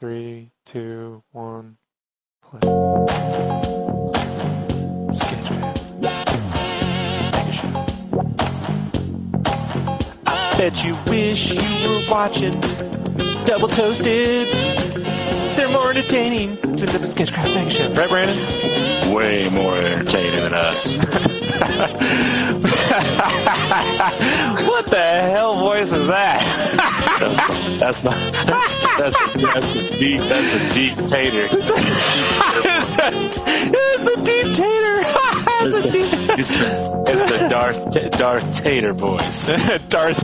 Three, two, one, play. I bet you wish you were watching Sketchcraft Show. Right, Brandon? Way more entertaining than us. what the hell voice is that? That's, that's not. That's, that's, that's the deep. That's the deep tater. it's, a, it's a deep tater. it's a deep. It's the, it's the Darth Darth Tater voice. Darth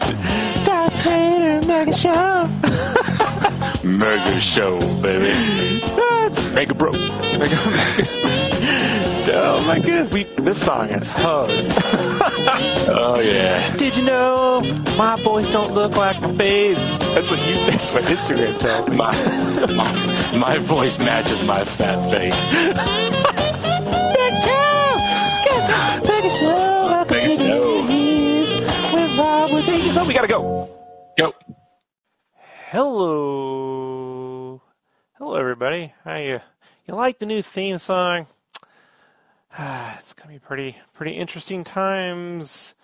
Darth Tater Mega Show. Mega show, baby. Mega bro. Mega, oh my goodness, we this song is hosed. Oh yeah. Did you know my voice don't look like my face? That's what you. That's what Instagram tells me. My, my my voice matches my fat face. Mega Show. Mega Show. Welcome Mega to the Show. movies with Rob was eight Oh, we gotta go. Go. Hello, hello, everybody. How you? You like the new theme song? Ah, it's gonna be pretty, pretty interesting times.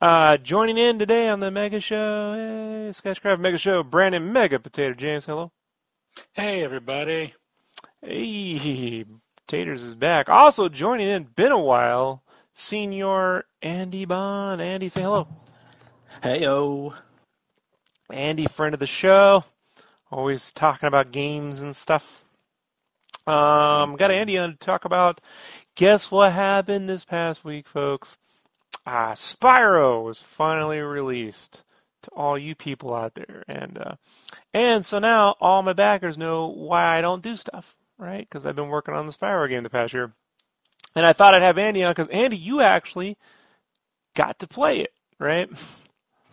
Uh, joining in today on the Mega Show, hey, Sketchcraft Mega Show, Brandon Mega Potato James. Hello. Hey everybody. Hey, Taters is back. Also joining in, been a while, Senior Andy Bond. Andy, say hello. Heyo. Andy, friend of the show, always talking about games and stuff. Um, got Andy on to talk about. Guess what happened this past week, folks? Uh, Spyro was finally released to all you people out there, and uh, and so now all my backers know why I don't do stuff, right? Because I've been working on the Spyro game the past year, and I thought I'd have Andy on because Andy, you actually got to play it, right?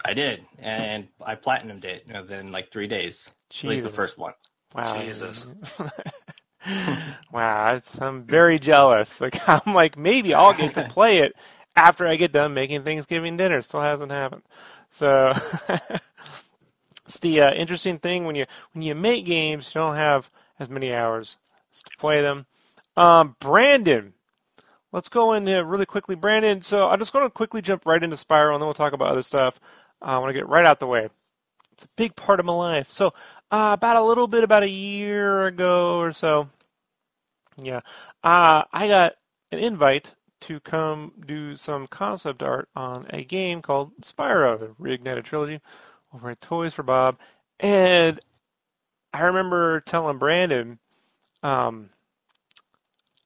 I did, and I platinumed it within like three days. At least the first one. Wow. Jesus. wow, it's, I'm very jealous. Like I'm like maybe I'll get to play it after I get done making Thanksgiving dinner. Still hasn't happened. So it's the uh, interesting thing when you when you make games, you don't have as many hours to play them. Um, Brandon, let's go into really quickly, Brandon. So I'm just going to quickly jump right into Spyro, and then we'll talk about other stuff. Uh, I want to get right out the way. It's a big part of my life. So uh, about a little bit about a year ago or so. Yeah, uh, I got an invite to come do some concept art on a game called Spyro, the Reignited Trilogy, over at Toys for Bob. And I remember telling Brandon, um,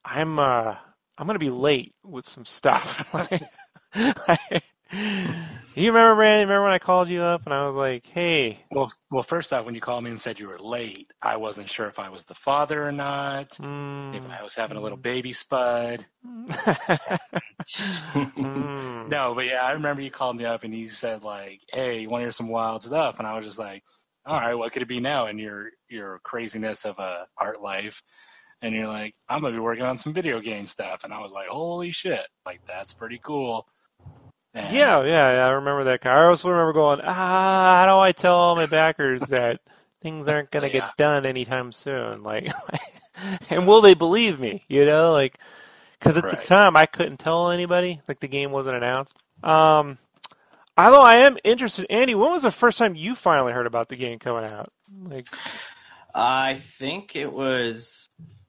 I'm uh, I'm gonna be late with some stuff. you remember Brandon? Remember when I called you up and I was like, "Hey, Well, well, first off, when you called me and said you were late, I wasn't sure if I was the father or not. mm, If I was having a little baby spud. mm, No, but yeah, I remember you called me up and you said like, "Hey, you want to hear some wild stuff?" And I was just like, "All right, what could it be now?" And your your craziness of a art life, and you're like, "I'm gonna be working on some video game stuff," and I was like, "Holy shit! Like that's pretty cool." Yeah, yeah, yeah, I remember that guy. I also remember going, ah, how do I tell all my backers that things aren't going to Yeah. get done anytime soon? Like, and will they believe me? You know, like, because at the time I couldn't tell anybody, like the game wasn't announced. Um, although I am interested, Andy, when was the first time you finally heard about the game coming out? Like, I think it was.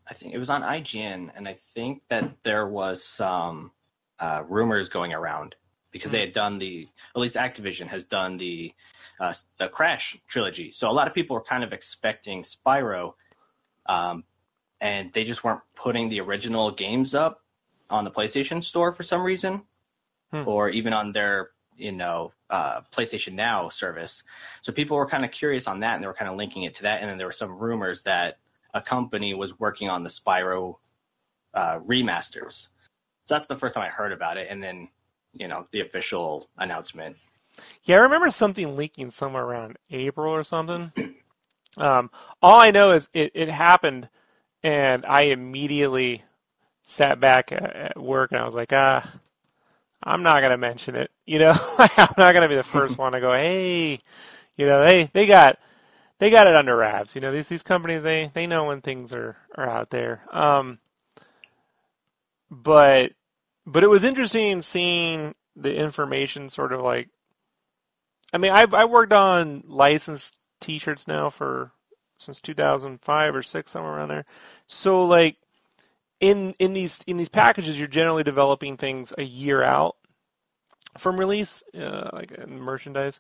I think it was on IGN, and I think that there was some uh, rumors going around because they had done the. At least Activision has done the uh, the Crash trilogy, so a lot of people were kind of expecting Spyro, um, and they just weren't putting the original games up on the PlayStation Store for some reason, Hmm. or even on their you know uh, PlayStation Now service. So people were kind of curious on that, and they were kind of linking it to that. And then there were some rumors that a company was working on the Spyro uh, remasters. So that's the first time I heard about it, and then you know the official announcement. yeah, I remember something leaking somewhere around April or something. Um, all I know is it, it happened, and I immediately sat back at, at work and I was like, ah, I'm not gonna mention it. You know, I'm not gonna be the first one to go, hey, you know, they they got they got it under wraps. You know, these these companies they they know when things are are out there. Um, but but it was interesting seeing the information sort of like. I mean, I've I worked on licensed T-shirts now for since 2005 or six, somewhere around there. So like in in these in these packages, you're generally developing things a year out from release, uh, like in merchandise,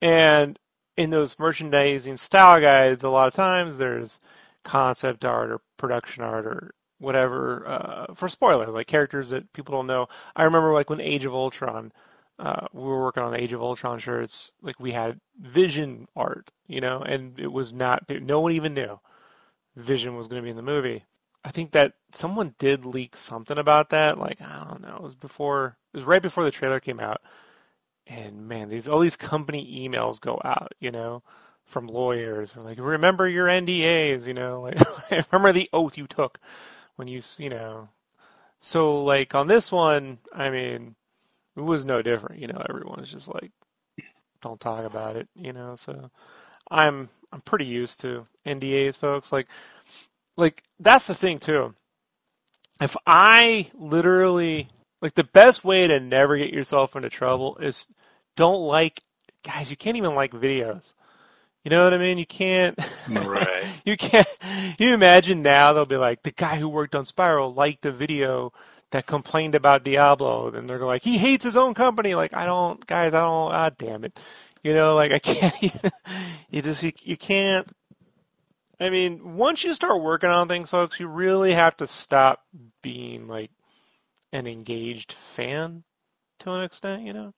and in those merchandising style guides, a lot of times there's concept art or production art or whatever uh, for spoilers, like characters that people don't know. I remember like when Age of Ultron, uh, we were working on Age of Ultron shirts, like we had Vision art, you know, and it was not no one even knew Vision was going to be in the movie. I think that someone did leak something about that. Like I don't know, it was before, it was right before the trailer came out. And man, these all these company emails go out, you know, from lawyers. Like, remember your NDAs, you know, like remember the oath you took when you, you know. So like on this one, I mean, it was no different. You know, everyone's just like, don't talk about it. You know, so I'm I'm pretty used to NDAs, folks. Like, like that's the thing too. If I literally like the best way to never get yourself into trouble is don't like guys. You can't even like videos. You know what I mean? You can't. Right. you can't. You imagine now they'll be like the guy who worked on Spyro liked a video that complained about Diablo. Then they're like he hates his own company. Like I don't, guys. I don't. Ah, damn it. You know, like I can't. you just you, you can't. I mean, once you start working on things, folks, you really have to stop being like an engaged fan to an extent. You know,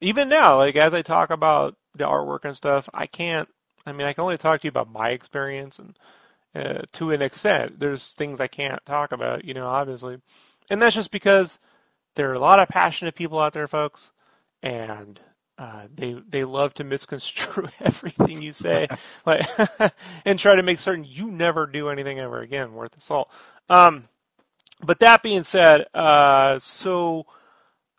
even now, like as I talk about the artwork and stuff, I can't. I mean, I can only talk to you about my experience, and uh, to an extent, there's things I can't talk about. You know, obviously, and that's just because there are a lot of passionate people out there, folks, and uh, they they love to misconstrue everything you say, like, and try to make certain you never do anything ever again worth the salt. Um, but that being said, uh, so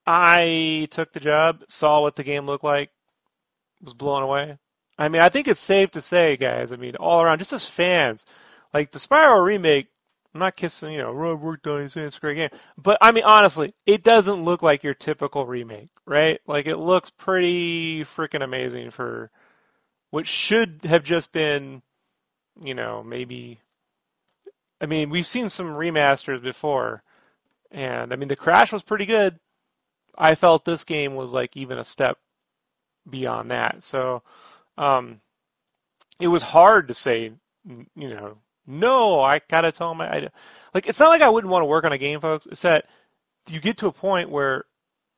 I took the job, saw what the game looked like, was blown away. I mean, I think it's safe to say, guys. I mean, all around, just as fans, like the Spyro remake. I'm not kissing, you know, Rob worked on it, it's a great game. But I mean, honestly, it doesn't look like your typical remake, right? Like it looks pretty freaking amazing for what should have just been, you know, maybe. I mean, we've seen some remasters before, and I mean, the Crash was pretty good. I felt this game was like even a step beyond that. So, um, it was hard to say, you know, no, I gotta tell my, I, like, it's not like I wouldn't want to work on a game, folks. It's that you get to a point where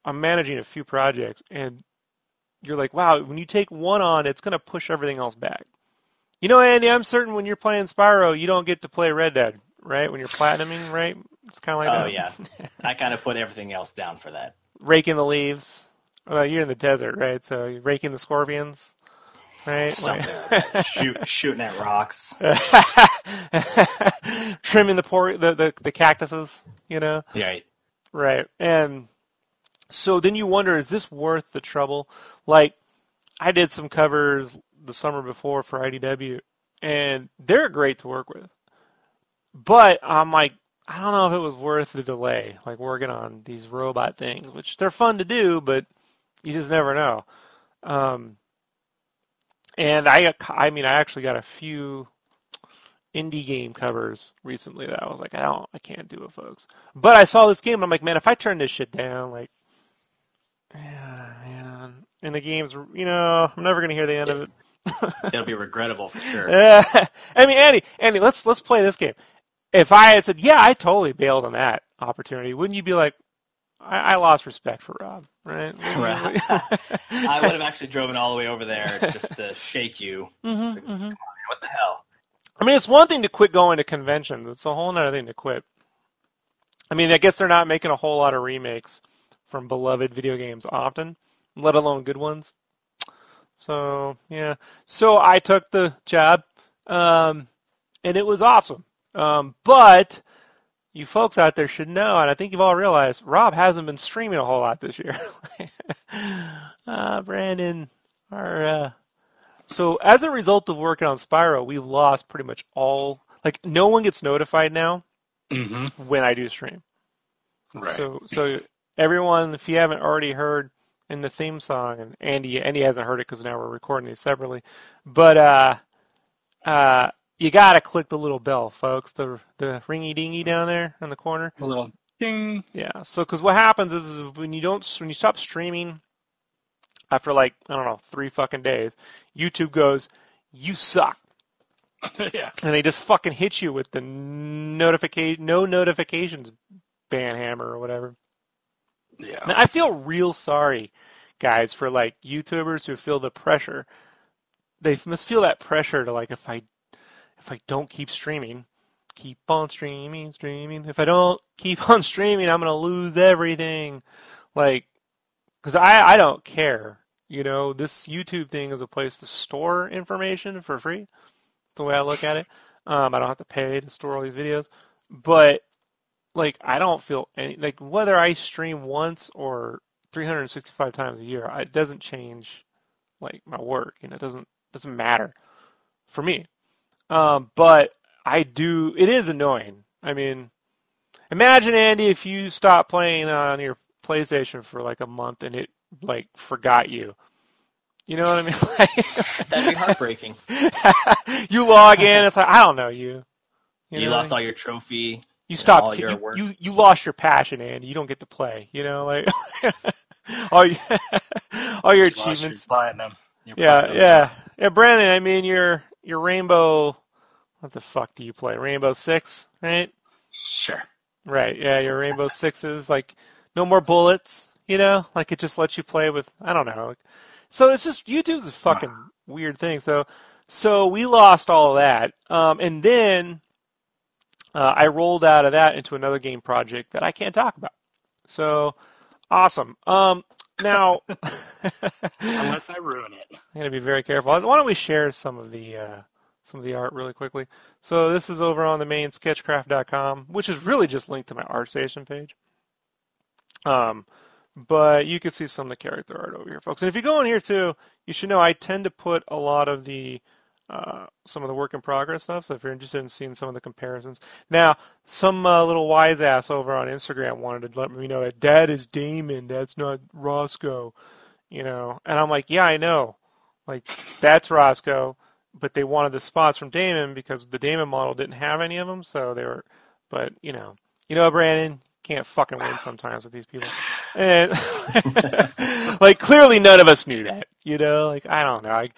I'm managing a few projects and you're like, wow, when you take one on, it's gonna push everything else back. You know, Andy, I'm certain when you're playing Spyro, you don't get to play Red Dead, right? When you're platinuming, right? It's kind of like Oh that. yeah, I kind of put everything else down for that. raking the leaves. Well, you're in the desert, right? So you're raking the scorpions, right? Like. Shoot, shooting at rocks. trimming the, por- the the the cactuses, you know, Right. right? And so then you wonder, is this worth the trouble? Like, I did some covers the summer before for IDW, and they're great to work with, but I'm like, I don't know if it was worth the delay, like working on these robot things, which they're fun to do, but you just never know. Um, and I, I mean, I actually got a few indie game covers recently that I was like, I don't, I can't do it, folks. But I saw this game, and I'm like, man, if I turn this shit down, like, yeah, man, and the game's, you know, I'm never gonna hear the end of it. It'll be regrettable for sure. Uh, I mean, Andy, Andy, let's let's play this game. If I had said, yeah, I totally bailed on that opportunity, wouldn't you be like, I, I lost respect for Rob, right? Right. I would have actually driven all the way over there just to shake you. Mhm, mhm. What the hell? I mean, it's one thing to quit going to conventions. It's a whole other thing to quit. I mean, I guess they're not making a whole lot of remakes from beloved video games often, let alone good ones. So, yeah. So I took the job, um, and it was awesome. Um, but you folks out there should know, and I think you've all realized, Rob hasn't been streaming a whole lot this year. uh, Brandon, our uh, so as a result of working on Spyro, we've lost pretty much all. Like no one gets notified now Mm-hmm. when I do stream. Right. So so everyone, if you haven't already heard in the theme song, and Andy Andy hasn't heard it because now we're recording these separately, but uh, uh, you gotta click the little bell, folks. The the ringy dingy down there in the corner. a little ding. Yeah. So because what happens is when you don't when you stop streaming after like I don't know three fucking days, YouTube goes, you suck. yeah. and they just fucking hit you with the notification, no notifications ban hammer or whatever. Yeah. Now, I feel real sorry, guys, for like YouTubers who feel the pressure. They must feel that pressure to like if I if I don't keep streaming, keep on streaming, streaming. If I don't keep on streaming, I'm gonna lose everything. Like, because I I don't care. You know, this YouTube thing is a place to store information for free. That's the way I look at it. Um, I don't have to pay to store all these videos, but like I don't feel any like whether I stream once or 365 times a year, it doesn't change like my work. You know, it doesn't doesn't matter for me. Um, but I do. It is annoying. I mean, imagine Andy if you stopped playing on your PlayStation for like a month and it like forgot you. You know what I mean? That'd be heartbreaking. you log in, it's like I don't know you. You, know? lost all your trophy. You stopped. you, work. you you lost your passion, Andy. You don't get to play. You know, like all your all your You lost your achievements. platinum. Your Yeah, platinum. yeah, yeah. Brandon, I mean, your your rainbow. What the fuck do you play? Rainbow Six, right? Sure. Right. Yeah, your Rainbow Sixes. Like no more bullets. You know, like it just lets you play with. I don't know. So it's just YouTube's a fucking weird thing. So so we lost all of that, um, and then uh, I rolled out of that into another game project that I can't talk about. So awesome. Um, now Unless I ruin it. I'm gonna be very careful. Why don't we share some of the uh, some of the art really quickly? So this is over on the main sketchcraft.com, which is really just linked to my ArtStation page. Um, but you can see some of the character art over here, folks. And if you go in here too, you should know I tend to put a lot of the uh, some of the work in progress stuff. So if you're interested in seeing some of the comparisons, now some uh, little wise ass over on Instagram wanted to let me know that Dad is Damon, that's not Roscoe, you know. And I'm like, yeah, I know, like that's Roscoe, but they wanted the spots from Damon because the Damon model didn't have any of them, so they were. But you know, you know, Brandon can't fucking win sometimes with these people, and like clearly none of us knew that, you know. Like I don't know, I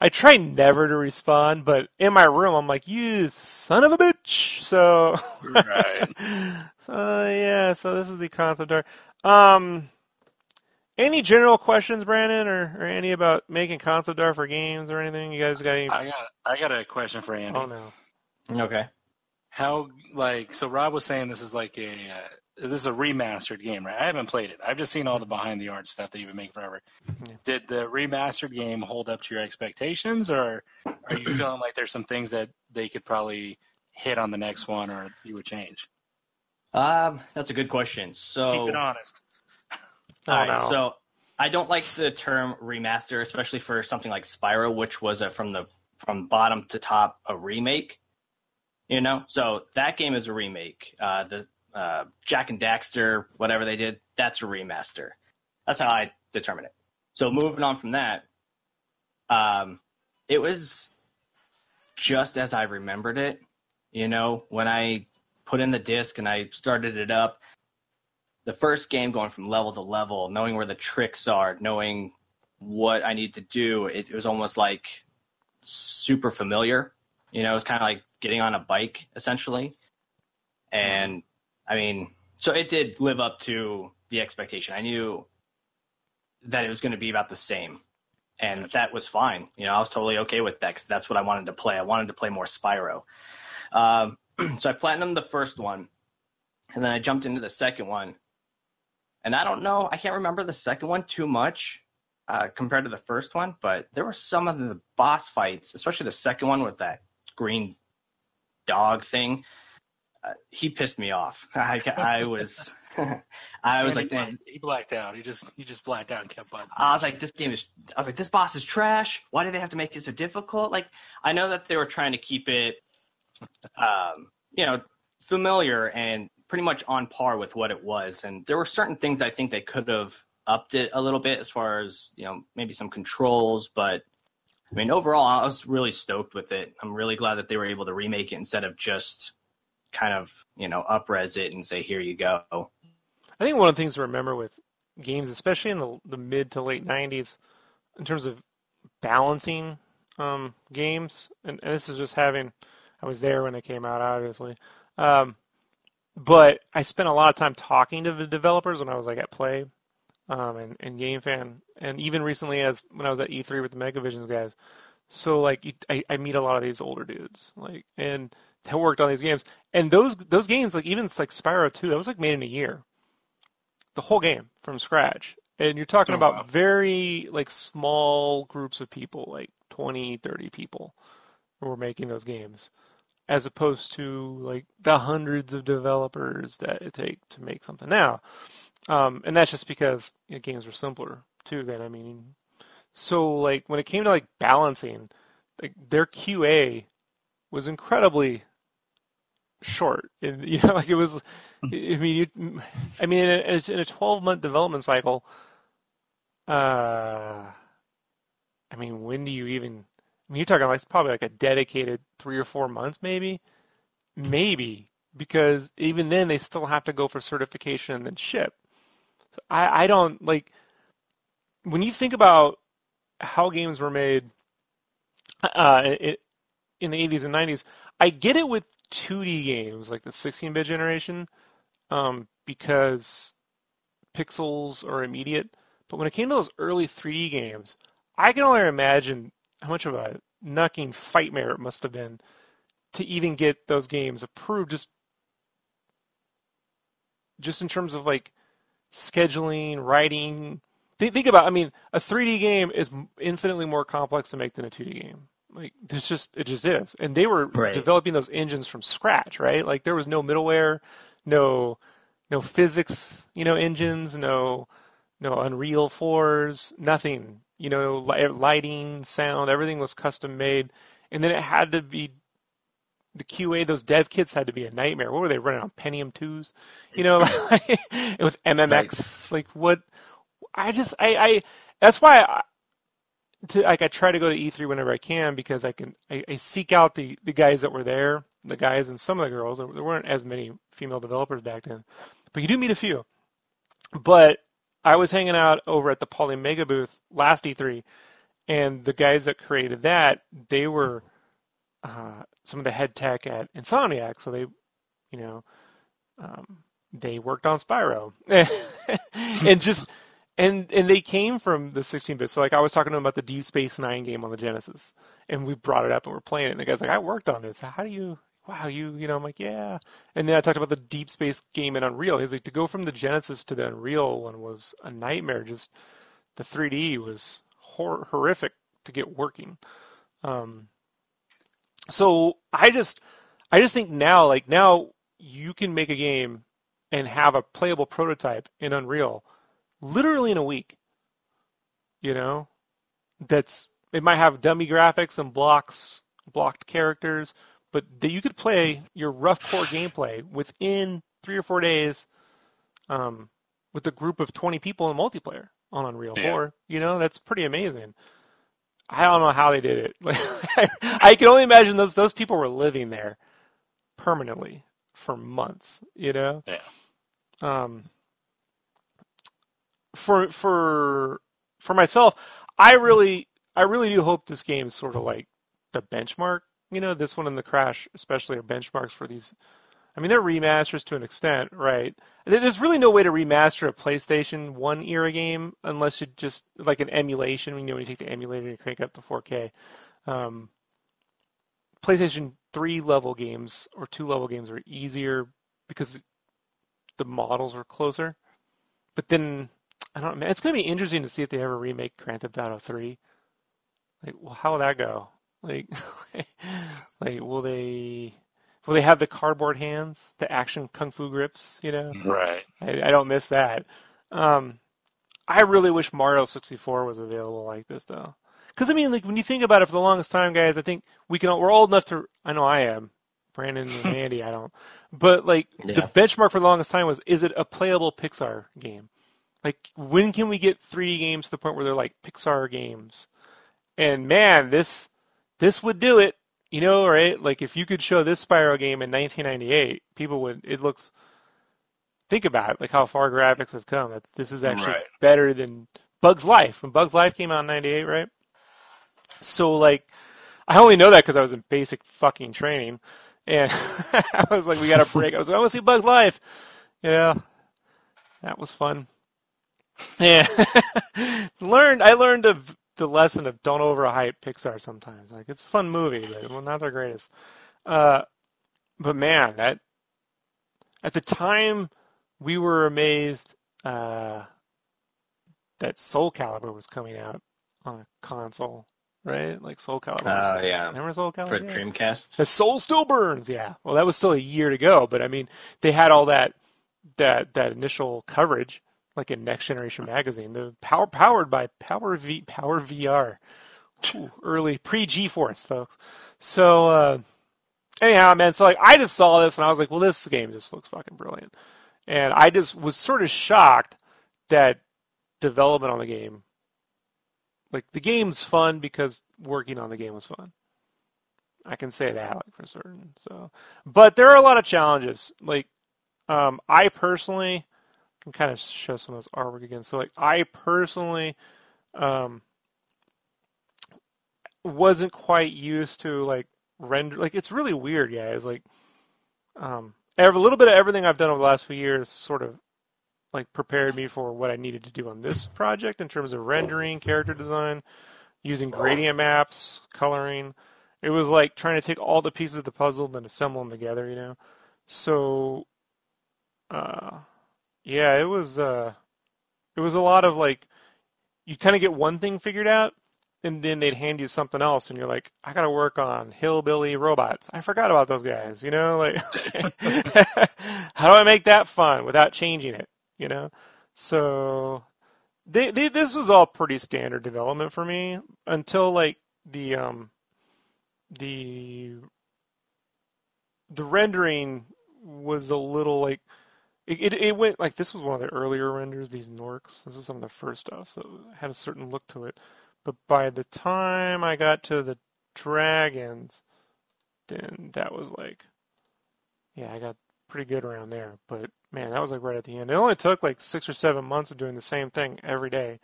I try never to respond, but in my room I'm like, you son of a bitch. So, Right. so yeah, so this is the concept art. Um, any general questions, Brandon, or, or any about making concept art for games or anything? You guys got any? I got I got a question for Andy. Oh no. Okay. How like so? Rob was saying this is like a uh, this is a remastered game, right? I haven't played it. I've just seen all the behind the art stuff that you've been making forever. Yeah. Did the remastered game hold up to your expectations, or are you feeling like there's some things that they could probably hit on the next one, or you would change? Um, that's a good question. So Keep it honest. Oh, All right, no. so I don't like the term remaster, especially for something like Spyro, which was a from the from bottom to top a remake. You know, so that game is a remake. Uh, the uh, Jak and Daxter, whatever they did, that's a remaster. That's how I determine it. So moving on from that, um, it was just as I remembered it. You know, when I put in the disc and I started it up, the first game going from level to level, knowing where the tricks are, knowing what I need to do, it, it was almost like super familiar. You know, it was kind of like getting on a bike essentially. And I mean, so it did live up to the expectation. I knew that it was going to be about the same. And that was fine. You know, I was totally okay with that because that's what I wanted to play. I wanted to play more Spyro. Um, so I platinumed the first one, and then I jumped into the second one. And I don't know, I can't remember the second one too much uh, compared to the first one, but there were some of the boss fights, especially the second one with that green dog thing. Uh, he pissed me off. I, I was, I was like, he, blacked- he blacked out. He just he just blacked out and kept button. I was like, this game is. I was like, this boss is trash. Why do they have to make it so difficult? Like, I know that they were trying to keep it, um, you know, familiar and pretty much on par with what it was. And there were certain things I think they could have upped it a little bit as far as you know, maybe some controls. But I mean, overall, I was really stoked with it. I'm really glad that they were able to remake it instead of just kind of you know upres it and say, here you go. I think one of the things to remember with games, especially in the, the mid to late '90s, in terms of balancing um, games, and, and this is just having, I was there when it came out, obviously, um, but I spent a lot of time talking to the developers when I was like at Play um, and, and GameFan, and even recently as when I was at E3 with the Megavisions guys. So like I, I meet a lot of these older dudes, like and that worked on these games, and those those games like even like Spyro 2, that was like made in a year the whole game from scratch. And you're talking Oh, about wow. very like small groups of people, like 20, 30 people who were making those games, as opposed to like the hundreds of developers that it take to make something now. Um, and that's just because you know, games were simpler too then. I mean, so like when it came to like balancing, like their QA was incredibly short. And you know, like it was. I mean, you, I mean, in a, 12 month development cycle, uh, I mean, when do you even? I mean, you're talking like it's probably like a dedicated three or four months, maybe, maybe, because even then they still have to go for certification and then ship. So I, I don't like when you think about how games were made uh, it, in the 80s and 90s. I get it with 2D games like the 16-bit generation um, because pixels are immediate. But when it came to those early 3D games, I can only imagine how much of a knucking fightmare it must have been to even get those games approved. Just, just in terms of like scheduling, writing. Think about. I mean, a 3D game is infinitely more complex to make than a 2D game. Like, there's just it just is, and they were Right. developing those engines from scratch, right? Like, there was no middleware, no no physics, you know, engines, no no Unreal fours, nothing. You know, li- lighting, sound, everything was custom made, and then it had to be the QA. Those dev kits had to be a nightmare. What were they running on Pentium twos? You know, like, with MMX. Like what? I just I I that's why I, to like I try to go to E3 whenever I can because I can I, I seek out the the guys that were there, the guys and some of the girls. There weren't as many female developers back then, but you do meet a few. But I was hanging out over at the Polymega booth last E3, and the guys that created that they were uh, some of the head tech at Insomniac, so they, you know, um, they worked on Spyro, and just and and they came from the 16-bit. So like I was talking to them about the Deep Space Nine game on the Genesis, and we brought it up and we're playing it. And the guy's like, "I worked on this. How do you?" Wow, you you know, I'm like, yeah. And then I talked about the Deep Space game in Unreal. He's like, to go from the Genesis to the Unreal one was a nightmare. Just the 3D was hor- horrific to get working. Um, so I just I just think now like now you can make a game and have a playable prototype in Unreal literally in a week. You know? That's it might have dummy graphics and blocks blocked characters, but that you could play your rough core gameplay within three or four days um, with a group of 20 people in multiplayer on Unreal Yeah. 4. You know, that's pretty amazing. I don't know how they did it. Like, I can only imagine those those people were living there permanently for months. You know. Yeah. Um. For for for myself, I really I really do hope this game is sort of like the benchmark. You know, this one and the Crash especially are benchmarks for these. I mean, they're remasters to an extent, right? There's really no way to remaster a PlayStation One era game unless you just like an emulation. You know, when you take the emulator and you crank up to 4K. Um, PlayStation Three level games or two level games are easier because the models are closer. But then I don't know. man, It's going to be interesting to see if they ever remake Grand Theft Auto Three. Like, well, how will that go? Like, like will they will they have the cardboard hands, the action kung fu grips? You know, Right. I, I don't miss that. Um, I really wish Mario 64 was available like this though, because I mean, like when you think about it, for the longest time, guys, I think we can. We're old enough to. I know I am. Brandon and Andy, I don't. But like the benchmark for the longest time was, is it a playable Pixar game? Like when can we get 3D games to the point where they're like Pixar games? And man, this this would do it. You know, right? Like if you could show this Spyro game in 1998, people would. It looks. Think about it, like how far graphics have come. This is actually Right. better than Bugs Life. When Bugs Life came out in '98, right? So like, I only know that because I was in basic fucking training, and I was like, we got a break. I was like, I want to see Bugs Life. You know, that was fun. Yeah, learned. I learned of the lesson of don't overhype Pixar sometimes. Like it's a fun movie, but well, not their greatest. Uh, but man, that at the time we were amazed uh, that Soul Calibur was coming out on a console, right? Like Soul Calibur. Oh yeah, Remember Soul Calibur? for Yeah. Dreamcast. The soul still burns. Yeah. Well, that was still a year to go, but I mean, they had all that that that initial coverage, like in Next Generation magazine. The power powered by Power V Power VR, Ooh, early pre GeForce folks. So uh, anyhow, man. So like, I just saw this and I was like, well, this game just looks fucking brilliant, and I just was sort of shocked that development on the game. Like the game's fun because working on the game was fun. I can say that like for certain. So, but there are a lot of challenges. Like, um, I personally can kind of show some of this artwork again. So, like, I personally um, wasn't quite used to like render. Like, it's really weird, guys. Like, um, every, a little bit of everything I've done over the last few years sort of like prepared me for what I needed to do on this project in terms of rendering, character design, using gradient maps, coloring it was like trying to take all the pieces of the puzzle and then assemble them together, you know. So, uh, yeah, it was uh, it was a lot of like you kind of get one thing figured out, and then they'd hand you something else, and you're like, I got to work on hillbilly robots. I forgot about those guys, you know. Like, how do I make that fun without changing it, you know? So, they, they this was all pretty standard development for me until like the um the the rendering was a little like it, it, it went like this was one of the earlier renders these gnorcs. This is some of the first stuff so it had a certain look to it. But by the time i got to the dragons then that was like yeah i got pretty good around there. But man that was like right at the end. It only took like six or seven months of doing the same thing every day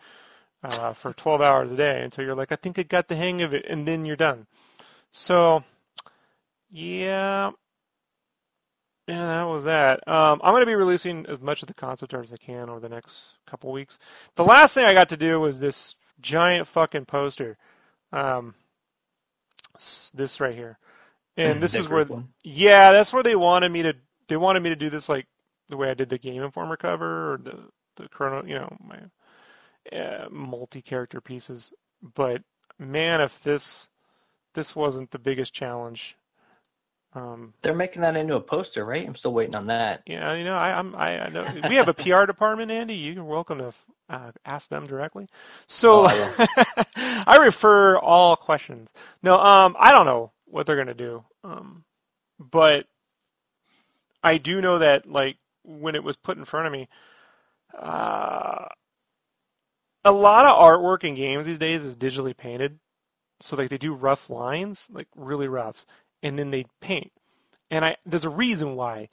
uh, for 12 hours a day until you're like i think i got the hang of it and then you're done. So, yeah, yeah, that was that. Um, I'm going to be releasing as much of the concept art as I can over the next couple weeks. The last thing I got to do was this giant fucking poster, um, this right here, and this is where, one. yeah, that's where they wanted me to. They wanted me to do this like the way I did the Game Informer cover or the the chrono, you know, my uh, multi-character pieces. But man, if this this wasn't the biggest challenge. Um, They're making that into a poster, right? I'm still waiting on that. yeah, you know, I, I'm, I, I know we have a PR department, Andy. You're welcome to uh, ask them directly. So Oh, I refer all questions. No, um, I don't know what they're gonna do, um, but I do know that like when it was put in front of me, uh, a lot of artwork in games these days is digitally painted. So like they do rough lines, like really roughs, and then they paint. And I there's a reason why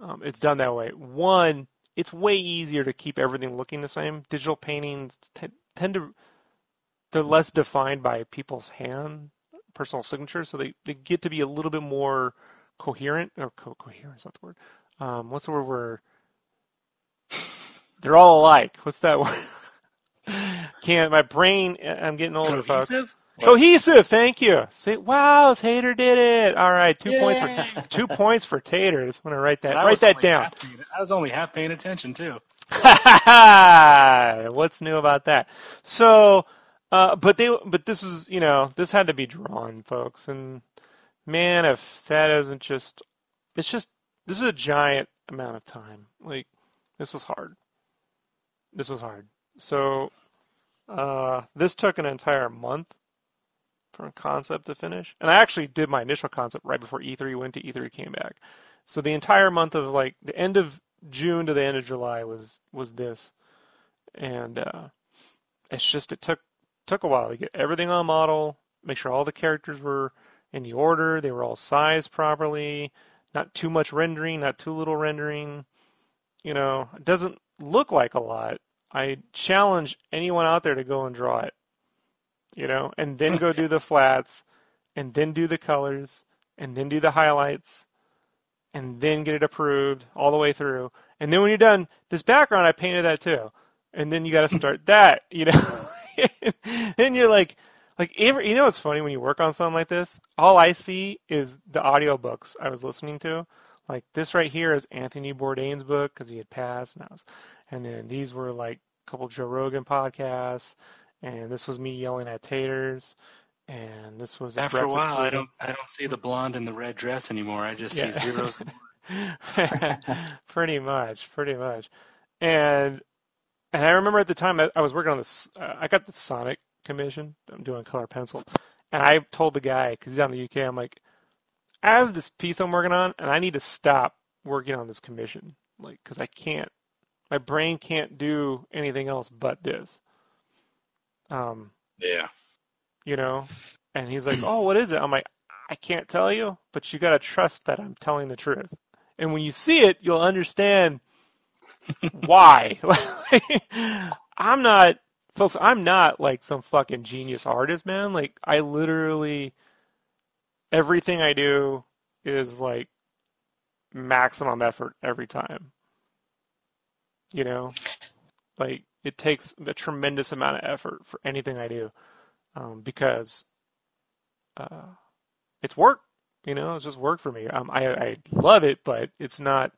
um, it's done that way. One, it's way easier to keep everything looking the same. Digital paintings t- tend to they're less defined by people's hand personal signatures, so they, they get to be a little bit more coherent or co- coherent. Is that the word? Um, what's the word where they're all alike? What's that word? Can't my brain? I'm getting older. Cohesive? Cohesive, thank you. Say, wow, Tater did it. All right, two points for two points for Tater. Just want to write that write that down. paying- I was only half paying attention too. What's new about that? So, Uh, but they, but this was, you know, this had to be drawn, folks, and man, if that isn't just, it's just, this is a giant amount of time. Like, this was hard. This was hard. So, uh, this took an entire month from concept to finish, and I actually did my initial concept right before E3 went to E3 came back. So the entire month of like the end of June to the end of July was was this, and uh, it's just it took took a while to get everything on model, make sure all the characters were in the order, they were all sized properly, not too much rendering, not too little rendering. You know, it doesn't look like a lot. I challenge anyone out there to go and draw it. You know, and then go do the flats, and then do the colors, and then do the highlights, and then get it approved all the way through. And then when you're done, this background I painted that too. And then you got to start that, you know. then you're like, like every, you know it's funny when you work on something like this? All I see is the audiobooks I was listening to. Like this right here is Anthony Bourdain's book because he had passed, and I was, and then these were like a couple Joe Rogan podcasts, and this was me yelling at taters, and this was After a while, I don't I don't see the blonde in the red dress anymore. I just Yeah. see zeros. pretty much, pretty much. And and I remember at the time I, I was working on this. Uh, I got the Sonic commission. I'm doing color pencil, and I told the guy because he's out in the UK. I'm like, I have this piece I'm working on, and I need to stop working on this commission, like because I can't. My brain can't do anything else but this. Um, yeah. you know? And he's like, oh, what is it? I'm like, I can't tell you, but you got to trust that I'm telling the truth. And when you see it, you'll understand why. I'm not, folks, I'm not like some fucking genius artist, man. Like, I literally, everything I do is like maximum effort every time. You know? Like, it takes a tremendous amount of effort for anything I do um, because uh, it's work. You know, it's just work for me. Um, I I love it, but it's not.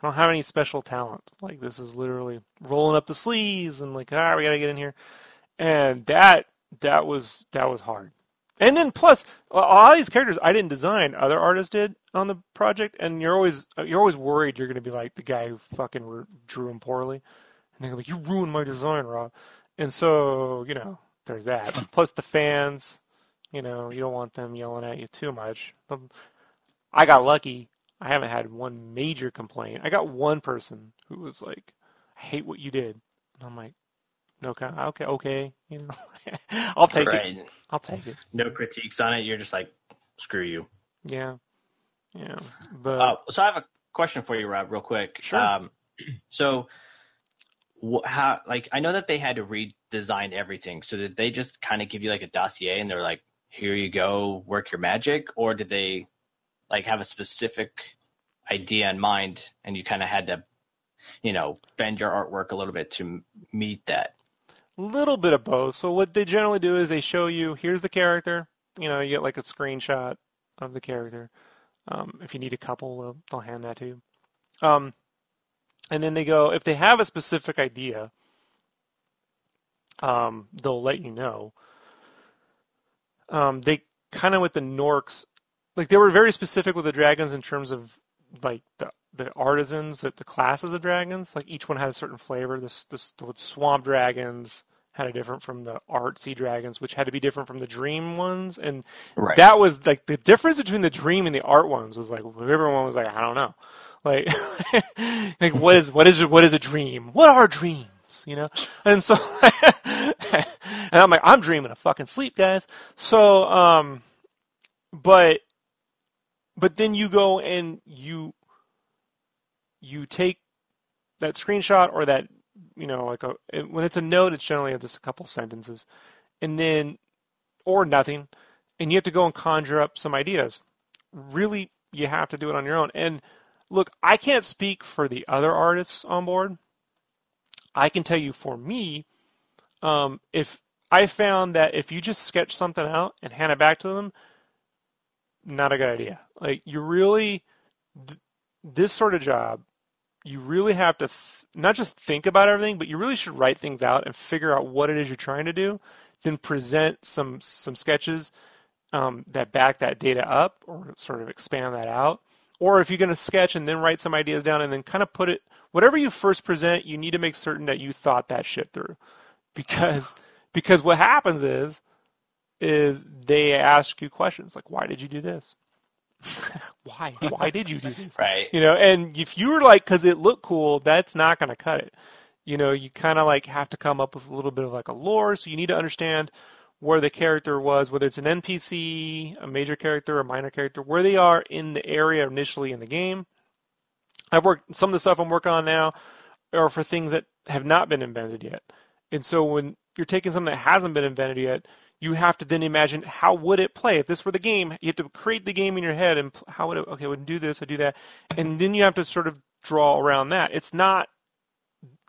I don't have any special talent. Like this is literally rolling up the sleeves and like ah, we gotta get in here, and that that was that was hard. And then plus all these characters I didn't design, other artists did on the project, and you're always you're always worried you're gonna be like the guy who fucking drew him poorly, and they're like you ruined my design, Rob. And so you know there's that. Plus the fans, you know, you don't want them yelling at you too much. Um, I got lucky. I haven't had one major complaint. I got one person who was like, "I hate what you did," and I'm like, "No, okay, okay, you know, I'll take it. I'll take it." No critiques on it. You're just like, screw you. Yeah, yeah, but Uh, so I have a question for you, Rob, real quick. Sure. Um, so, how? Like, I know that they had to redesign everything. So did they just kind of give you like a dossier and they're like, "Here you go, work your magic," or did they like have a specific idea in mind and you kind of had to, you know, bend your artwork a little bit to meet that? little bit of both. So what they generally do is they show you here's the character. You know, you get like a screenshot of the character. Um, if you need a couple, they'll, they'll hand that to you. Um, and then they go if they have a specific idea, um, they'll let you know. Um, they kind of with the Gnorcs, like they were very specific with the dragons in terms of like the the artisans, the, the classes of dragons. Like each one had a certain flavor. This this the swamp dragons had a different from the artsy dragons, which had to be different from the dream ones. And Right. that was like the difference between the dream and the art ones was like everyone was like, I don't know, like like what is what is what is a dream? What are dreams? You know, and so and I'm like, I'm dreaming of fucking sleep, guys. So um, but but then you go and you you take that screenshot or that you know like a when it's a note it's generally just a couple sentences and then or nothing and you have to go and conjure up some ideas really you have to do it on your own and look i can't speak for the other artists on board i can tell you for me um, if i found that if you just sketch something out and hand it back to them not a good idea like you really th- this sort of job you really have to th- not just think about everything, but you really should write things out and figure out what it is you're trying to do. then present some some sketches um, that back that data up or sort of expand that out. Or if you're going to sketch and then write some ideas down and then kind of put it, whatever you first present, you need to make certain that you thought that shit through, because because what happens is is they ask you questions like, why did you do this? why? Why did you do this? Right. You know, and if you were like, because it looked cool, that's not going to cut it. You know, you kind of like have to come up with a little bit of like a lore, so you need to understand where the character was, whether it's an NPC, a major character, a minor character, where they are in the area initially in the game. I've worked some of the stuff I'm working on now are for things that have not been invented yet. And so when you're taking something that hasn't been invented yet, you have to then imagine how would it play if this were the game. You have to create the game in your head and how would it okay, I would do this, I do that, and then you have to sort of draw around that. It's not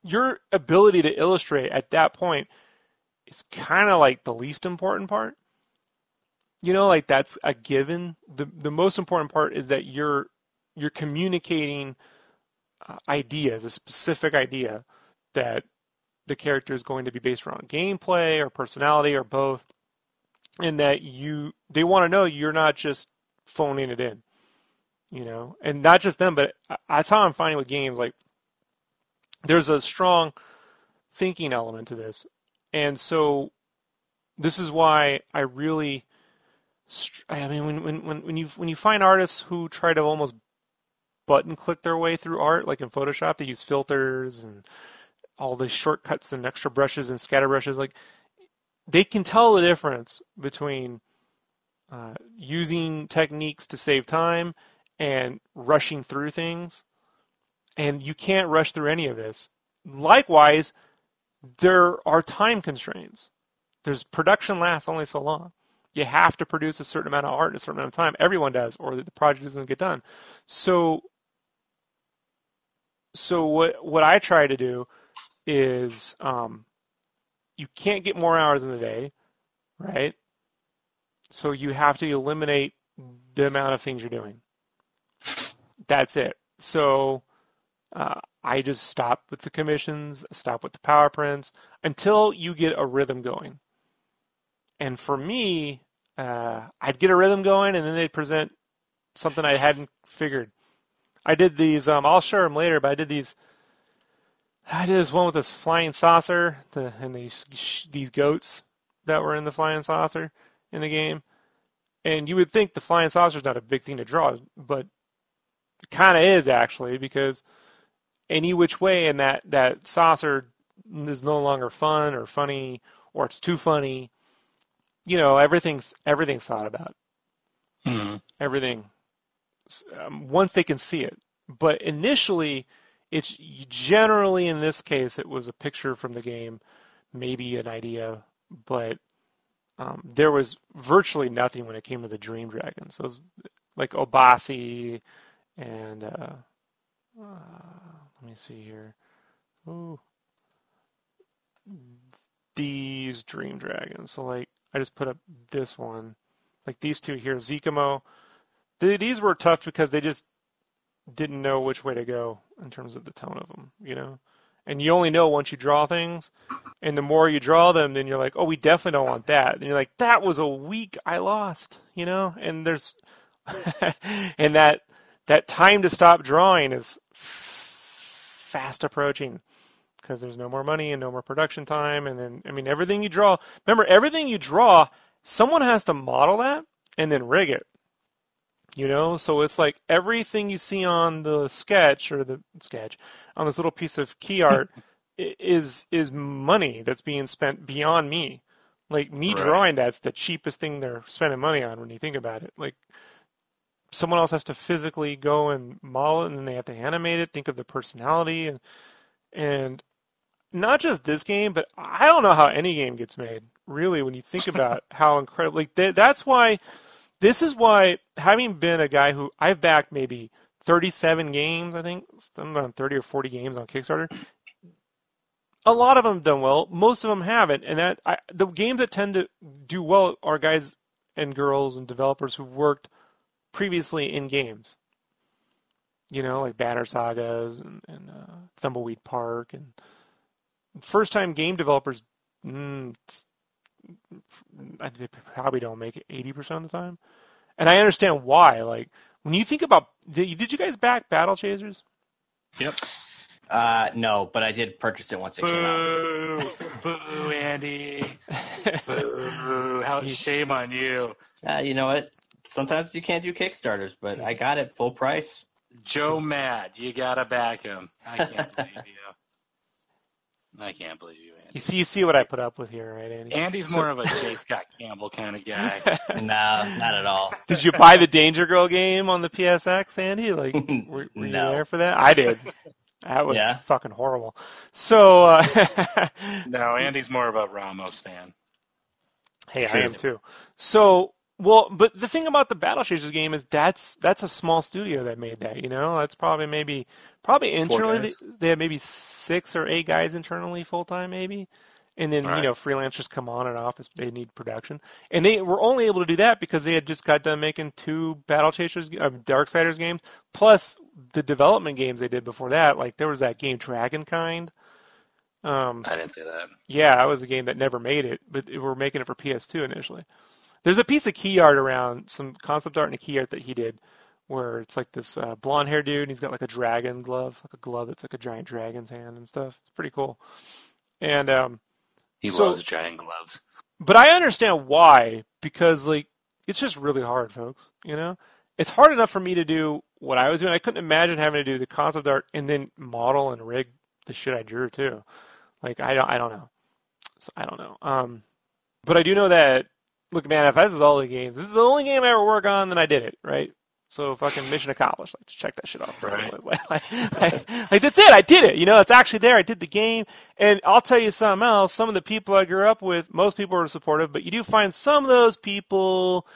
your ability to illustrate at that point is kind of like the least important part. You know, like that's a given. the The most important part is that you're you're communicating uh, ideas, a specific idea that the character is going to be based around gameplay or personality or both, and that you they want to know you're not just phoning it in, you know, and not just them, but that's how I'm finding with games. Like, there's a strong thinking element to this, and so this is why I really. I mean, when when when you when you find artists who try to almost button click their way through art, like in Photoshop, they use filters and all the shortcuts and extra brushes and scatter brushes. Like they can tell the difference between uh, using techniques to save time and rushing through things. And you can't rush through any of this. Likewise, there are time constraints. There's production lasts only so long. You have to produce a certain amount of art in a certain amount of time. Everyone does, or the project doesn't get done. So, so what what I try to do is um, you can't get more hours in the day, right? So you have to eliminate the amount of things you're doing. That's it. So uh, I just stop with the commissions, stop with the power prints until you get a rhythm going. And for me, uh, I'd get a rhythm going, and then they'd present something I hadn't figured. I did these. Um, I'll share them later, but I did these I did this one with this flying saucer and these these goats that were in the flying saucer in the game. And you would think the flying saucer is not a big thing to draw, but it kind of is actually because any which way and that that saucer is no longer fun or funny or it's too funny. You know, everything's everything's thought about. Mm-hmm. Everything. Um, once they can see it, but initially it's generally in this case it was a picture from the game, maybe an idea, but um, there was virtually nothing when it came to the Dream Dragons. So like Obasi and uh, uh, let me see here. Ooh. These Dream Dragons. So like I just put up this one. Like these two here, Zekamo. These were tough because they just didn't know which way to go in terms of the tone of them, you know. And you only know once you draw things, and the more you draw them, then you're like, oh, we definitely don't want that. And you're like, that was a week I lost, you know. And there's, and that that time to stop drawing is fast approaching because there's no more money and no more production time. And then, I mean, everything you draw. Remember, everything you draw, someone has to model that and then rig it. You know, so it's like everything you see on the sketch or the sketch on this little piece of key art is is money that's being spent beyond me. Like me right. drawing that's the cheapest thing they're spending money on when you think about it. Like someone else has to physically go and model it and then they have to animate it, think of the personality and and not just this game, but I don't know how any game gets made. Really, when you think about how incredible, like th- that's why this is why, having been a guy who I've backed maybe 37 games, I think, I'm around 30 or 40 games on Kickstarter. A lot of them have done well. Most of them haven't, and that I, the games that tend to do well are guys and girls and developers who've worked previously in games. You know, like Banner Sagas and, and uh, Thimbleweed Park, and first-time game developers. Mm, I think they probably don't make it 80% of the time. And I understand why. Like, when you think about, did you, did you guys back Battle Chasers? Yep. Uh, no, but I did purchase it once it came out. Boo, boo, Andy. Boo. How shame on you. Uh, you know what? Sometimes you can't do Kickstarters, but I got it full price. Joe Mad, you gotta back him. I can't believe you. I can't believe you, Andy. You see, you see what I put up with here, right, Andy? Andy's more of a J. Scott Campbell kind of guy. no, not at all. Did you buy the Danger Girl game on the PSX, Andy? Like, were, were you No. there for that? I did. That was Yeah. fucking horrible. So, uh, No, Andy's more of a Ramos fan. hey, I Sure. am too. So, well, but the thing about the Battle Chasers game is that's that's a small studio that made that. You know, that's probably maybe probably internally they, have maybe six or eight guys internally full time, maybe. And then you know freelancers come on and off as they need production, and they were only able to do that because they had just got done making two Battle Chasers, uh, Darksiders games, plus the development games they did before that. Like there was that game Dragonkind. Um, I didn't say that. yeah, that was a game that never made it, but we were making it for PS2 initially. There's a piece of key art around, some concept art and a key art that he did, where it's like this uh, blonde haired dude, and he's got like a dragon glove, like a glove that's like a giant dragon's hand and stuff. It's pretty cool. And um, He So- loves giant gloves. but I understand why because like it's just really hard, folks. You know, it's hard enough for me to do what I was doing. I couldn't imagine having to do the concept art and then model and rig the shit I drew too. Like I don't, I don't know. So I don't know. Um, but I do know that. Look, man, if this is all the games, this is the only game I ever work on, then I did it, right? So fucking mission accomplished. Like, just check that shit off. Right. Like, like, like, like, that's it. I did it. You know, it's actually there. I did the game. And I'll tell you something else. Some of the people I grew up with, most people are supportive, but you do find some of those people,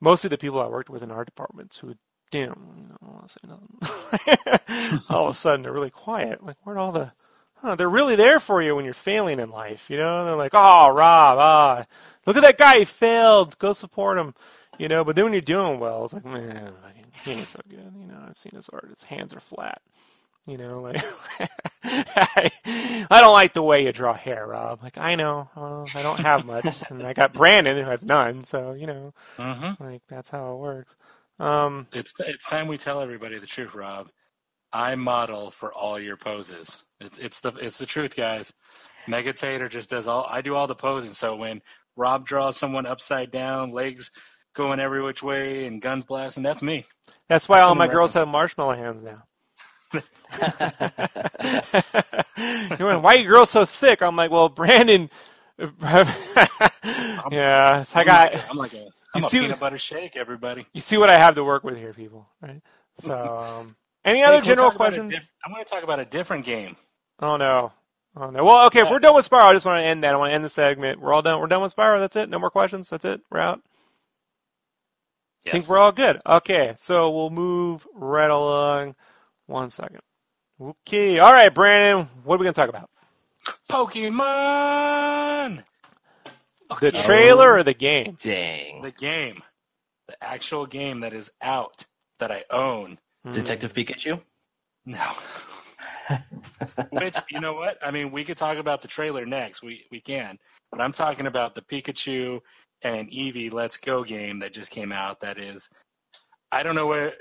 mostly the people I worked with in art departments, who, damn, I don't want to say nothing. all of a sudden, they're really quiet. Like, where'd all the, huh, they're really there for you when you're failing in life. You know, they're like, oh, Rob, ah, look at that guy. He failed. Go support him. You know, but then when you're doing well, it's like, man, he ain't so good. You know, I've seen his art. His hands are flat. You know, like I, I don't like the way you draw hair, Rob. Like I know, well, I don't have much, and I got Brandon who has none. So you know, Mm-hmm. like that's how it works. Um, It's it's time we tell everybody the truth, Rob. I model for all your poses. It's, it's the it's the truth, guys. Megatator just does all. I do all the posing. So when Rob draws someone upside down, legs going every which way, and guns blasting, that's me. that's why That's all my girls have marshmallow hands now. You're going, why are you girls so thick? I'm like, well, Brandon. yeah, it's like I'm I. I'm like a, I'm a see- peanut butter shake, everybody. You see what I have to work with here, people, right? So, um, any other general talk about a questions? diff- I'm going to talk about a different game. Oh no. Oh no. Well, okay, if we're done with Spyro, I just want to end that. I want to end the segment. We're all done. We're done with Spyro. That's it. No more questions. That's it. We're out. I think we're all good. Okay, so we'll move right along. One second. Okay. All right, Brandon. What are we gonna talk about? Pokemon. The yeah. trailer or the game? Dang. The game, the actual game that is out that I own. Detective Pikachu? No. Which you know what? I mean, we could talk about the trailer next. We we can, but I'm talking about the Pikachu and Eevee Let's Go game that just came out. That is, I don't know where. uh,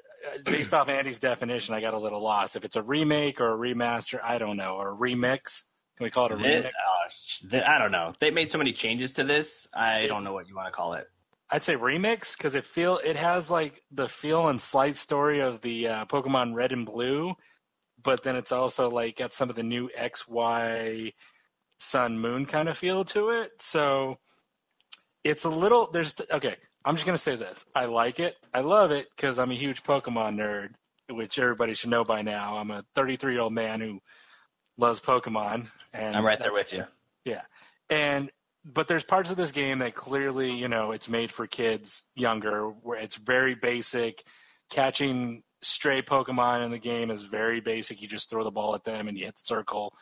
Based off Andy's definition, I got a little lost. If it's a remake or a remaster, I don't know, or a remix. Can we call it a It- remix? uh, sh- th- I don't know. They made so many changes to this. I It's- don't know what you want to call it. I'd say remix because it feel it has like the feel and slight story of the uh, Pokemon Red and Blue, but then it's also like got some of the new X Y Sun Moon kind of feel to it. So it's a little there's okay. I'm just gonna say this. I like it. I love it because I'm a huge Pokemon nerd, which everybody should know by now. I'm a 33 year old man who loves Pokemon, and I'm right there with you. Yeah, and but there's parts of this game that clearly you know it's made for kids younger where it's very basic catching stray pokemon in the game is very basic you just throw the ball at them and you hit the circle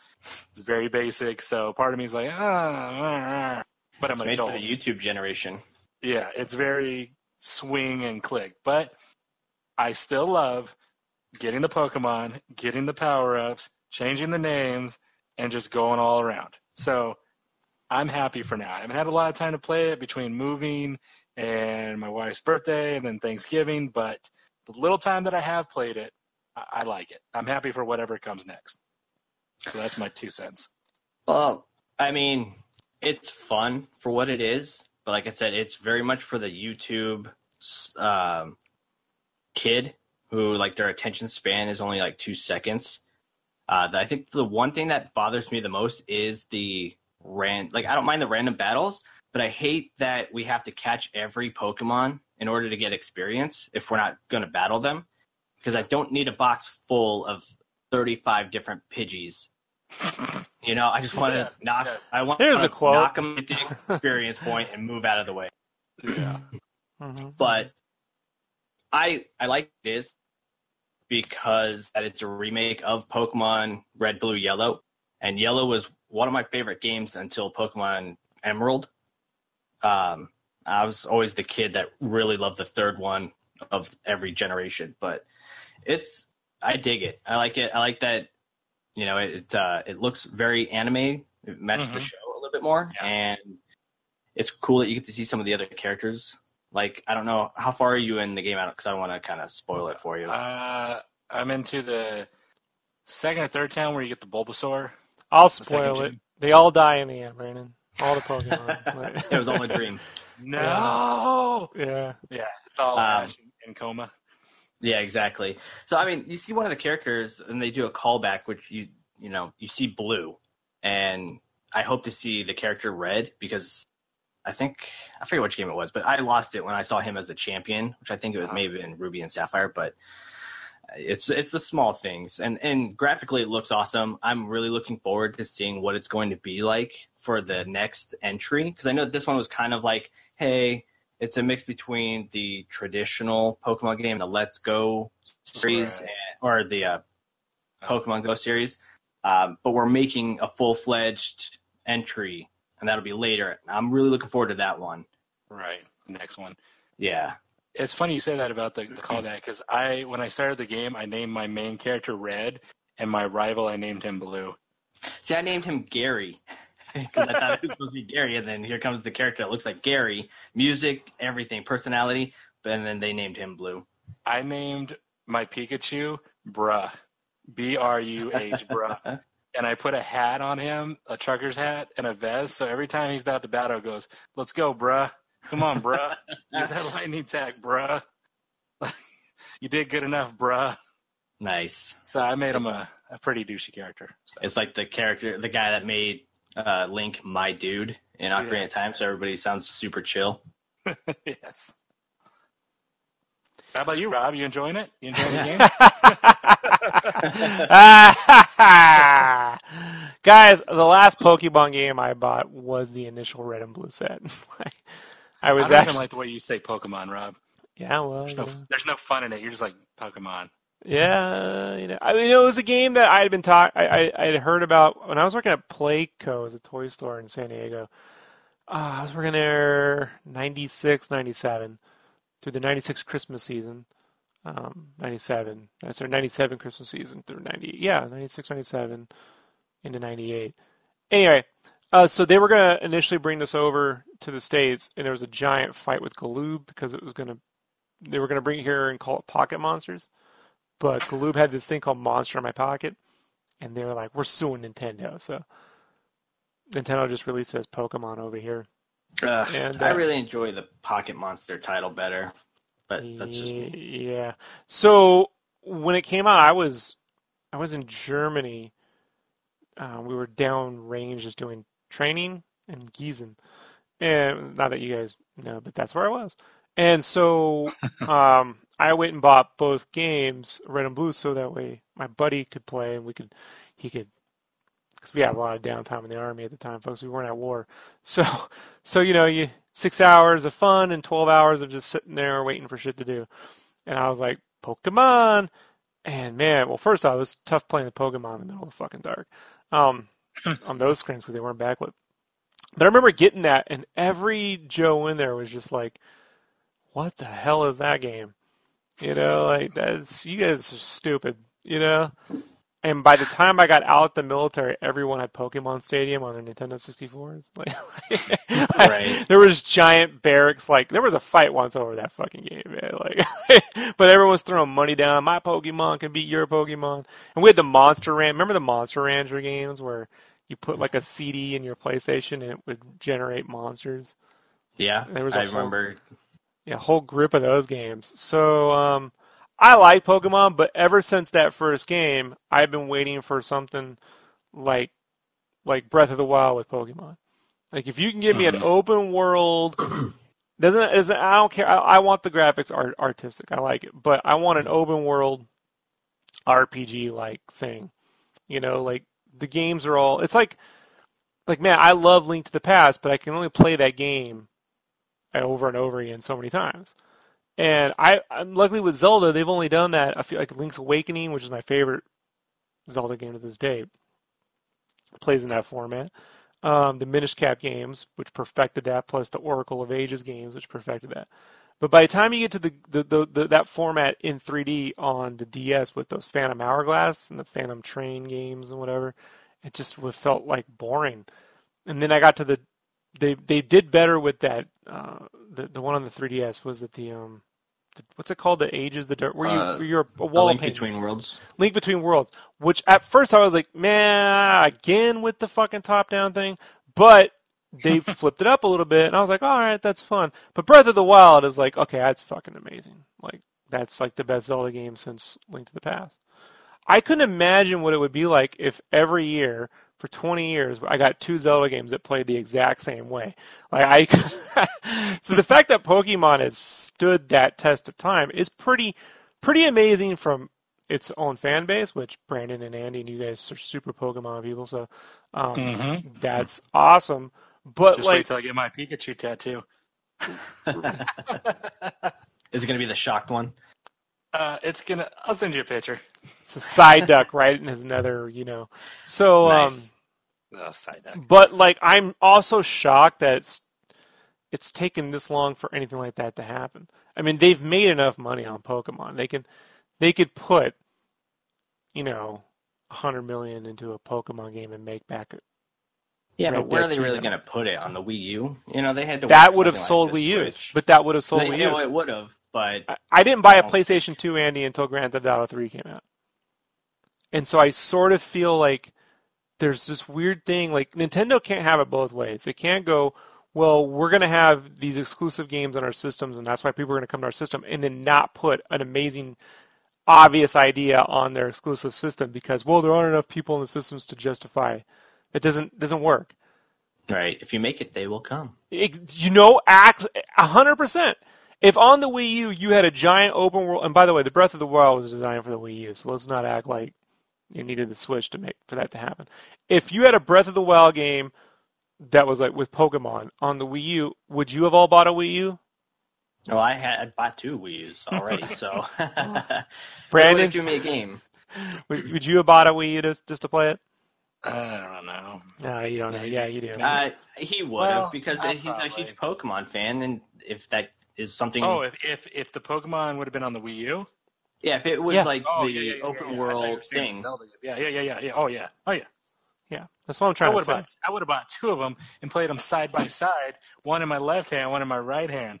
it's very basic so part of me is like ah, ah, ah. but i'm It's an made adult for the YouTube generation. yeah it's very swing and click but i still love getting the pokemon getting the power-ups changing the names and just going all around so I'm happy for now. I haven't had a lot of time to play it between moving and my wife's birthday and then Thanksgiving, but the little time that I have played it, I, I like it. I'm happy for whatever comes next. So that's my two cents. Well, I mean, it's fun for what it is, but like I said, it's very much for the YouTube um, kid who like their attention span is only like two seconds. Uh, I think the one thing that bothers me the most is the ran like I don't mind the random battles, but I hate that we have to catch every Pokemon in order to get experience if we're not going to battle them. Because I don't need a box full of 35 different Pidgeys. You know, I just want to Yes, knock. yes. I want There's to a quote. knock them at the experience point and move out of the way. Yeah. Mhm. But I I like it is because that it's a remake of Pokemon Red, Blue, Yellow, and Yellow was one of my favorite games until Pokemon Emerald. Um, I was always the kid that really loved the third one of every generation, but it's I dig it. I like it. I like that. You know, it uh, it looks very anime. It matches the Mhm. show a little bit more, Yeah. and it's cool that you get to see some of the other characters. Like I don't know how far are you in the game out because I don't want to kind of spoil it for you. Uh, I'm into the second or third town where you get the Bulbasaur. I'll The spoil it. gen. They all die in the end, Brandon. All the Pokemon. it was all a dream. No. yeah. Yeah, it's all Um, Ash in coma. Yeah, exactly. So I mean, you see one of the characters, and they do a callback, which you you know you see blue, and I hope to see the character red because I think I forget which game it was, but I lost it when I saw him as the champion, which I think it was Uh-huh. maybe in Ruby and Sapphire, but it's it's the small things, and and graphically it looks awesome. I'm really looking forward to seeing what it's going to be like for the next entry because I know this one was kind of like, hey, it's a mix between the traditional Pokemon game, the Let's Go series, Right. and, or the uh, Pokemon Go series. Um, but we're making a full fledged entry, and that'll be later. I'm really looking forward to that one. Right. Next one. Yeah. It's funny you say that about the, the callback because I, when I started the game, I named my main character Red, and my rival I named him Blue. See, I named him Gary because I thought it was supposed to be Gary, and then here comes the character that looks like Gary. Music, everything, personality, but and then they named him Blue. I named my Pikachu Bruh, B R U H Bruh, and I put a hat on him, a trucker's hat, and a vest. So every time he's about to battle, it goes, "Let's go, Bruh! Come on, Bruh! Use that lightning tag, Bruh! you did good enough, Bruh." Nice. So I made him a, a pretty douchey character. So. It's like the character, the guy that made uh, Link my dude in Ocarina Yeah. of Time, so everybody sounds super chill. yes. How about you, Rob? You enjoying it? You enjoying the game? Guys, the last Pokemon game I bought was the initial Red and Blue set. I I was don't actually, even like the way you say Pokemon, Rob. yeah, well, There's you no, know. there's no fun in it. You're just like Pokemon. Yeah, you know, I mean, it was a game that I had been taught. I, I I had heard about when I was working at Playco, as a toy store in San Diego. Uh, I was working there 96, 97 through the 96 Christmas season. Um, 97. I started 97 Christmas season through 98. Yeah, 96, 97 into 98. Anyway, uh, so they were going to initially bring this over to the States, and there was a giant fight with Galoob because it was going to, they were going to bring it here and call it Pocket Monsters. But Galoob had this thing called Monster in My Pocket, and they were like, we're suing Nintendo. So Nintendo just released as Pokemon over here. Ugh, And, I uh, really enjoy the Pocket Monster title better, but that's just me. Yeah. So when it came out, I was I was in Germany. Uh, we were down range just doing training in Gießen, and not that you guys know, but that's where I was. And so um, I went and bought both games, red and blue, so that way my buddy could play and we could he could because we had a lot of downtime in the army at the time, folks. We weren't at war, so so you know you six hours of fun and twelve hours of just sitting there waiting for shit to do. And I was like, Pokemon, and man, well, first off, it was tough playing the Pokemon in the middle of the fucking dark, um, on those screens because they weren't backlit. But I remember getting that, and every Joe in there was just like, "What the hell is that game?" You know, like that's you guys are stupid. You know, and by the time I got out the military, everyone had Pokemon Stadium on their Nintendo 64s. Like, Right. there was giant barracks. Like there was a fight once over that fucking game, man. Like, but everyone was throwing money down. My Pokemon can beat your Pokemon, and we had the Monster Ranch. Remember the Monster Rancher games where you put like a CD in your PlayStation and it would generate monsters. Yeah, There was I whole- remember. Yeah, whole grip of those games. So um, I like Pokemon, but ever since that first game, I've been waiting for something like like Breath of the Wild with Pokemon. Like if you can give me an open world, doesn't isn't I don't care. I, I want the graphics art artistic. I like it, but I want an open world RPG like thing. You know, like the games are all. It's like like man, I love Link to the Past, but I can only play that game over and over again so many times. And I, I'm luckily with Zelda, they've only done that. I feel like Link's Awakening, which is my favorite Zelda game to this day, plays in that format. Um, the Minish Cap games, which perfected that, plus the Oracle of Ages games, which perfected that. But by the time you get to the, the, the, the that format in 3D on the DS with those Phantom Hourglass and the Phantom Train games and whatever, it just felt like boring. And then I got to the they they did better with that. Uh, the the one on the 3DS was that the um, the, what's it called? The Ages, the dirt. Where you Uh, you're a A wall link painting. between worlds. Link Between Worlds, which at first I was like, man, again with the fucking top down thing, but they flipped it up a little bit, and I was like, all right, that's fun. But Breath of the Wild is like, okay, that's fucking amazing. Like that's like the best Zelda game since Link to the Past. I couldn't imagine what it would be like if every year for 20 years I got two Zelda games that played the exact same way. Like I so the fact that Pokemon has stood that test of time is pretty pretty amazing from its own fan base, which Brandon and Andy and you guys are super Pokemon people, so um, Mhm. that's awesome. But Just wait like, till I get my Pikachu tattoo. Is it going to be the shocked one? Uh, it's gonna. I'll send you a picture. it's a side duck right in his nether, you know. So um, Nice. Oh, side note. But like, I'm also shocked that it's it's taken this long for anything like that to happen. I mean, they've made enough money on Pokemon. They can they could put you know a hundred million into a Pokemon game and make back it. Yeah, Red but where are they really going to put it on the Wii U? You know, they had to. That would have sold like Wii the U's, Switch. but that would have sold They- Wii yeah, U's. well, it would have, but I- I didn't buy a. PlayStation 2, Andy, until Grand Theft Auto 3 came out. And so I sort of feel like there's this weird thing like Nintendo can't have it both ways. They can't go, well, we're going to have these exclusive games on our systems and that's why people are going to come to our system and then not put an amazing obvious idea on their exclusive system because well, there aren't enough people in the systems to justify. It doesn't doesn't work. right, if you make it, they will come. It- you know, act hundred percent. If on the Wii U you had a giant open world, and by the way, the Breath of the Wild was designed for the Wii U, so let's not act like you needed the Switch to make for that to happen. If you had a Breath of the Wild game that was like with Pokemon on the Wii U, would you have all bought a Wii U? Well, I had I bought two Wii U's already, so Brandon, give me a game. would, would you have bought a Wii U to, just to play it? I don't know. No, you don't know. Yeah, you do. Uh, he would Well, have because I'll he's a huge Pokemon fan, and if that is something, Oh, if, if if the Pokemon would have been on the Wii U. yeah, if it was Yeah. like Oh the yeah, yeah, yeah, open yeah, yeah. I thought you were world saying thing, Zelda. Yeah, yeah, yeah, yeah, yeah. Oh yeah, oh yeah. yeah, that's what I'm I trying to would say. bought. I would have bought two of them and played them side by side, one in my left hand, one in my right hand.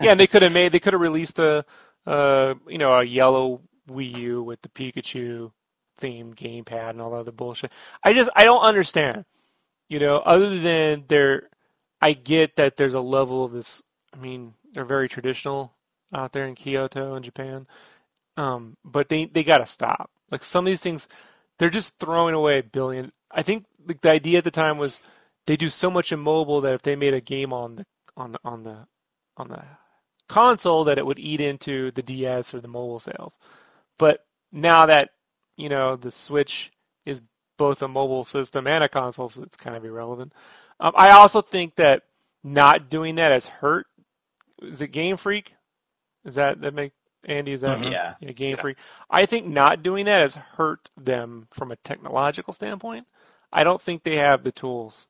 Yeah, and they could have made. They could have released a, uh, you know, a yellow Wii U with the Pikachu themed gamepad and all that other bullshit. I just I don't understand. You know, other than there, I get that there's a level of this. I mean, they're very traditional out there in Kyoto and Japan, um, but they they got to stop. Like some of these things, they're just throwing away a billion. I think the, the idea at the time was they do so much in mobile that if they made a game on the on the on the on the console that it would eat into the DS or the mobile sales. But now that you know the Switch is both a mobile system and a console, so it's kind of irrelevant. Um, I also think that not doing that has hurt. Is it Game Freak? Is that that make Andy? Is that Mhm. yeah, yeah, Game Yeah. Freak? I think not doing that has hurt them from a technological standpoint. I don't think they have the tools.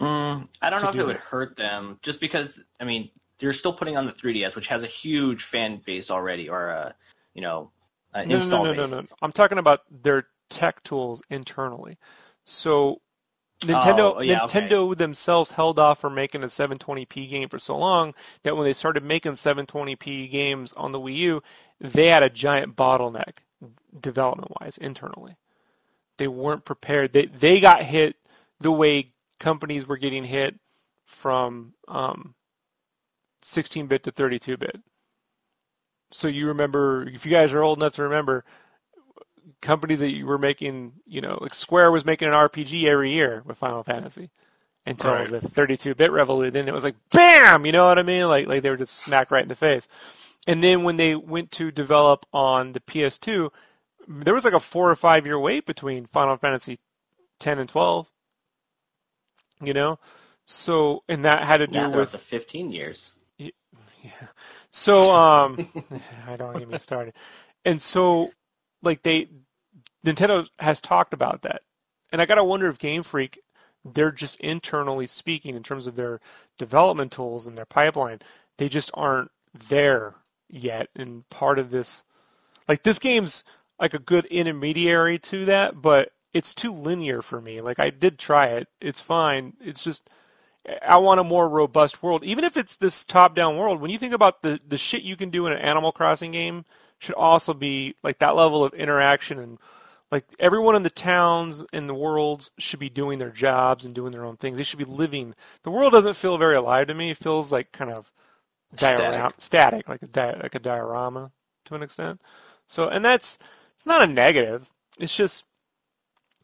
Mm, I don't to know if do it would it. hurt them just because I mean they're still putting on the 3DS, which has a huge fan base already, or a you know an No, no, install no, no, base. no, no. I'm talking about their tech tools internally. So Nintendo Oh, yeah, okay. Nintendo themselves held off from making a 720p game for so long that when they started making 720p games on the Wii U, they had a giant bottleneck development wise internally. They weren't prepared. They they got hit the way companies were getting hit from um, 16-bit to 32-bit. So you remember, if you guys are old enough to remember, companies that you were making, you know, like Square was making an RPG every year with Final Fantasy until Right. the 32-bit revolution. Then it was like, bam, you know what I mean? Like like they were just smacked right in the face. And then when they went to develop on the PS2, there was like a four or five year wait between Final Fantasy 10 and 12. You know, so and that had to do Yeah, with up to 15 years. Yeah. So um, I don't get me started. And so, like they, Nintendo has talked about that, and I gotta wonder if Game Freak, they're just internally speaking in terms of their development tools and their pipeline, they just aren't there yet. And part of this, like this game's like a good intermediary to that, but it's too linear for me. Like I did try it, it's fine. It's just I want a more robust world, even if it's this top-down world. When you think about the the shit you can do in an Animal Crossing game, should also be like that level of interaction and like everyone in the towns and the worlds should be doing their jobs and doing their own things. They should be living. The world doesn't feel very alive to me. It feels like kind of diorama, static, like a di- like a diorama to an extent. So, and that's it's not a negative. It's just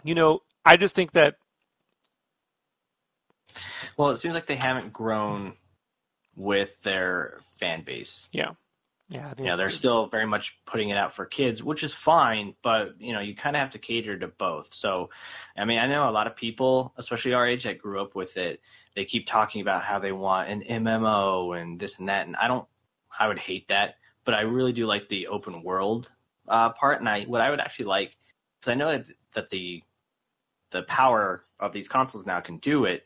you know, I just think that Well, it seems like they haven't grown with their fan base. yeah, yeah, Yeah, they're weird. still very much putting it out for kids, which is fine, but you know, you kind of have to cater to both. So, I mean, I know a lot of people, especially our age that grew up with it, they keep talking about how they want an MMO and this and that, and I don't I would hate that, but I really do like the open world uh, part and I what I would actually like cuz I know that, that the the power of these consoles now can do it.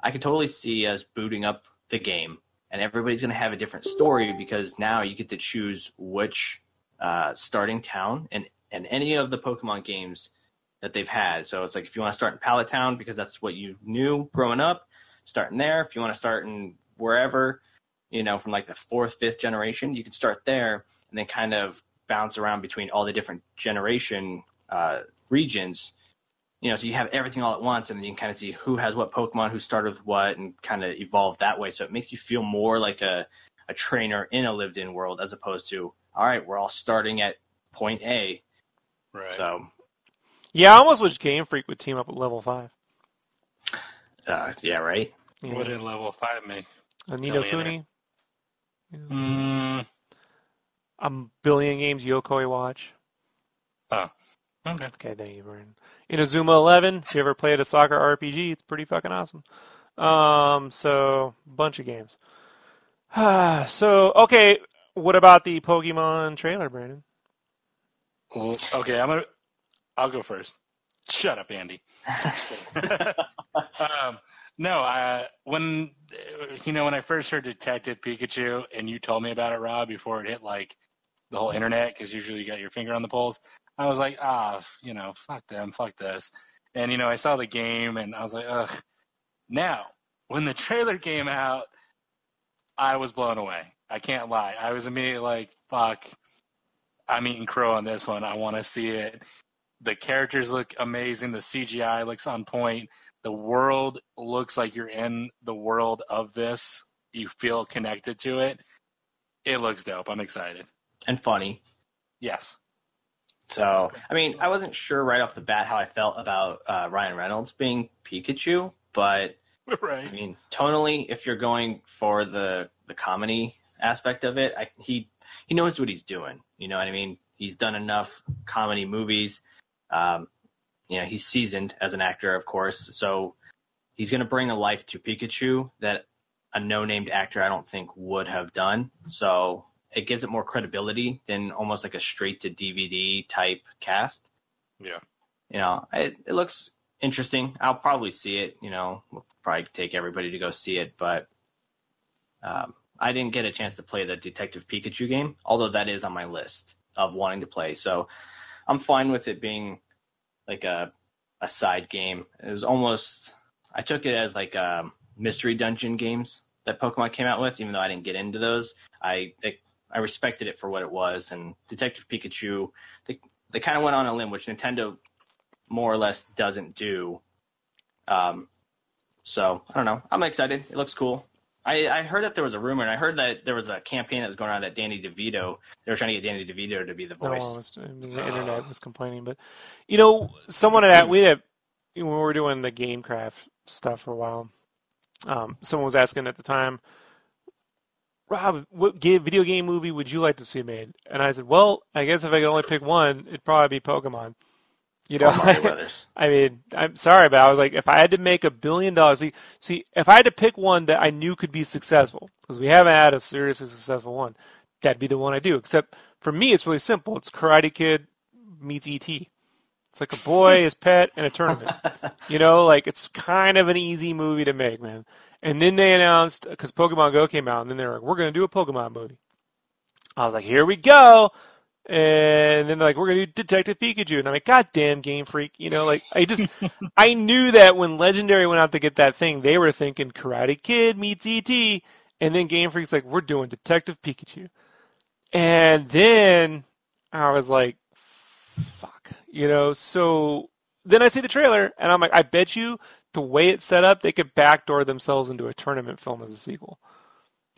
I could totally see us booting up the game and everybody's going to have a different story because now you get to choose which uh, starting town and and any of the Pokemon games that they've had. So it's like if you want to start in Pallet Town because that's what you knew growing up, starting there. If you want to start in wherever, you know, from like the fourth, fifth generation, you can start there and then kind of bounce around between all the different generation uh, regions. You know, so you have everything all at once, and then you can kind of see who has what Pokemon, who started with what, and kind of evolve that way. So it makes you feel more like a, a trainer in a lived-in world, as opposed to, all right, we're all starting at point A. Right. So Yeah, I almost wish Game Freak would team up with Level Five. uh, yeah, right. You What know, did level five make? Anito Billionaire. Kuni, you know, Mm, a billion games Yo-kai Watch. okay. Okay, thank you, Brian. Inazuma Eleven. If you ever played a soccer RPG, it's pretty fucking awesome. Um, so bunch of games. so okay, what about the Pokemon trailer, Brandon? Okay, I'm gonna. I'll go first. Shut up, Andy. um, no, uh, when you know when I first heard Detective Pikachu and you told me about it, Rob, before it hit like the whole internet, because usually you got your finger on the pulse. I was like, ah, you know, fuck them, fuck this. And you know, I saw the game and I was like, ugh. Now, when the trailer came out, I was blown away. I can't lie. I was immediately like, fuck. I'm eating crow on this one. I want to see it. The characters look amazing. The CGI looks on point. The world looks like you're in the world of this. You feel connected to it. It looks dope. I'm excited. and funny. Yes. So, I mean, I wasn't sure right off the bat how I felt about uh, Ryan Reynolds being Pikachu, but I mean, tonally, if you're going for the the comedy aspect of it, I, he he knows what he's doing. You know what I mean? He's done enough comedy movies. Um, you know, he's seasoned as an actor, of course. So he's going to bring a life to Pikachu that a no-named actor I don't think would have done. So it gives it more credibility than almost like a straight to DVD type cast. Yeah. You know, it, it looks interesting. I'll probably see it. You know, we'll probably take everybody to go see it, but um, I didn't get a chance to play the Detective Pikachu game, although that is on my list of wanting to play. So I'm fine with it being like a a side game. It was almost I took it as like um, mystery dungeon games that Pokemon came out with. Even though I didn't get into those, I I, I respected it for what it was. And Detective Pikachu, they they kind of went on a limb, which Nintendo more or less doesn't do. Um, so I don't know. I'm excited. It looks cool. I, I heard that there was a rumor, and I heard that there was a campaign that was going on that Danny DeVito. They were trying to get Danny DeVito to be the voice. one was, I mean, the internet was complaining, but you know, someone at we had when we were doing the GameCraft stuff for a while. Um, someone was asking at the time, Rob, what ga- video game movie would you like to see made? And I said, well, I guess if I could only pick one, it'd probably be Pokemon. You know, oh Or I mean, I'm sorry, but I was like, if I had to make a billion dollars, see, see, if I had to pick one that I knew could be successful, because we haven't had a seriously successful one, that'd be the one I do. Except for me, it's really simple. It's Karate Kid meets ET. It's like a boy, his pet, and a tournament. You know, like it's kind of an easy movie to make, man. And then they announced because Pokemon Go came out, and then they were like, "We're going to do a Pokemon movie." I was like, "Here we go!" And then they're like, "We're going to do Detective Pikachu," and I'm like, "God damn, Game Freak!" You know, like I just I knew that when Legendary went out to get that thing, they were thinking Karate Kid meets ET, and then Game Freak's like, "We're doing Detective Pikachu," and then I was like, "Fuck," you know. So then I see the trailer, and I'm like, I bet you the way it's set up, they could backdoor themselves into a tournament film as a sequel.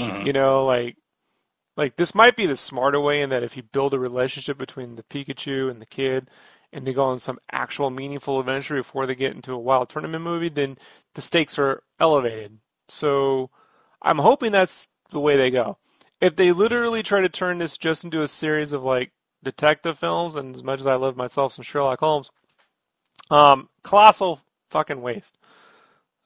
Mhm. You know, like like this might be the smarter way in that if you build a relationship between the Pikachu and the kid and they go on some actual meaningful adventure before they get into a wild tournament movie, then the stakes are elevated. So I'm hoping that's the way they go. If they literally try to turn this just into a series of like detective films, and as much as I love myself some Sherlock Holmes, um, colossal fucking waste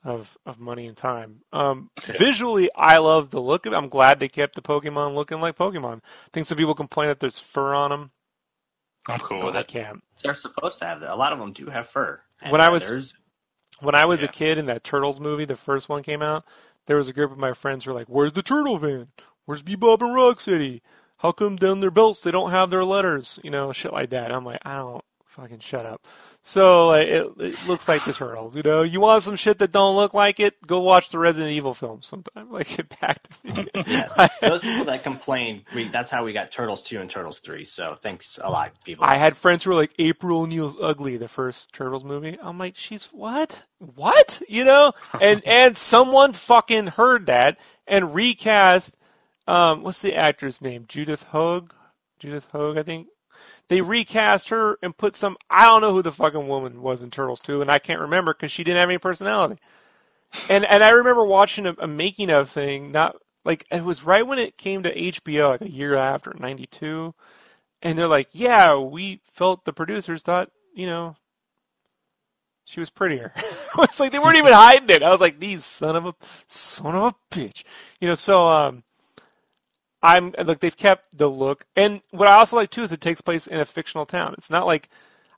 of of money and time. Um, visually, I love the look of it. I'm glad they kept the Pokemon looking like Pokemon. I think some people complain that there's fur on them. I'm cool but with I it. can't. They're supposed to have that. A lot of them do have fur. And When I was- feathers. When I was a kid in that Turtles movie, the first one came out, there was a group of my friends who were like, "Where's the Turtle Van? Where's Bebop and Rocksteady? How come down their belts they don't have their letters? You know, shit like that." I'm like, I don't fucking shut up. So it, it looks like the Turtles. You know, you want some shit that don't look like it? Go watch the Resident Evil films sometime. Like, get back to me. Yeah, those people that complain, we, that's how we got Turtles 2 and Turtles 3. So thanks a lot, people. I had friends who were like, April O'Neil's ugly, the first Turtles movie. I'm like, she's what? What? You know? And and someone fucking heard that and recast um what's the actor's name? Judith Hoag? Judith Hoag, I think. They recast her and put some I don't know who the fucking woman was in Turtles 2 and I can't remember cuz she didn't have any personality. And and I remember watching a, a making of thing not like it was right when it came to HBO like a year after 92 and they're like, "Yeah, we felt the producers thought, you know, she was prettier." it's like they weren't even hiding it. I was like, "These son of a son of a bitch," you know. So, um, I'm like they've kept the look, and what I also like too is it takes place in a fictional town. It's not like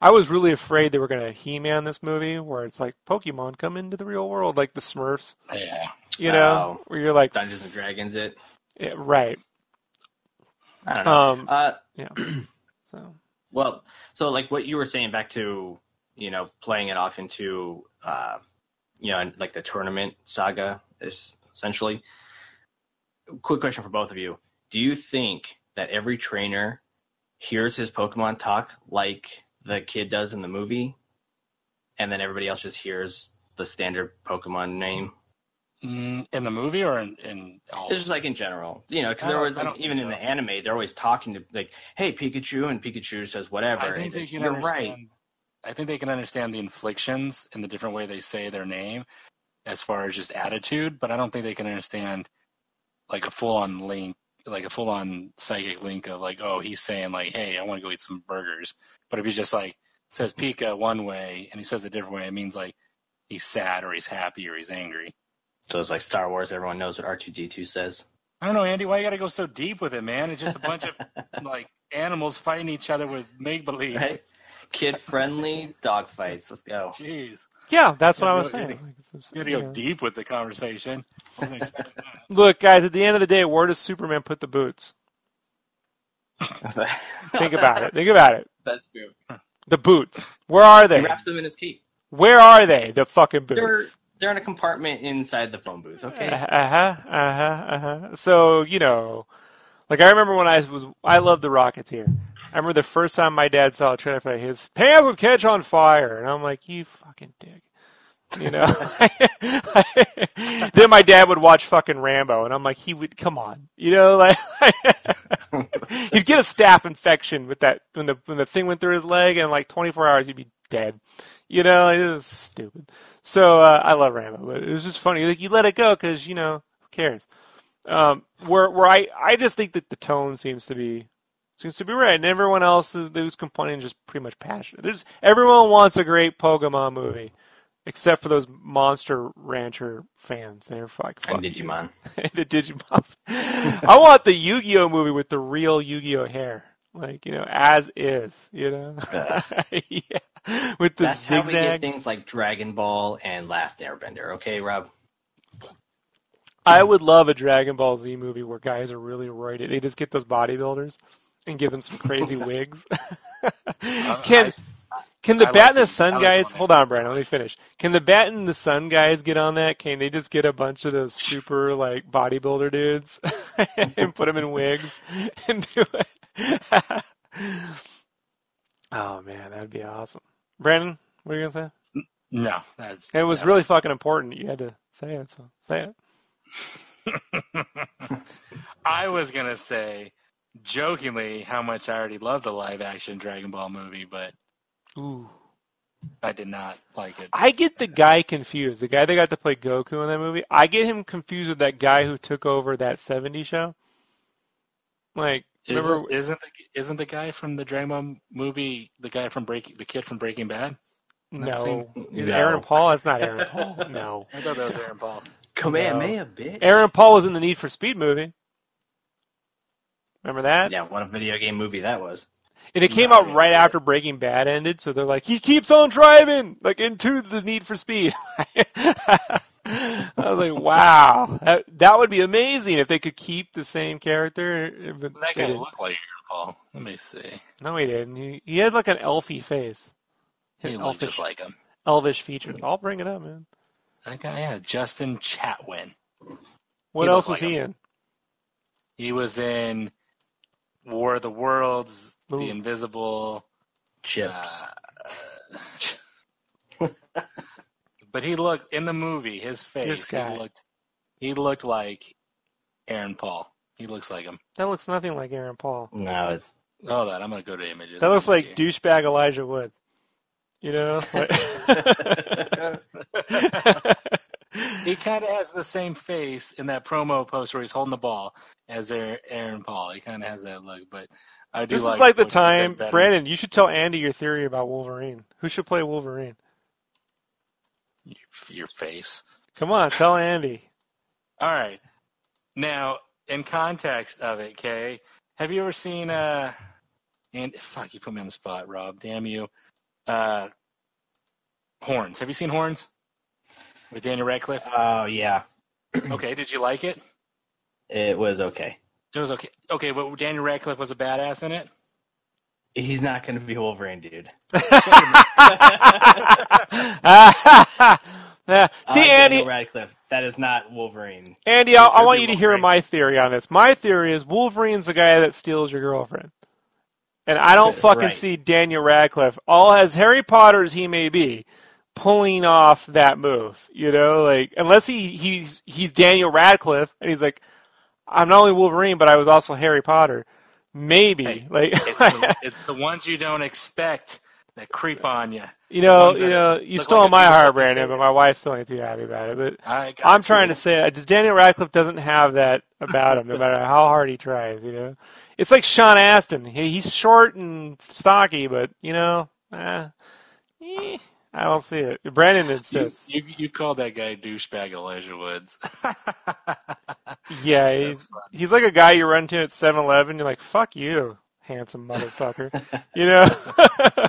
I was really afraid they were going to He-Man this movie, where it's like Pokemon come into the real world, like the Smurfs, Yeah. you know, Oh. where you're like, Dungeons and Dragons it. yeah, right, I don't know. um, uh, yeah. So well, so like what you were saying back to, you know, playing it off into, uh, you know, like the tournament saga is essentially. Quick question for both of you. Do you think that every trainer hears his Pokemon talk like the kid does in the movie, and then everybody else just hears the standard Pokemon name? Mm, in the movie or in, in all? It's just like in general, you know, because there was like, even think in the anime, they're always talking to like, "Hey, Pikachu," and Pikachu says whatever. I and think they can You're understand. right. I think they can understand the inflictions and the different way they say their name, as far as just attitude. But I don't think they can understand like a full on link, like a full on psychic link of like, oh, he's saying like, hey, I want to go eat some burgers. But if he's just like says Pika one way and he says a different way, it means like he's sad or he's happy or he's angry. So it's like Star Wars. Everyone knows what R two D two says. I don't know, Andy. Why you got to go so deep with it, man? It's just a bunch of like animals fighting each other with make believe. Right? Kid friendly dog fights. Let's go. Jeez, yeah, that's what I was no, saying. you Like, it's just, you got to go know. deep with the conversation. Wasn't that. Look, guys, at the end of the day, where does Superman put the boots? Think about it. Think about it. That's true. The boots. Where are He they? wraps them in his cape. Where are they? The fucking They're boots. they're in a compartment inside the phone booth. Okay. Uh huh. Uh huh. Uh huh. So you know, like I remember when I was, I loved the Rocketeer. I remember the first time my dad saw a trailer for that, his pants would catch on fire, and I'm like, you fucking dick. You know. then my dad would watch fucking Rambo, and I'm like, he would come on. You know, like he'd get a staph infection with that when the when the thing went through his leg, and like 24 hours he'd be dead. You know, like, it was stupid. So uh, I love Rambo, but it was just funny. Like you let it go because you know who cares. Um, where where I I just think that the tone seems to be seems to be right, and everyone else who's complaining is just pretty much passionate. There's everyone wants a great Pokemon movie, except for those Monster Rancher fans. They're like fuck And. Digimon. the Digimon. I want the Yu-Gi-Oh movie with the real Yu-Gi-Oh hair, like you know, as is. You know, yeah, with the That's how we get things like Dragon Ball and Last Airbender. Okay, Rob. I would love a Dragon Ball Z movie where guys are really roided. They just get those bodybuilders and give them some crazy wigs. Can can the I Bat like and the Sun guys? Hold on, Brandon. Let me finish. Can the Bat and the Sun guys get on that? Can they just get a bunch of those super like bodybuilder dudes and put them in wigs and do it? oh man, that'd be awesome. Brandon, what are you gonna say? No, that's It was that really fucking important. You had to say it, so say it. I was gonna say jokingly how much I already love the live action Dragon Ball movie, but Ooh. I did not like it. I get the guy confused. The guy that got to play Goku in that movie. I get him confused with that guy who took over that '70s show. Like, remember? Isn't, isn't the isn't the guy from the Dragon Ball movie the guy from Breaking the kid from Breaking Bad? no, same- No. Aaron Paul. That's not Aaron Paul. No, I thought that was Aaron Paul. Kamehameha, bitch. Aaron Paul was in the Need for Speed movie. Remember that? Yeah, what a video game movie that was. And it came No, out didn't right after Breaking Bad ended, so they're like, he keeps on driving, like into the Need for Speed. I was like, wow, that, that would be amazing if they could keep the same character. But That guy didn't. looked like Aaron Paul. Let me see. No, he didn't. He, he had like an elfy face. He His looked elfish, just like him. elvish features. I'll bring it up, man. That guy, yeah, Justin Chatwin. What He else was like he him. in? He was in War of the Worlds, Ooh. The Invisible. Chips. uh, but he looked in the movie. His face. He looked. He looked like Aaron Paul. He looks like him. That looks nothing like Aaron Paul. no, it, Hold on, I'm gonna go to images. That looks like Here. douchebag Elijah Wood. You know? Like- He kind of has the same face in that promo post where he's holding the ball as Aaron Aaron Paul. He kind of has that look, but I do. this like is like the what you said time. Brandon. You should tell Andy your theory about Wolverine. Who should play Wolverine? Your, your face. Come on, tell Andy. All right. Now, in context of it, Kay, have you ever seen uh and fuck you put me on the spot, Rob, damn you. Uh Horns. Have you seen Horns? With Daniel Radcliffe? oh yeah, Okay, did you like it? it was okay. It was okay. Okay, but Daniel Radcliffe was a badass in it? He's not going to be Wolverine, dude. Yeah. See, Uh, Andy, Daniel Radcliffe. That is not Wolverine. Andy, I, I want be you to hear my theory on this. My theory is Wolverine's the guy that steals your girlfriend. And I don't fucking Right. see Daniel Radcliffe, all as Harry Potter as he may be, pulling off that move. You know, like unless he he's he's Daniel Radcliffe and he's like, I'm not only Wolverine, but I was also Harry Potter. Maybe, Hey, like It's the, it's the ones you don't expect that creep on you. you know, you know, you stole like my heart, Brandon, but my wife still ain't too happy about it. But I you. trying to say, uh, just Daniel Radcliffe doesn't have that about him, no matter how hard he tries. You know, it's like Sean Astin. He, he's short and stocky, but you know, eh, eh, I don't see it. Brandon insists. you, you called that guy douchebag Elijah Woods. yeah, he's he's like a guy you run to at 7-Eleven. You're like, "Fuck you, handsome motherfucker," you know.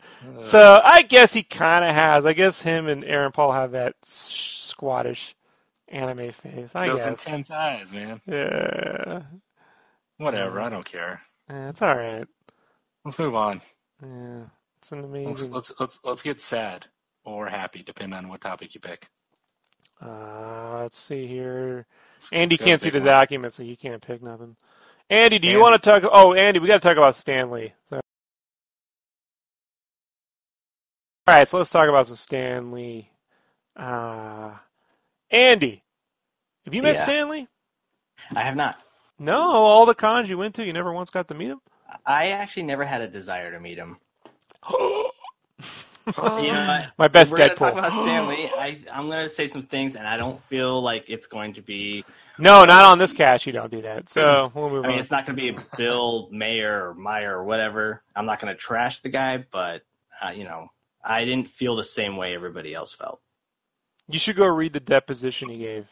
so I guess he kind of has. I guess him and Aaron Paul have that squattish anime face. I Those guess. intense eyes, man. Yeah. Whatever, I don't care. Eh, it's all right. Let's move on. Yeah, it's an Let's, let's let's let's get sad or happy, depending on what topic you pick. Uh, let's see here. Let's- Andy let's can't see the one. document, so you can't pick nothing. Andy, do you Andy. want to talk? Oh, Andy, we got to talk about Stan Lee. So. All right, so let's talk about some Stan Lee. Uh, Andy, have you met Yeah. Stan Lee? I have not. No, all the cons you went to, you never once got to meet him. I actually never had a desire to meet him. You know? My best We're Deadpool. talk about Stan Lee. I, I'm going to say some things, and I don't feel like it's going to be. No, not on this cast. You don't do that. So we'll move I mean, on. it's not going to be Bill Mayer or Meyer or whatever. I'm not going to trash the guy, but uh, you know, I didn't feel the same way everybody else felt. You should go read the deposition he gave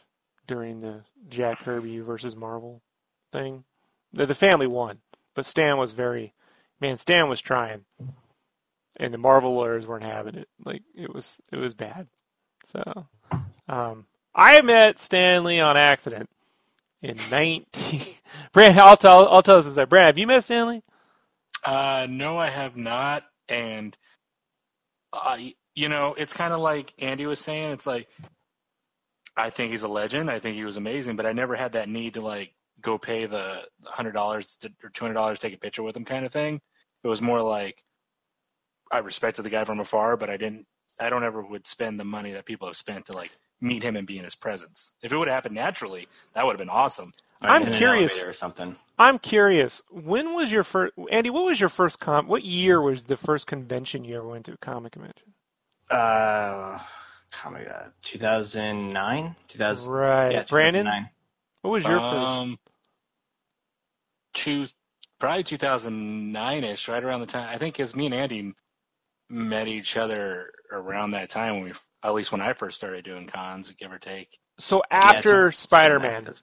during the Jack Kirby versus Marvel thing. The, the family won, but Stan was very, man. Stan was trying, and the Marvel lawyers weren't having it. Like it was, it was bad. So, um, I met Stan Lee on accident in nineteen. Brand, I'll tell, I'll tell this. Brand, have you met Stan Lee? Uh, no, I have not, and I you know, it's kind of like Andy was saying. It's like I think he's a legend. I think he was amazing, but I never had that need to like go pay the hundred dollars or two hundred dollars to take a picture with him, kind of thing. It was more like I respected the guy from afar, but I didn't. I don't ever would spend the money that people have spent to like meet him and be in his presence. If it would have happened naturally, that would have been awesome. Or I'm in curious. or something. I'm curious. When was your first, Andy? What was your first com? What year was the first convention you ever went to? Comic convention. Uh, comic, uh, 2009, 2000. Right. Yeah, Brandon, what was your first? Um, two, probably 2009 ish, right around the time. I think as me and Andy met each other around that time when we, at least when I first started doing cons, give or take. So after 2009, Spider-Man,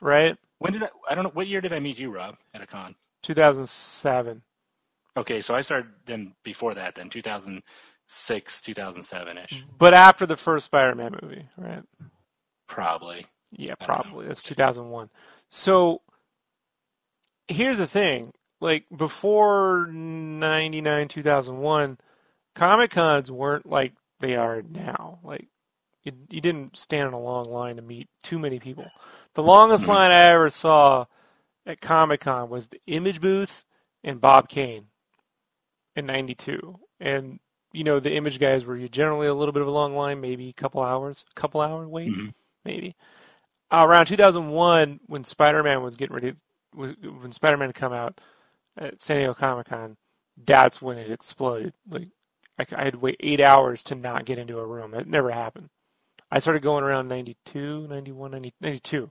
right? When did I? I don't know. What year did I meet you, Rob, at a con? 2007. Okay, so I started then before that, then 2006, 2007 ish, mm-hmm. But after the first Spider-Man movie, right? probably. Yeah, I don't know. probably. That's 2001. So here's the thing. Like before 99 2001, Comic Cons weren't like they are now. Like you, you didn't stand in a long line to meet too many people. The longest Mhm. line I ever saw at Comic Con was the Image booth and Bob Kane in 92. And you know, the Image guys were generally a little bit of a long line, maybe a couple hours, a couple hour wait, Mhm. maybe. Uh, around 2001, when Spider-Man was getting ready, was, when Spider-Man had come out at San Diego Comic Con, that's when it exploded. Like I, I had to wait eight hours to not get into a room. It never happened. I started going around 92, 91, 90, 92.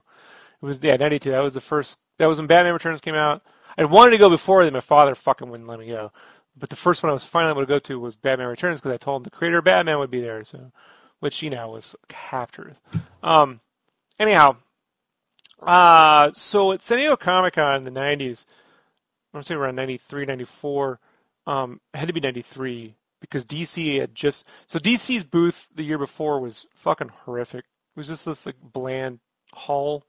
It was yeah, 92. That was the first. That was when Batman Returns came out. I wanted to go before then. My father fucking wouldn't let me go. But the first one I was finally able to go to was Batman Returns because I told him the creator of Batman would be there. So, which you know was half truth. Um, anyhow, uh, so at San Diego Comic Con in the 90s, I want to say around 93, 94, um, it had to be 93 because DC had just, so DC's booth the year before was fucking horrific. It was just this like bland hall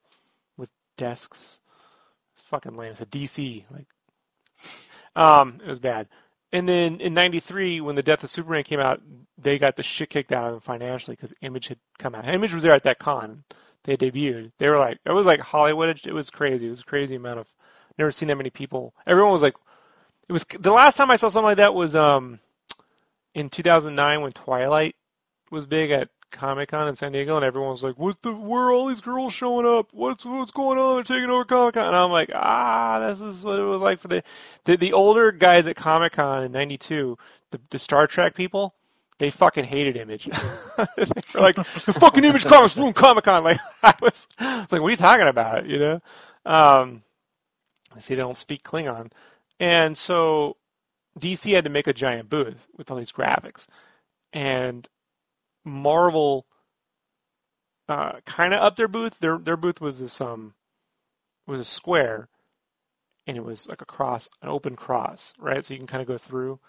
with desks. It's fucking lame. It's a DC, like, um, it was bad. And then in '93, when the Death of Superman came out, they got the shit kicked out of them financially because Image had come out. Image was there at that con. They debuted. They were like, it was like Hollywood. It was crazy. It was a crazy amount of. Never seen that many people. Everyone was like, it was the last time I saw something like that was um, in 2009 when Twilight was big at Comic Con in San Diego, and everyone was like, "What's the? Where are all these girls showing up? What's what's going on? They're taking over Comic Con." And I'm like, "Ah, this is what it was like for the the, the older guys at Comic Con in '92, the, the Star Trek people." They fucking hated Image. They're like, the fucking Image comics ruined Comic Con. Like, I was, I was like, what are you talking about? You know? Um, see they don't speak Klingon. And so DC had to make a giant booth with all these graphics. And Marvel uh, kind of upped their booth. Their their booth was this um was a square, and it was like a cross, an open cross, right? So you can kind of go through.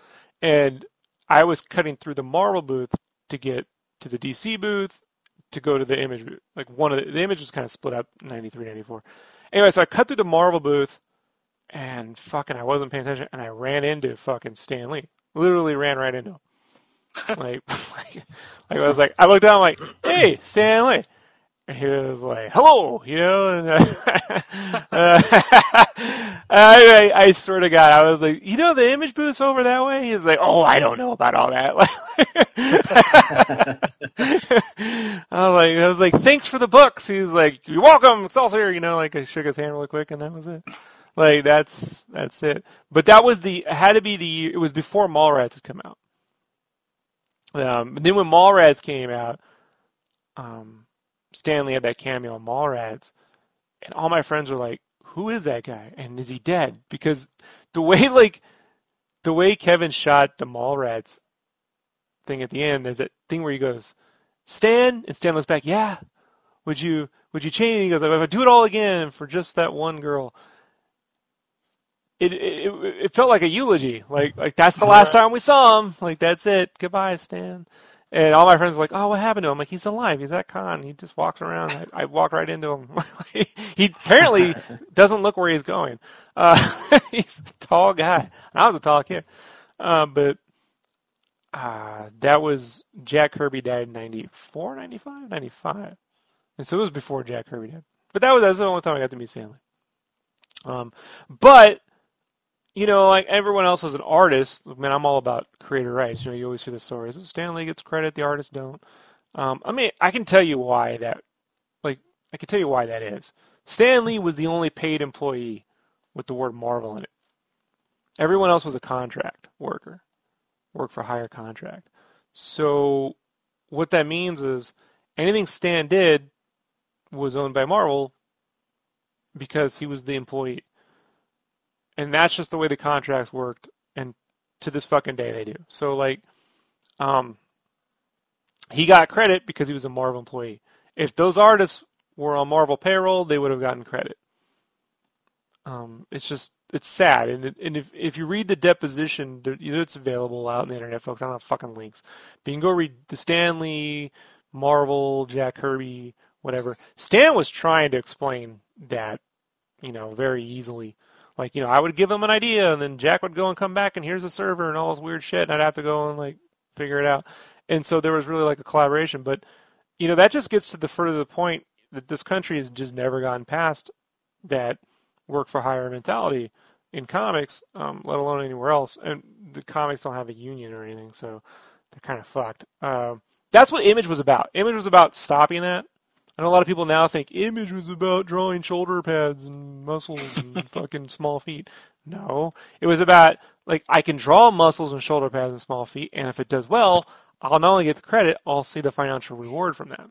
And I was cutting through the Marvel booth to get to the DC booth to go to the Image booth. Like one of the, the Image was kind of split up 93, 94. Anyway, so I cut through the Marvel booth, and fucking I wasn't paying attention, and I ran into fucking Stan Lee. Literally ran right into him. like, like, like I was like, I looked down, I'm like, hey, Stan Lee. And he was like, hello, you know, and uh, uh, I, I, I swear to God, I was like, you know, the image booth's over that way. He's like, oh, I don't know about all that. I was like, I was like, thanks for the books. He's like, you're welcome, Excelsior. You know, like I shook his hand real quick, and that was it. Like that's that's it. But that was the had to be the it was before Mallrats had come out. Um, and then when Mallrats came out, um, Stan Lee had that cameo on Mallrats, and all my friends were like, "Who is that guy? And is he dead?" Because the way like the way Kevin shot the Mallrats thing at the end, there's that thing where he goes, "Stan," and Stan looks back, "Yeah, would you would you change?" He goes, "If I do it all again for just that one girl." It, it it felt like a eulogy. Like like that's the last time we saw him. Like that's it. Goodbye, Stan. And all my friends were like, "Oh, what happened to him?" Like, "He's alive. He's at con. He just walks around." I, I walked right into him. he apparently doesn't look where he's going. Uh, he's a tall guy. I was a tall kid, uh, but uh, that was Jack Kirby died in 94, 95, 95. and so it was before Jack Kirby died. But that was that's the only time I got to meet Stan Lee. Um, but you know, like everyone else as an artist, I mean, I'm all about creator rights. You know, you always hear the stories. Stan Lee gets credit, the artists don't. Um, I mean, I can tell you why that, like, I can tell you why that is. Stan Lee was the only paid employee with the word Marvel in it. Everyone else was a contract worker, work for hire contract. So, what that means is anything Stan did was owned by Marvel because he was the employee and that's just the way the contracts worked and to this fucking day they do. So like um he got credit because he was a marvel employee. If those artists were on marvel payroll they would have gotten credit. Um it's just it's sad. And, and if, if you read the deposition you know it's available out on the internet folks. I don't have fucking links. But you can go read the stan lee marvel jack kirby whatever. Stan was trying to explain that you know very easily like, you know, I would give him an idea and then Jack would go and come back and here's a server and all this weird shit and I'd have to go and like figure it out. And so there was really like a collaboration. But, you know, that just gets to the further the point that this country has just never gone past that work for hire mentality in comics, um, let alone anywhere else. And the comics don't have a union or anything, so they're kind of fucked. Um, that's what Image was about. Image was about stopping that I know a lot of people now think image was about drawing shoulder pads and muscles and fucking small feet. No, it was about like I can draw muscles and shoulder pads and small feet, and if it does well, I'll not only get the credit, I'll see the financial reward from that.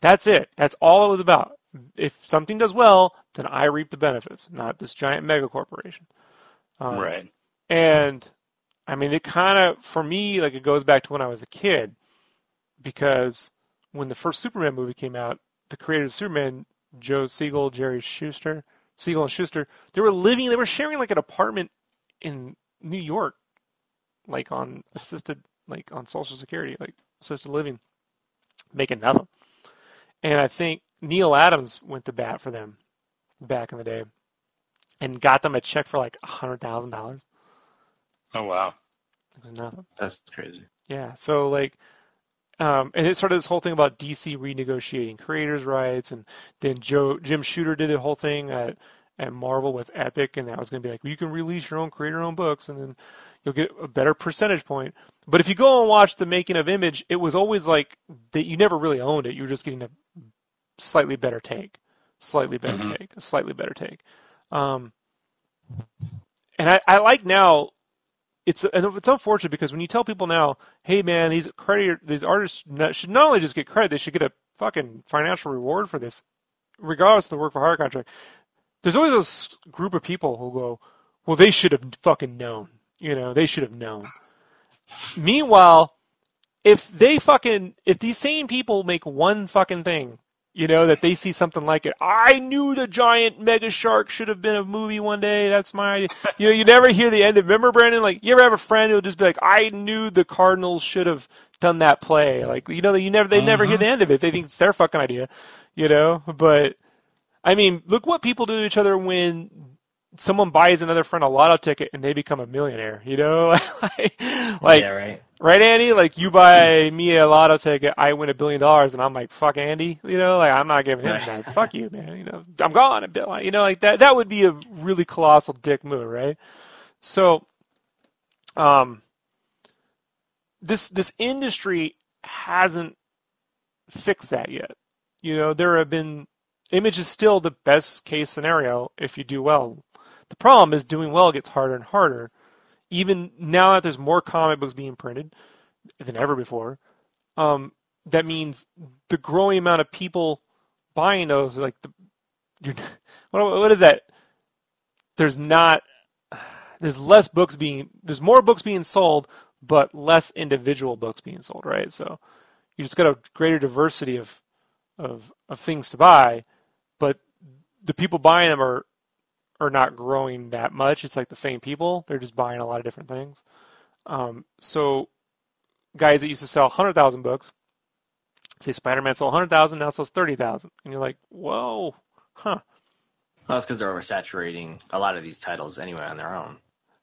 That's it. That's all it was about. If something does well, then I reap the benefits, not this giant mega corporation. Um, right. And I mean, it kind of, for me, like it goes back to when I was a kid, because when the first Superman movie came out, the creators of Superman, Joe Siegel, Jerry Shuster, Siegel and Shuster, they were living, they were sharing like an apartment in New York, like on assisted, like on Social Security, like assisted living, making nothing. And I think Neal Adams went to bat for them back in the day, and got them a check for like a hundred thousand dollars. Oh wow, it was nothing. That's crazy. Yeah, so like um, and it started this whole thing about DC renegotiating creators' rights, and then Joe Jim Shooter did the whole thing at at Marvel with Epic, and that was going to be like well, you can release your own creator-owned books, and then you'll get a better percentage point. But if you go and watch the making of Image, it was always like that you never really owned it; you were just getting a slightly better take, slightly better mm-hmm. take, a slightly better take. Um, and I, I like now it's and it's unfortunate because when you tell people now, hey man, these credit these artists should not only just get credit, they should get a fucking financial reward for this, regardless of the work for hire contract. There's always this group of people who go, well, they should have fucking known. You know, they should have known. Meanwhile, if they fucking if these same people make one fucking thing you know, that they see something like it. I knew the giant mega shark should have been a movie one day. That's my, idea. you know, you never hear the end of, remember Brandon? Like, you ever have a friend who'll just be like, I knew the Cardinals should have done that play. Like, you know, you never, they never hear mm-hmm. the end of it. They think it's their fucking idea, you know, but I mean, look what people do to each other when someone buys another friend a lotto ticket and they become a millionaire. You know, like yeah, right. Right, Andy. Like you buy me a lotto ticket, I win a billion dollars, and I'm like, fuck Andy. You know, like I'm not giving him that. Fuck you, man. You know, I'm gone. a bill. You know, like that. That would be a really colossal dick move, right? So, um, this this industry hasn't fixed that yet. You know, there have been image is still the best case scenario if you do well. The problem is doing well gets harder and harder. Even now that there's more comic books being printed than ever before, um, that means the growing amount of people buying those, like the, you're, what, what is that? There's not, there's less books being, there's more books being sold, but less individual books being sold, right? So you just got a greater diversity of, of, of things to buy, but the people buying them are are not growing that much. It's like the same people; they're just buying a lot of different things. Um, so, guys that used to sell hundred thousand books, say Spider-Man sold hundred thousand, now sells thirty thousand, and you're like, whoa, huh? Well, that's because they're oversaturating a lot of these titles anyway on their own.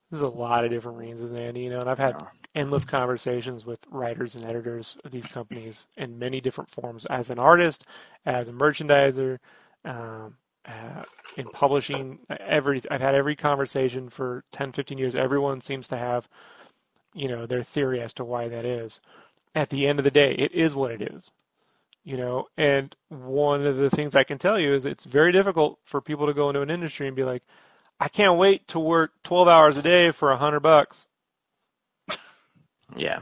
There's a lot of different reasons, Andy. You know, and I've had Yeah. endless conversations with writers and editors of these companies in many different forms, as an artist, as a merchandiser, um, uh, in publishing. Every I've had every conversation for 10, 15 years. Everyone seems to have, you know, their theory as to why that is. At the end of the day, it is what it is. You know, and one of the things I can tell you is it's very difficult for people to go into an industry and be like, I can't wait to work 12 hours a day for a hundred bucks. Yeah.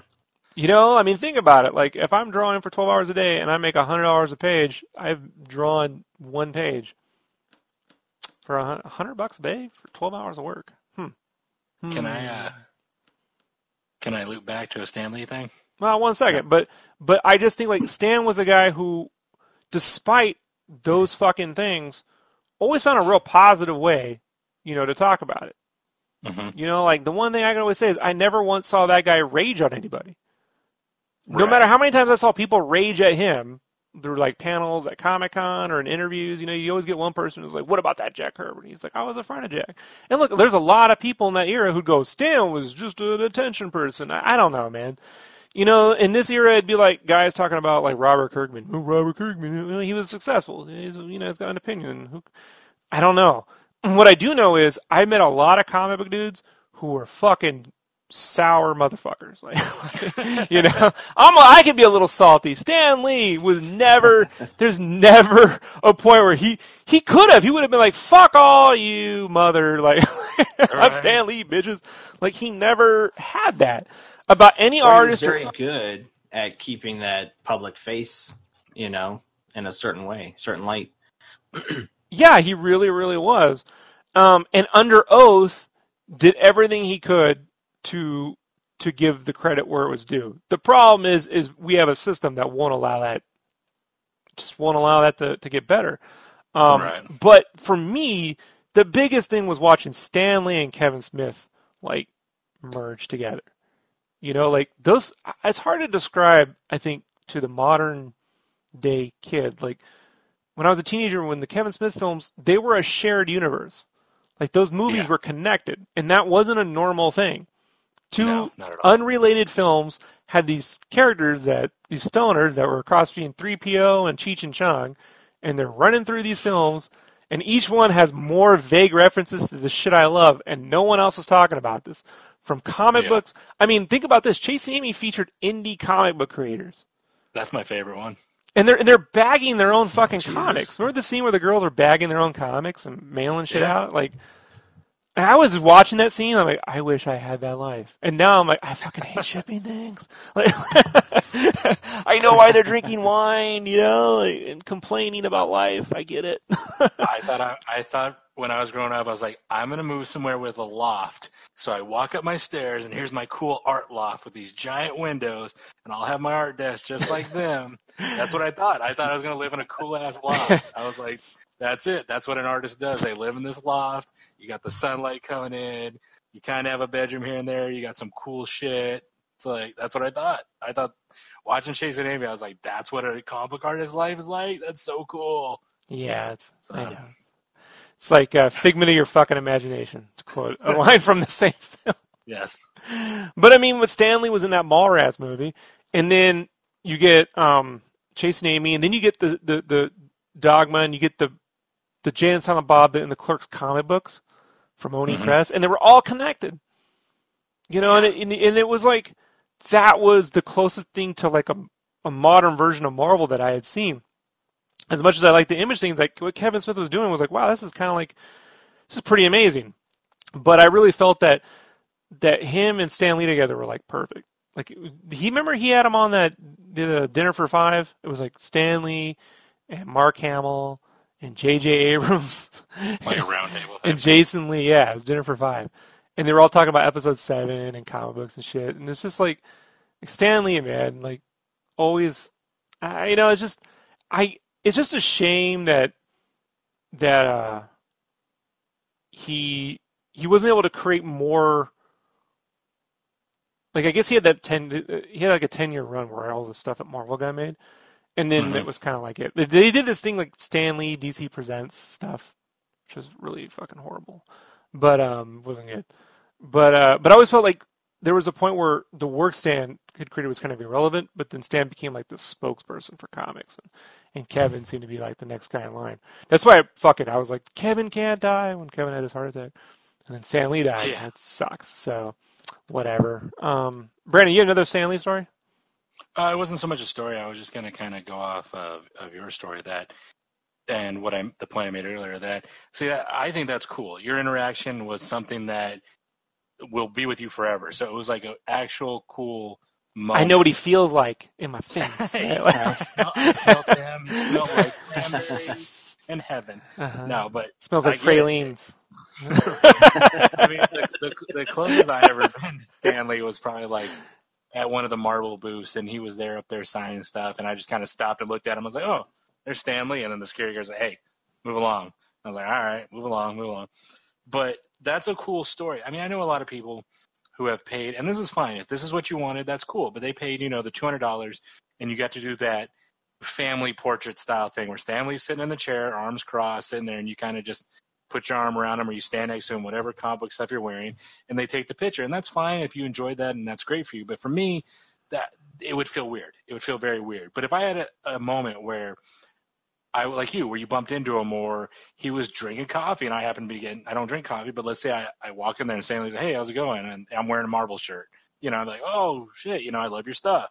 You know, I mean, think about it. Like, if I'm drawing for 12 hours a day and I make a hundred dollars a page, I've drawn one page for a hundred bucks a day for 12 hours of work. Hmm. Can Hmm. I uh, can I loop back to a Stan Lee thing? Well, one second, but but I just think like Stan was a guy who, despite those fucking things, always found a real positive way, you know, to talk about it. hmm You know, like the one thing I can always say is I never once saw that guy rage on anybody. No matter how many times I saw people rage at him through like panels at Comic Con or in interviews, you know, you always get one person who's like, "What about that Jack Herbert?" He's like, "I was a friend of Jack." And look, there's a lot of people in that era who go, "Stan was just an attention person." I, I don't know, man. You know, in this era, it'd be like guys talking about like Robert Kirkman. Oh, Robert Kirkman, he was successful. He's, you know, he's got an opinion. I don't know. What I do know is I met a lot of comic book dudes who were fucking sour motherfuckers. Like, you know, I'm I could be a little salty. Stan Lee was never. There's never a point where he he could have. He would have been like, "Fuck all you mother." Like, I'm Stan Lee, bitches. Like he never had that about any Or was artist. or- very good at keeping that public face, you know, in a certain way, certain light. Yeah, he really, really was. Um, and under oath, did everything he could to to give the credit where it was due. The problem is, is we have a system that won't allow that, just won't allow that to, to get better. Um, Right. But for me, the biggest thing was watching Stan Lee and Kevin Smith like merge together. You know, like those. It's hard to describe. I think to the modern day kid, like when I was a teenager, when the Kevin Smith films, they were a shared universe. Like those movies Yeah. were connected, and that wasn't a normal thing. Two No, not at all. unrelated films had these characters that these stoners that were cross between 3PO and Cheech and Chong, and they're running through these films, and each one has more vague references to the shit I love, and no one else is talking about this. From comic Yeah. books, I mean, think about this. Chasing Amy featured indie comic book creators. That's my favorite one. And they're and they're bagging their own fucking Jesus. comics. Remember the scene where the girls are bagging their own comics and mailing shit Yeah. out? Like, I was watching that scene. I'm like, I wish I had that life. And now I'm like, I fucking hate shipping things. Like, I know why they're drinking wine, you know, like, and complaining about life. I get it. I thought I, I thought when I was growing up, I was like, I'm gonna move somewhere with a loft. So I walk up my stairs, and here's my cool art loft with these giant windows, and I'll have my art desk just like them. That's what I thought. I thought I was gonna live in a cool ass loft. I was like, that's it. That's what an artist does. They live in this loft. You got the sunlight coming in. You kind of have a bedroom here and there. You got some cool shit. It's like that's what I thought. I thought watching Chasing Amy, I was like, that's what a comic book artist's life is like. That's so cool. yeah, it's, I know. It's like a figment of your fucking imagination, to quote a line from the same film. Yes. But I mean, what Stan Lee was in that Mallrats movie, and then you get um, and Amy, and then you get the, the, the Dogma, and you get the the Jay and Silent Bob and the Clerks comic books from Oni Mhm. Press, and they were all connected. You know, and it, and and it was like that was the closest thing to like a a modern version of Marvel that I had seen. As much as I like the image things, like what Kevin Smith was doing was like, wow, this is kind of like this is pretty amazing. But I really felt that that him and Stan Lee together were like perfect. Like he remember he had him on that the dinner for five. It was like Stan Lee and Mark Hamill and J.J. Abrams Like a round table. and Jason Lee. Yeah, it was dinner for five, and they were all talking about episode seven and comic books and shit. And it's just like Stan Lee, man, like always. I, you know, it's just I. It's just a shame that that uh he he wasn't able to create more. Like I guess he had that ten. He had like a ten year run where all the stuff at Marvel got made, and then Mhm. it was kind of like it. They- did this thing like Stan Lee DC Presents stuff, which was really fucking horrible, but um wasn't good. But uh, but I always felt like there was a point where the work Stan had created was kind of irrelevant, but then Stan became like the spokesperson for comics, and, and Kevin seemed to be like the next guy in line. That's why I, fuck it, I was like Kevin can't die when Kevin had his heart attack, and then Stan Lee died. Yeah. That sucks. So whatever. Um, Brandon, you have another Stan Lee story? Uh, it wasn't so much a story. I was just going to kind of go off of, of your story that, and what I the point I made earlier that see I I think that's cool. Your interaction was something that will be with you forever. So it was like an actual cool. Moment. I know what he feels like in my face. Right? I smell, I smell them. You smell like cranberry in heaven. Uh-huh. No, but smells I like pralines. I mean, the, the, the closest I ever been to Stan Lee was probably like at one of the Marvel booths, and he was there up there signing stuff, and I just kind of stopped and looked at him. I was like, "Oh, there's Stan Lee," and then the security guard's like, "Hey, move along." I was like, "All right, move along, move along." But that's a cool story. I mean, I know a lot of people who have paid, and this is fine. If this is what you wanted, that's cool. But they paid, you know, the two hundred dollars, and you got to do that family portrait style thing where Stan Lee's sitting in the chair, arms crossed, sitting there, and you kind of just put your arm around him or you stand next to him, whatever comic book stuff you're wearing, and they take the picture. And that's fine if you enjoyed that and that's great for you. But for me, that it would feel weird. It would feel very weird. But if I had a, a moment where I like you, where you bumped into him or he was drinking coffee and I happen to be getting I don't drink coffee, but let's say I, I walk in there and say, Hey, how's it going? And I'm wearing a Marvel shirt. You know, I'm like, Oh shit, you know, I love your stuff.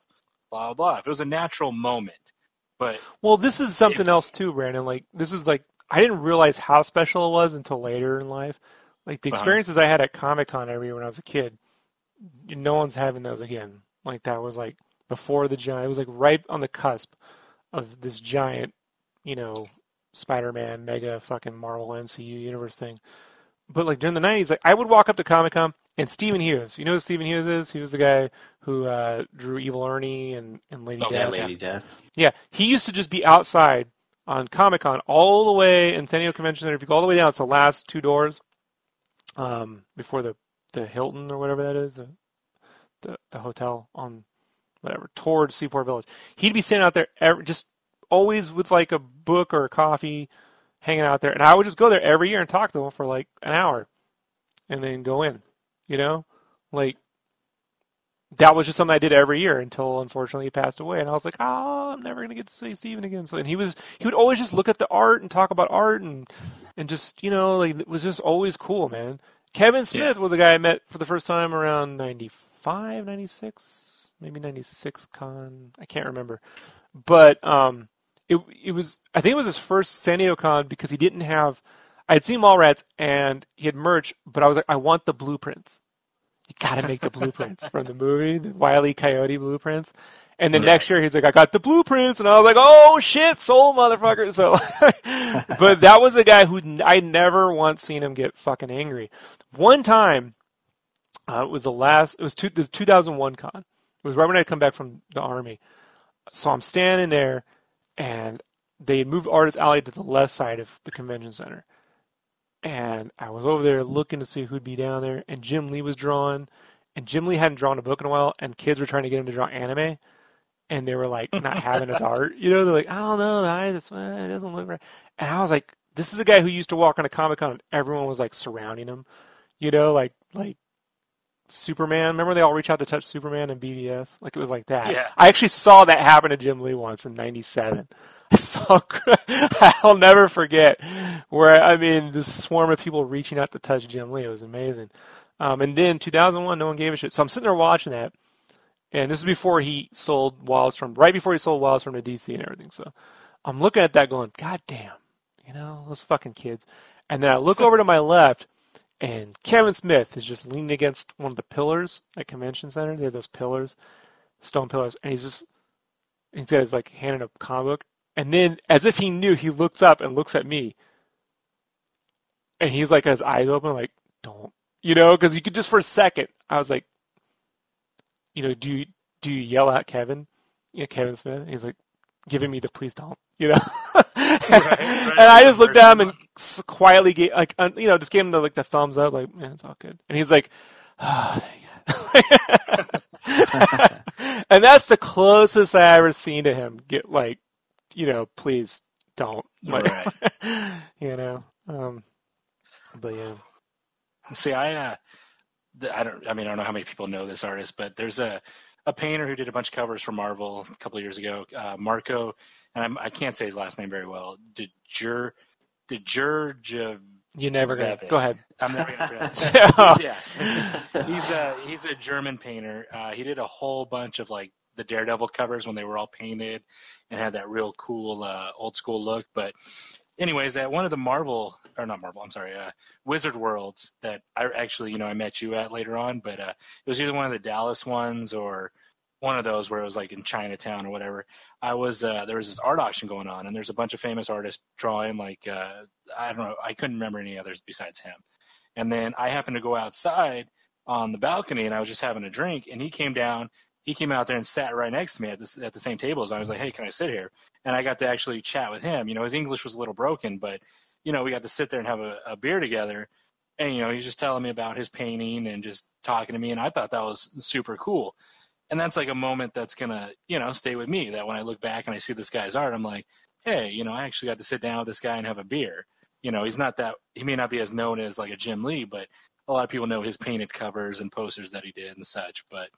Blah blah blah. If it was a natural moment. But Well, this is something else too, Brandon. Like this is like I didn't realize how special it was until later in life. Like the Uh-huh. experiences I had at Comic Con every year when I was a kid, no one's having those again. Like that was like before the giant. It was like right on the cusp of this giant, you know, Spider-Man mega fucking Marvel MCU universe thing. But like during the '90s, like I would walk up to Comic Con and Steven Hughes. You know who Steven Hughes is? He was the guy who uh, drew Evil Ernie and, and Lady Oh, Yeah, Death. Lady Death. Yeah, he used to just be outside on Comic Con all the way in San Diego Convention Center. If you go all the way down, it's the last two doors um, before the the Hilton or whatever that is, the, the the hotel on whatever towards Seaport Village. He'd be sitting out there, every, just always with like a book or a coffee, hanging out there, and I would just go there every year and talk to him for like an hour, and then go in. You know, like that was just something I did every year until unfortunately he passed away. And I was like, oh, I'm never gonna get to see Steven again. So and he was he would always just look at the art and talk about art and and just you know like it was just always cool, man. Kevin Smith was a guy I met for the first time around 95, 96, maybe 96 con. I can't remember. But um it it was I think it was his first San Diego con because he didn't have I had seen Mallrats and he had merch, but I was like, I want the blueprints. You gotta make the blueprints from the movie, the Wile E. Coyote blueprints. And then Right. next year he's like, I got the blueprints, and I was like, oh shit, soul motherfucker. So, but that was a guy who I never once seen him get fucking angry. One time, uh, it was the last, it was two, the 2001 con. It was right when I'd come back from the army. So I'm standing there, and they moved Artist Alley to the left side of the convention center. And I was over there looking to see who'd be down there, and Jim Lee was drawing, and Jim Lee hadn't drawn a book in a while, and kids were trying to get him to draw anime, and they were like not having his art. You know, they're like, I don't know, the eyes, uh, it doesn't look right. And I was like, this is a guy who used to walk on a Comic Con and everyone was like surrounding him, you know, like like Superman. Remember they all reach out to touch Superman and BVS? Like it was like that. Yeah. I actually saw that happen to Jim Lee once in '97. Saw. I'll never forget where I mean the swarm of people reaching out to touch Jim Lee. It was amazing. Um, and then 2001, no one gave a shit. So I'm sitting there watching that, and this is before he sold Wildstorm, right before he sold Wildstorm to DC and everything. So I'm looking at that, going, God damn, you know those fucking kids. And then I look over to my left, and Kevin Smith is just leaning against one of the pillars at Convention Center. They have those pillars, stone pillars, and he's just he's got his like hand in a comic book, and then as if he knew, he looks up and looks at me, and he's like his eyes open, like don't you know? Because you could just for a second, I was like, you know, do you do you yell at Kevin, you know, Kevin Smith? And he's like giving me the please don't, you know. and I just looked at him and quietly gave, like, un, you know, just gave him the like the thumbs up, like, man, it's all good. And he's like, oh, and that's the closest I ever seen to him get like, you know, please don't, like, Right. you know. Um, but yeah, See, I, uh, the, I don't, I mean, I don't know how many people know this artist, but there's a, a painter who did a bunch of covers for Marvel a couple of years ago, uh, Marco, and I'm, I can't say his last name very well. Dejur, Dejur, you never gonna go ahead. I'm never gonna pronounce it. He's- yeah, he's a he's a German painter. Uh, he did a whole bunch of like the Daredevil covers when they were all painted and had that real cool uh, old school look. But anyways, at one of the Marvel or not Marvel, I'm sorry, uh, Wizard Worlds that I actually you know I met you at later on, but uh, it was either one of the Dallas ones or one of those where it was like in Chinatown or whatever. I was uh, there was this art auction going on, and there's a bunch of famous artists drawing. Like uh, I don't know, I couldn't remember any others besides him. And then I happened to go outside on the balcony, and I was just having a drink, and he came down. He came out there and sat right next to me at the at the same table as I was like, "Hey, can I sit here?" And I got to actually chat with him. You know, his English was a little broken, but you know, we got to sit there and have a, a beer together. And you know, he's just telling me about his painting and just talking to me, and I thought that was super cool and that's like a moment that's gonna you know stay with me that when i look back and i see this guy's art i'm like hey you know i actually got to sit down with this guy and have a beer you know he's not that he may not be as known as like a jim lee but a lot of people know his painted covers and posters that he did and such but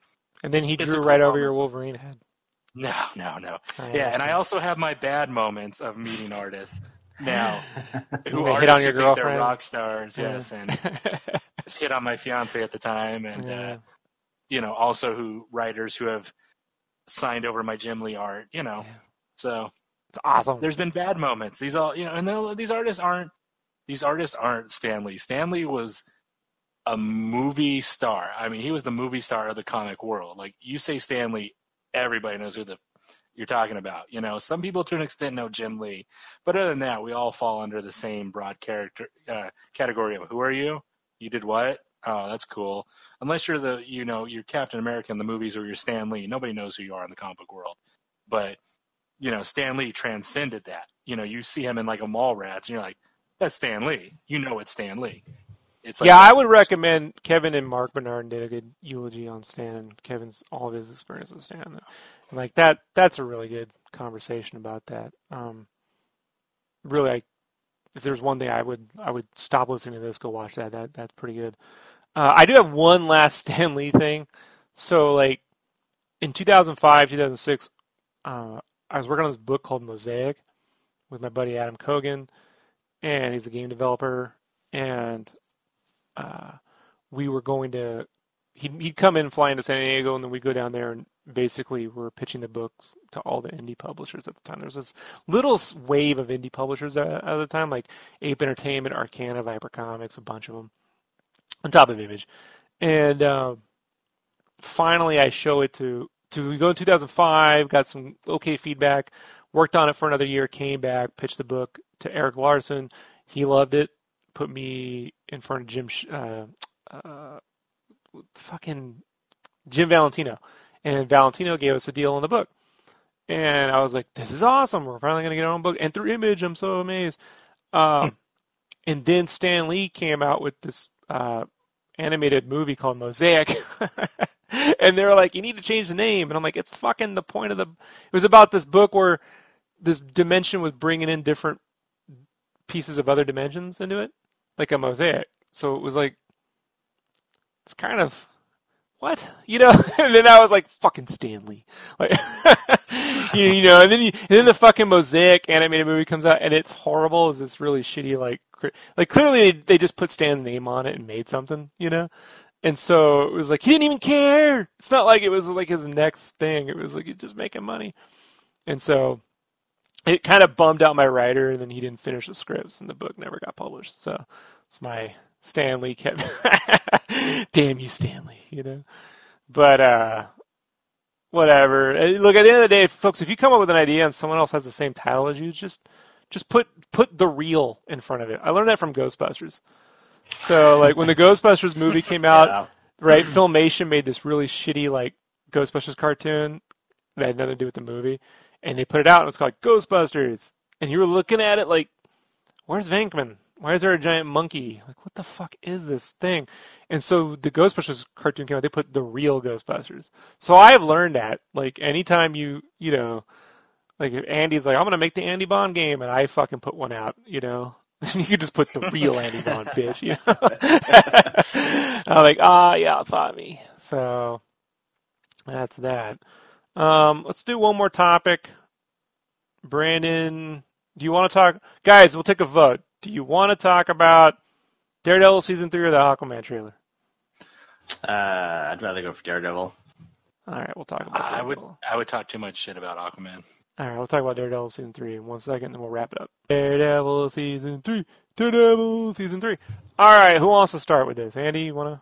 And then he It's drew right over your Wolverine head. no no no I yeah and i also have my bad moments of meeting artists now who They hit on your think they're girlfriend? rock stars Yeah. yes and hit on my fiance at the time and Yeah. uh, you know also who writers who have signed over my jim lee art you know Yeah. so it's awesome. there's been bad moments. These all you know, and these artists aren't these artists aren't Stan Lee. Stanley was a movie star. I mean, he was the movie star of the comic world. Like you say Stan Lee, everybody knows who the you're talking about. You know, some people to an extent know Jim Lee, but other than that, we all fall under the same broad character uh, category of who are you? You did what? Oh, that's cool. Unless you're the you know you're Captain America in the movies or you're Stan Lee, nobody knows who you are in the comic world. But you know, Stan Lee transcended that. You know, you see him in like a Mallrats and you're like, that's Stan Lee. You know it's Stan Lee. It's like yeah, I would recommend Kevin and Marc Bernardin did a good eulogy on Stan and Kevin's all of his experience with Stan. And like that, that's a really good conversation about that. Um, really, I, if there's one thing I would, I would stop listening to this, go watch that. That that's pretty good. Uh, I do have one last Stan Lee thing. So like in 2005, 2006, uh, I was working on this book called Mosaic with my buddy Adam Kogan, and he's a game developer, and uh, we were going to he'd, he'd come in flying to San Diego and then we'd go down there and basically we're pitching the books to all the indie publishers at the time. There was this little wave of indie publishers at, at the time, like Ape Entertainment, Arcana, Viper Comics, a bunch of them, on top of Image. And uh, finally I show it to, to we go in 2005, got some okay feedback, worked on it for another year, came back, pitched the book to Erik Larsen. He loved it, put me in front of Jim, uh, uh, fucking Jim Valentino, and Valentino gave us a deal on the book. And I was like, "This is awesome! We're finally going to get our own book." And through Image, I'm so amazed. Um, and then Stan Lee came out with this uh, animated movie called Mosaic, and they were like, "You need to change the name." And I'm like, "It's fucking the point of the." It was about this book where this dimension was bringing in different pieces of other dimensions into it, like a mosaic. So it was like it's kind of what you know. and then I was like, fucking Stan Lee, like you, you know. And then you, and then the fucking mosaic animated movie comes out, and it's horrible. It's this really shitty like like clearly they, they just put Stan's name on it and made something, you know. And so it was like he didn't even care. It's not like it was like his next thing. It was like he's just making money. And so it kind of bummed out my writer, and then he didn't finish the scripts, and the book never got published. So it's my Stan Lee kept. Damn you, Stan Lee. You know, but uh, whatever. Uh, Look, at the end of the day, folks, if you come up with an idea and someone else has the same title as you, just just put put the real in front of it. I learned that from Ghostbusters. So like when the Ghostbusters movie came out, Yeah. right? Filmation made this really shitty like Ghostbusters cartoon that had nothing to do with the movie, and they put it out and it was called Ghostbusters. And you were looking at it like, where's Venkman? Why is there a giant monkey? Like, what the fuck is this thing? And so the Ghostbusters cartoon came out. They put the real Ghostbusters. So I have learned that like anytime you you know. Like if Andy's like, I'm gonna make the Andy Bohn game, and I fucking put one out, you know. you could just put the real Andy Bohn, bitch. You know? I'm like, ah, yeah, thought me. So that's that. Um, let's do one more topic. Brandon, do you want to talk? Guys, we'll take a vote. Do you want to talk about Daredevil season three or the Aquaman trailer? Uh, I'd rather go for Daredevil. All right, we'll talk about. I would I would talk too much shit about Aquaman. All right, we'll talk about Daredevil season three in one second, then we'll wrap it up. Daredevil season three. Daredevil season three. All right, who wants to start with this? Andy, you want to?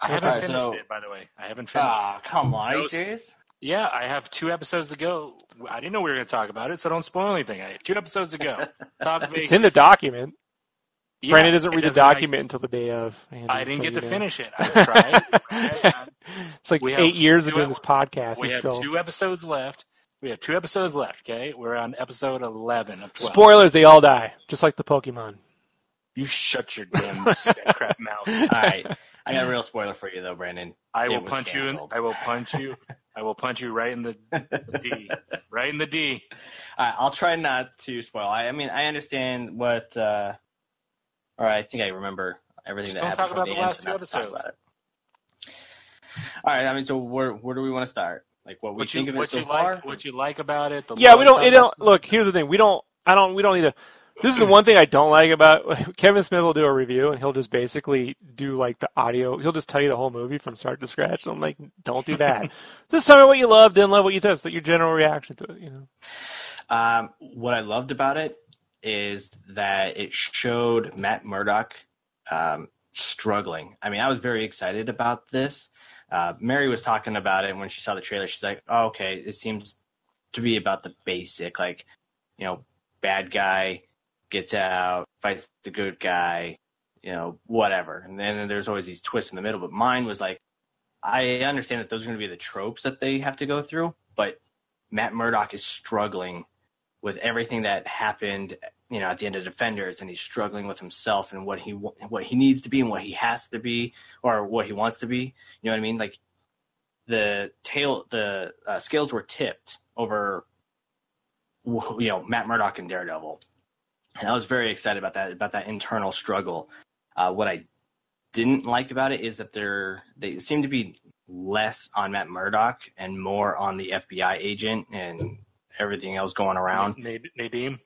I haven't finished so- it, by the way. I haven't finished. Ah, come on. Are you serious? Yeah, I have two episodes to go. I didn't know we were going to talk about it, so don't spoil anything. I have two episodes to go. It's in the document. Yeah, Brandon doesn't read the doesn't, like- document until the day of. Andy, I didn't so get to know. finish it. I tried. It's like We eight years two doing this podcast. we have still two episodes left. We have two episodes left. Okay, we're on episode eleven of twelve. spoilers. They all die, just like the Pokemon. You shut your damn crap mouth. All right. I got a real spoiler for you, though, Brandon. I It will was punch you. In. I will punch you. I will punch you right in the, the D. Right in the D. All right, I'll try not to spoil. I, I mean, I understand what, uh, or I think I remember everything Just that don't happened. talk about from the end, last so two not to talk episodes. All right, I mean, so where where do we want to start? Like what we What think you of it so you far? like what you like about it. The Yeah, we don't. It don't. Look, here's the thing. We don't. I don't. We don't need to. This is the one thing I don't like about Kevin Smith. Will do a review and he'll just basically do like the audio. He'll just tell you the whole movie from start to scratch. So I'm like, don't do that. just tell me what you loved, didn't love, what you thought. It's like your general reaction to it. You know. Um, what I loved about it is that it showed Matt Murdock um, struggling. I mean, I was very excited about this. Uh, Mary was talking about it when she saw the trailer. She's like, oh, "Okay, it seems to be about the basic, like you know, bad guy gets out, fights the good guy, you know, whatever." And then there's always these twists in the middle. But mine was like, I understand that those are going to be the tropes that they have to go through, but Matt Murdock is struggling with everything that happened, you know, at the end of Defenders, and he's struggling with himself and what he what he needs to be and what he has to be, or what he wants to be. You know what I mean? Like the tail, the uh, scales were tipped over, you know, Matt Murdock and Daredevil, and I was very excited about that about that internal struggle. Uh, what I didn't like about it is that they're they seem to be less on Matt Murdock and more on the FBI agent and everything else going around. Nad- Nadeem.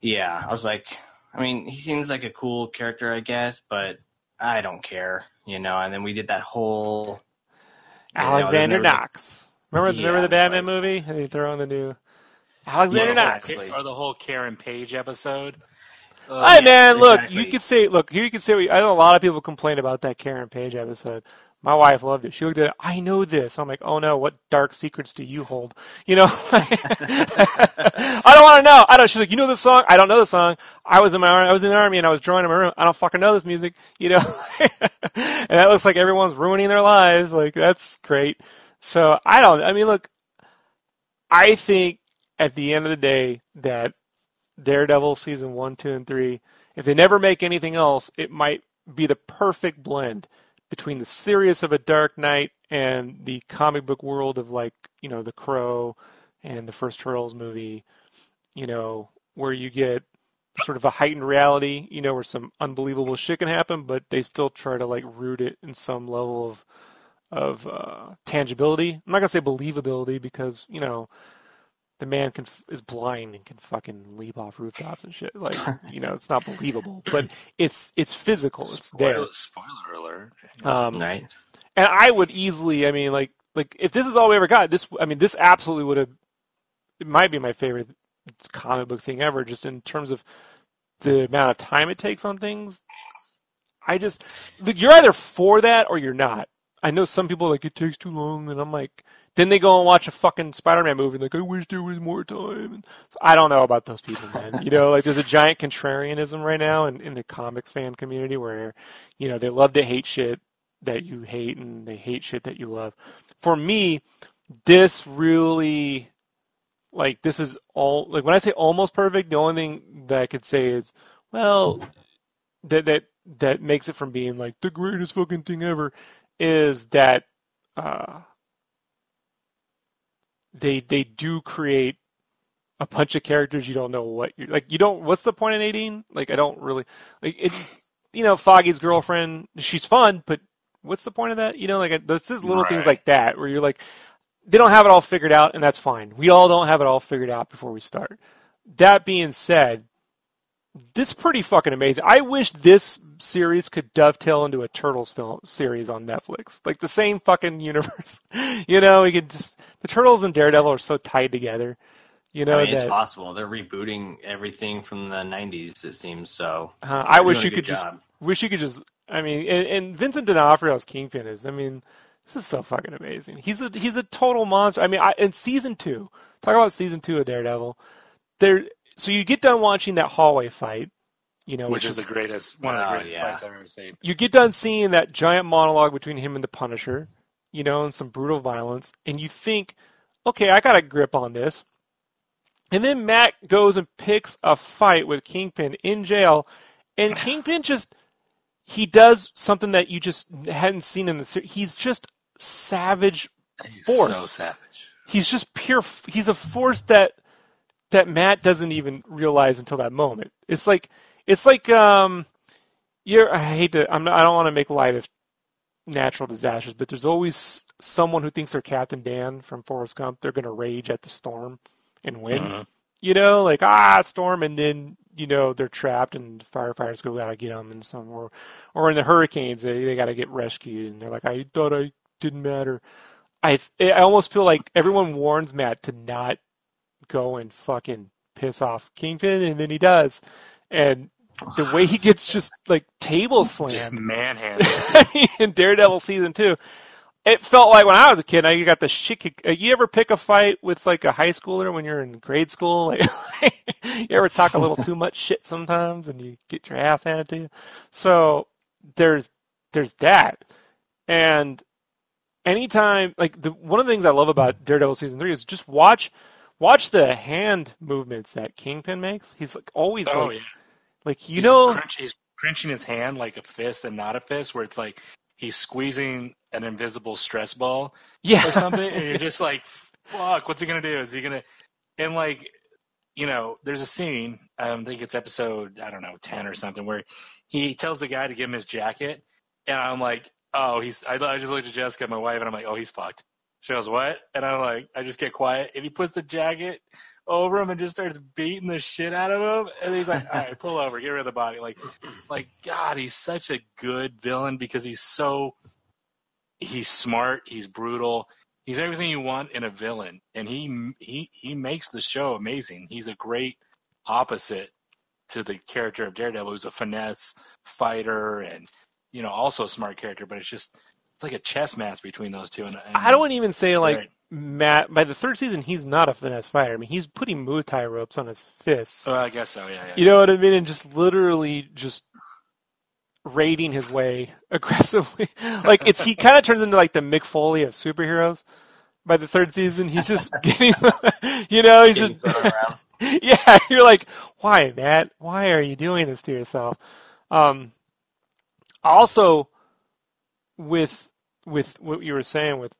Yeah, I was like, I mean, he seems like a cool character, I guess, but I don't care, you know. And then we did that whole you know, Alexander then there was a- Knox. Remember, Yeah, remember the Batman like- movie? And they throw in the new Alexander Yeah, Knox. exactly. Or the whole Karen Page episode. Uh, Hey man, look, exactly. you could say, look, here you could say, I know a lot of people complain about that Karen Page episode. My wife loved it. She looked at it, I know this. I'm like, oh no, what dark secrets do you hold? You know? I don't want to know. I don't, she's like, you know this song? I don't know the song. I was in my, I was in the army and I was drawing in my room. I don't fucking know this music, you know? and that looks like everyone's ruining their lives. Like, that's great. So I don't, I mean, look, I think at the end of the day that Daredevil season one, two, and three, if they never make anything else, it might be the perfect blend between the serious of a Dark Knight and the comic book world of like, you know, The Crow and the first Turtles movie, you know, where you get sort of a heightened reality, you know, where some unbelievable shit can happen, but they still try to like root it in some level of of uh, tangibility. I'm not gonna say believability because you know the man can is blind and can fucking leap off rooftops and shit. Like you know, it's not believable, but it's it's physical. It's there. Spoiler, spoiler alert. Um, Right. and I would easily, I mean, like, like if this is all we ever got, this, I mean, this absolutely would have. It might be my favorite comic book thing ever, just in terms of the amount of time it takes on things. I just, you're either for that or you're not. I know some people are like it takes too long, and I'm like, then they go and watch a fucking Spider-Man movie, like, I wish there was more time. I don't know about those people, man. you know, like there's a giant contrarianism right now in, in the comics fan community where, you know, they love to hate shit that you hate and they hate shit that you love. For me, this really like this is all like when I say almost perfect, the only thing that I could say is well that that that makes it from being like the greatest fucking thing ever is that uh they they do create a bunch of characters you don't know what you're like you don't what's the point in 18 like i don't really like it you know foggy's girlfriend she's fun but what's the point of that? You know, like there's just little things like that where you're like, they don't have it all figured out, and that's fine. We all don't have it all figured out before we start. That being said, this is pretty fucking amazing. I wish this series could dovetail into a Turtles film series on Netflix, like the same fucking universe. you know, we could just the Turtles and Daredevil are so tied together. You know I mean, it's possible. They're rebooting everything from the 90s, it seems. So uh, I wish you could just job. wish you could just. I mean, and, and Vincent D'Onofrio's Kingpin is. I mean, this is so fucking amazing. He's a he's a total monster. I mean, I, in season two, talk about season two of Daredevil. There, so you get done watching that hallway fight, you know, which is the greatest, one of the Oh, greatest yeah. fights I've ever seen. you get done seeing that giant monologue between him and the Punisher, you know, and some brutal violence, and you think, okay, I got a grip on this. And then Matt goes and picks a fight with Kingpin in jail, and Kingpin just he does something that you just hadn't seen in the series. He's just savage. He's Force. so savage. He's just pure. He's a force that that Matt doesn't even realize until that moment. It's like it's like um, you're. I hate to. I'm. Not, I don't want to make light of natural disasters, but there's always someone who thinks they're Captain Dan from Forrest Gump. They're gonna rage at the storm and win. Mhm. You know, like ah, storm, and then you know they're trapped, and firefighters go out to get them, and some or or in the hurricanes they they got to get rescued, and they're like, I thought I didn't matter. I I almost feel like everyone warns Matt to not go and fucking piss off Kingpin, and then he does, and the way he gets just like table slammed Just manhandled. in Daredevil season two. It felt like when I was a kid, I got the shit. Kick. uh, You ever pick a fight with like a high schooler when you're in grade school? Like, you ever talk a little too much shit sometimes, and you get your ass handed to you? So there's there's that, and anytime like the one of the things I love about Daredevil season three is just watch watch the hand movements that Kingpin makes. He's like always oh like yeah. Like you he's know crunch, he's crunching his hand like a fist and not a fist, where it's like he's squeezing an invisible stress ball yeah or something, and you're just like, "Fuck, what's he gonna do? Is he gonna?" And like, you know, there's a scene. um, I think it's episode I don't know ten or something where he tells the guy to give him his jacket, and I'm like, "Oh, he's." I, I just looked at Jessica, my wife, and I'm like, "Oh, he's fucked." She goes, "What?" And I'm like, I just get quiet, and he puts the jacket over him and just starts beating the shit out of him. And he's like, "All right, pull over, get rid of the body." Like, like God, he's such a good villain because he's so he's smart, he's brutal, he's everything you want in a villain, and he he he makes the show amazing. He's a great opposite to the character of Daredevil, who's a finesse fighter and you know also a smart character, but it's just it's like a chess match between those two. And, and I don't even say like great. Matt. By the third season, he's not a finesse fighter. I mean, he's putting Muay Thai ropes on his fists. Well, I guess so. Yeah, yeah. You know what I mean? And just literally just raiding his way aggressively. like it's he kind of turns into like the Mick Foley of superheroes. By the third season, he's just getting, you know, he's Getting just, yeah. You're like, why, Matt? Why are you doing this to yourself? Um, also, with with what you were saying, with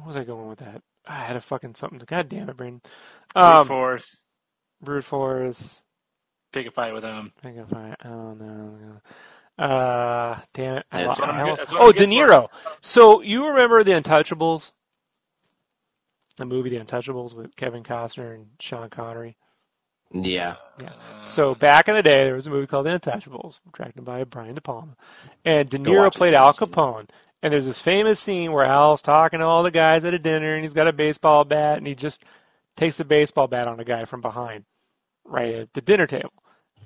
what was I going with that? I had a fucking something. To, God damn it, Brandon. Brute Um, force. brute force. pick a fight with him. I can find. Oh no. Uh, damn it! I Yeah, lo- that's I I'm good- almost- that's what oh, De. Niro. So you remember the Untouchables? The movie The Untouchables with Kevin Costner and Sean Connery. Yeah. Yeah. So back in the day, there was a movie called The Untouchables, directed by Brian De Palma, and De Niro played Al please. Capone. And there's this famous scene where Al's talking to all the guys at a dinner, and he's got a baseball bat, and he just takes the baseball bat on a guy from behind, right at the dinner table.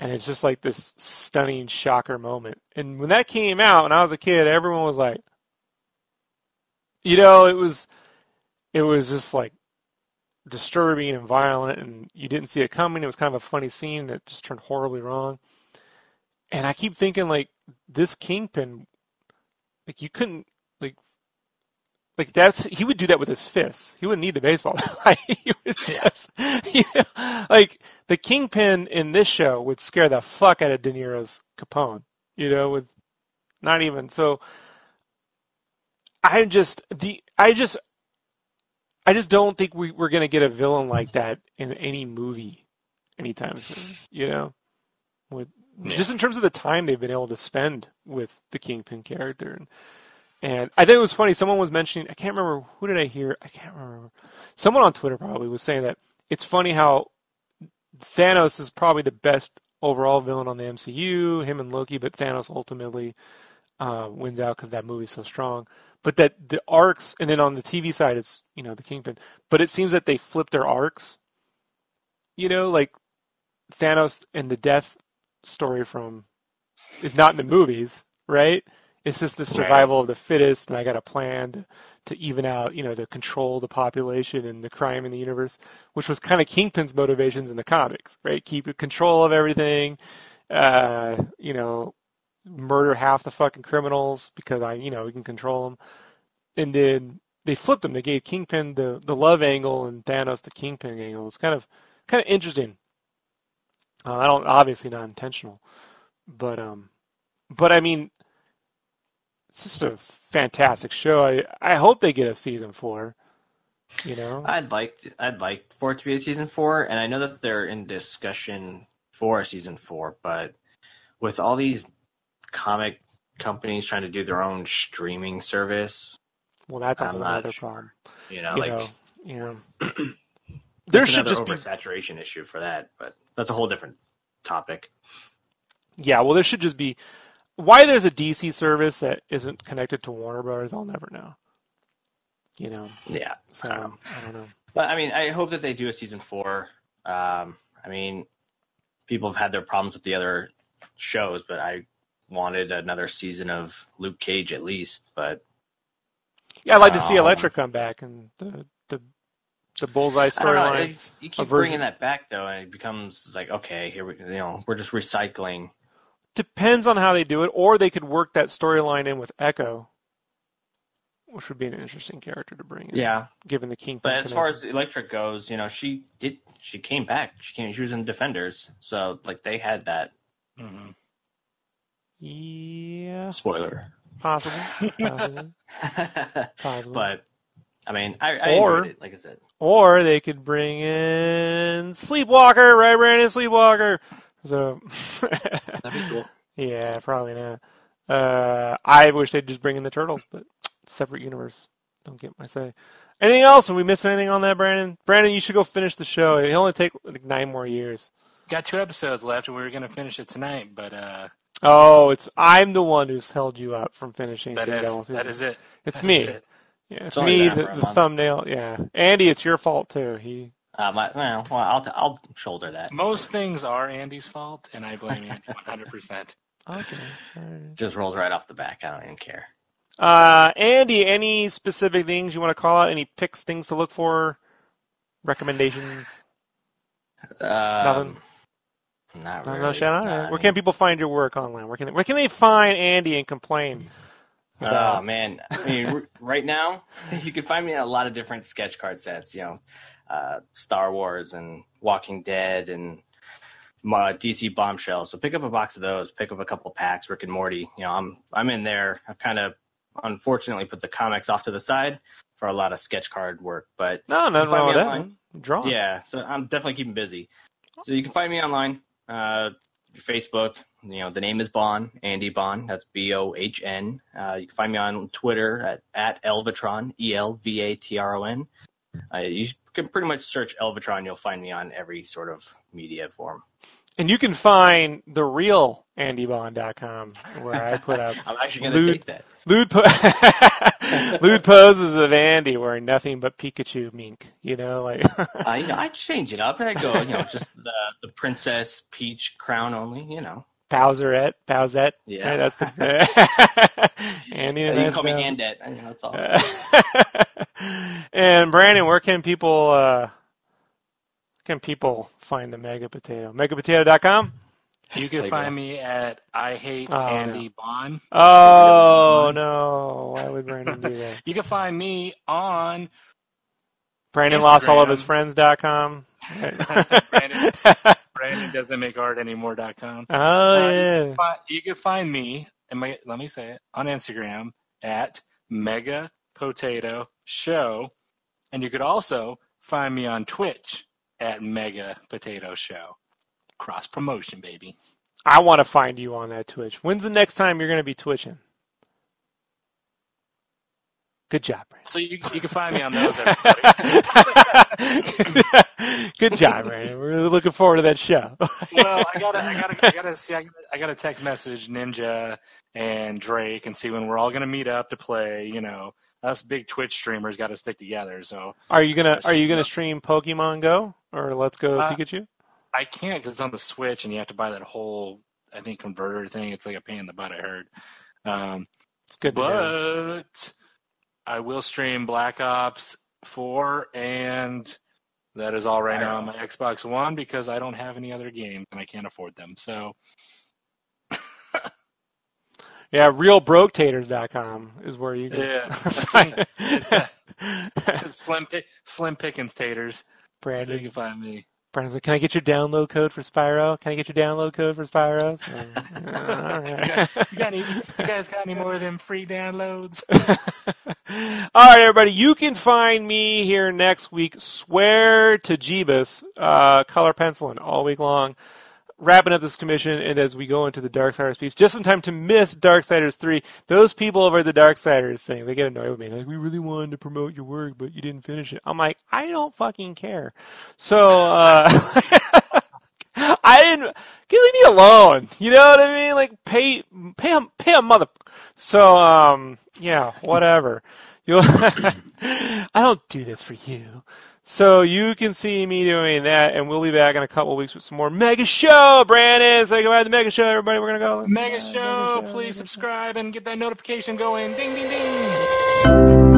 And it's just like this stunning shocker moment. And when that came out, when I was a kid, everyone was like, you know, it was, it was just like disturbing and violent, and you didn't see it coming. It was kind of a funny scene that just turned horribly wrong. And I keep thinking, like, this kingpin, like, you couldn't, like, like that's he would do that with his fists. He wouldn't need the baseball. Like, he would just, you know, like the kingpin in this show would scare the fuck out of De Niro's Capone. You know, with not even so. I just the I just I just don't think we, we're going to get a villain like that in any movie anytime soon. You know, with Yeah. just in terms of the time they've been able to spend with the Kingpin character, and and I think it was funny. Someone was mentioning. I can't remember who did I hear. I can't remember. Someone on Twitter probably was saying that it's funny how Thanos is probably the best overall villain on the MCU. Him and Loki, but Thanos ultimately uh, wins out because that movie's so strong. But that the arcs, and then on the TV side, it's you know the Kingpin. But it seems that they flipped their arcs. You know, like Thanos and the death story from is not in the movies, right? It's just the survival of the fittest, and I got a plan to, to even out, you know, to control the population and the crime in the universe, which was kind of Kingpin's motivations in the comics, right? Keep control of everything, uh, you know, murder half the fucking criminals because I, you know, we can control them. And then they flipped them. They gave Kingpin the, the love angle and Thanos the Kingpin angle. It's kind of kind of interesting. Uh, I don't obviously not intentional, but um, but I mean, it's just a fantastic show. I I hope they get a season four. You know, I'd like I'd like for it to be a season four, and I know that they're in discussion for a season four, but with all these comic companies trying to do their own streaming service, well that's a I'm whole other sure. problem. you know, you like know, you know, there should just be saturation issue for that, but that's a whole different topic. Yeah, well, there should just be why there's a DC service that isn't connected to Warner Brothers. I'll never know. You know, Yeah, so I don't know. I don't know. But I mean, I hope that they do a season four. Um, I mean, people have had their problems with the other shows, but I wanted another season of Luke Cage at least. But Yeah, I'd like to see Um, Elektra come back and the the the Bullseye I don't know. storyline. You keep bringing that back though, and it becomes like, okay, here we, you know, we're just recycling. Depends on how they do it, or they could work that storyline in with Echo, which would be an interesting character to bring in. Yeah, given the Kingpin. but as far connection. as Elektra goes, you know, she did. She came back. She came. She was in Defenders, so like they had that hmm yeah, spoiler. possible, possible, possible. but I mean, I, I Or- it. Like I said. Or they could bring in Sleepwalker, right, Brandon? Sleepwalker. So, That'd be cool. yeah, probably not. Uh, I wish they'd just bring in the turtles, but separate universe. Don't get my say. Anything else? Have we missed anything on that, Brandon? Brandon, you should go finish the show. It'll only take like nine more years. Got two episodes left, and we were going to finish it tonight, but uh, Oh, it's I'm the one who's held you up from finishing. that Daredevil is season. that is it. It's That me. is it. Yeah, it's It's me. The, the thumbnail. Yeah, Andy, it's your fault too. He. Uh, my, well, well, I'll, I'll shoulder that. Most things are Andy's fault, and I blame Andy 100%. Okay. all right. Just rolled right off the back. I don't even care. Uh, Andy, any specific things you want to call out? Any picks, things to look for? Recommendations? Um, Nothing? Not really. no shout out. Where can people find your work online? Where can they, where can they find Andy and complain? Oh man, I mean, right now you can find me in a lot of different sketch card sets. You know, uh, Star Wars and Walking Dead and uh, DC Bombshell. So pick up a box of those. Pick up a couple packs. Rick and Morty. You know, I'm I'm in there. I've kind of unfortunately put the comics off to the side for a lot of sketch card work, but no, find wrong that. online. Draw. yeah, so I'm definitely keeping busy. So you can find me online. Uh, Facebook, you know, the name is Bohn, Andy Bohn. That's B O H N. Uh, you can find me on Twitter at, at Elvatron, E L V A T R O N. Uh, you can pretty much search Elvatron. You'll find me on every sort of media form. And you can find the real AndyBohn.com where I put up I'm actually going to take that. lewd, po- lewd poses of Andy wearing nothing but Pikachu mink. You know, like I, you know, I change it up. I go, you know, just the, the Princess Peach crown only, you know. Bowserette, Bowsette. Yeah. Right, that's the Andy. You and can call me. Andette. You know, that's all. and Brandon, where can people uh, can people find the Mega Potato? Megapotato.com. You can find go. me at I hate Oh, Andy Bohn. Oh no! Why would Brandon do that? You can find me on Brandon lost all of his friends.com. Brandon. Brandon doesn't make art anymore.com. oh Uh, yeah. Fi- You can find me, and my, let me say it, on Instagram at Mega Potato Show. And you could also find me on Twitch at Mega Potato Show. Cross promotion, baby. I want to find you on that Twitch. When's the next time you're going to be twitching? Good job, Brandon. So you, you can find me on those. Good job, Brandon. We're really looking forward to that show. well, I gotta, I gotta, I gotta see. I gotta, I gotta text message Ninja and Drake and see when we're all gonna meet up to play. You know, us big Twitch streamers got to stick together. So Are you gonna Are you gonna stream Pokemon Go or Let's Go Uh, Pikachu? I can't because it's on the Switch and you have to buy that whole, I think, converter thing. It's like a pain in the butt. I heard. Um, It's good. to but I will stream Black Ops 4 and that is all right now on my Xbox One because I don't have any other games and I can't afford them. So Yeah, realbroketaters.com is where you can Yeah. slim pick, slim pickings taters. So you Brandon. can find me. Brandon's like, can I get your download code for Spyro? Can I get your download code for Spyro? So, uh, all right. You got any? You guys got any more of them free downloads? All right, everybody. You can find me here next week. Swear to Jeebus, uh, color penciling all week long. Wrapping up this commission, and as we go into the Darksiders piece, just in time to miss Darksiders 3. Those people over the Darksiders thing, they get annoyed with me. Like, we really wanted to promote your work, but you didn't finish it. I'm like, I don't fucking care. So, uh, I didn't, leave me alone. You know what I mean? Like, pay, pay pay a mother. So, um, yeah, whatever. You'll, I don't do this for you. So you can see me doing that, and we'll be back in a couple of weeks with some more Mega Show. Brandon, say goodbye to the Mega Show, everybody. We're gonna go. Let's Mega go. Show, Mega please Mega subscribe and get that notification going. Ding, ding, ding.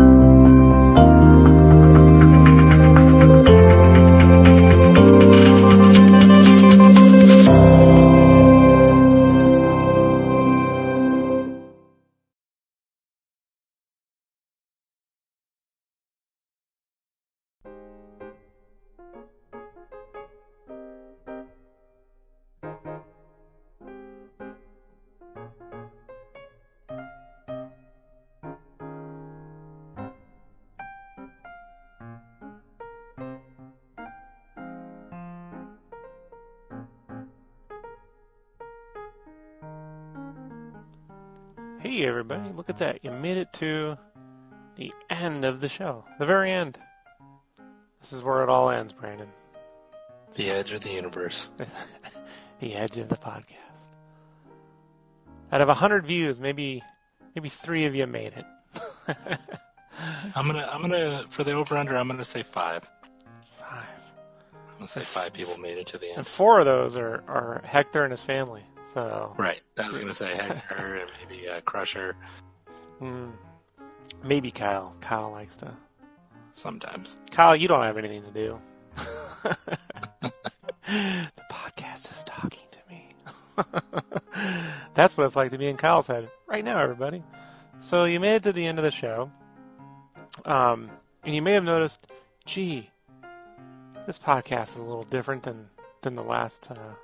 Look at that. You made it to the end of the show. The very end. This is where it all ends, Brandon. The edge of the universe. The edge of the podcast. Out of 100 views, maybe maybe three of you made it. I'm gonna, I'm gonna, for the over under, I'm gonna say five. Five. I'm gonna say five people made it to the And end. four of those are, are Hector and his family. So, Right. I was gonna say Hector and maybe uh, Crusher hmm, maybe Kyle. Kyle likes to. sometimes. Kyle, you don't have anything to do. the podcast is talking to me. That's what it's like to be in Kyle's head right now, everybody. So you made it to the end of the show, um, and you may have noticed, gee, this podcast is a little different than than the last uh,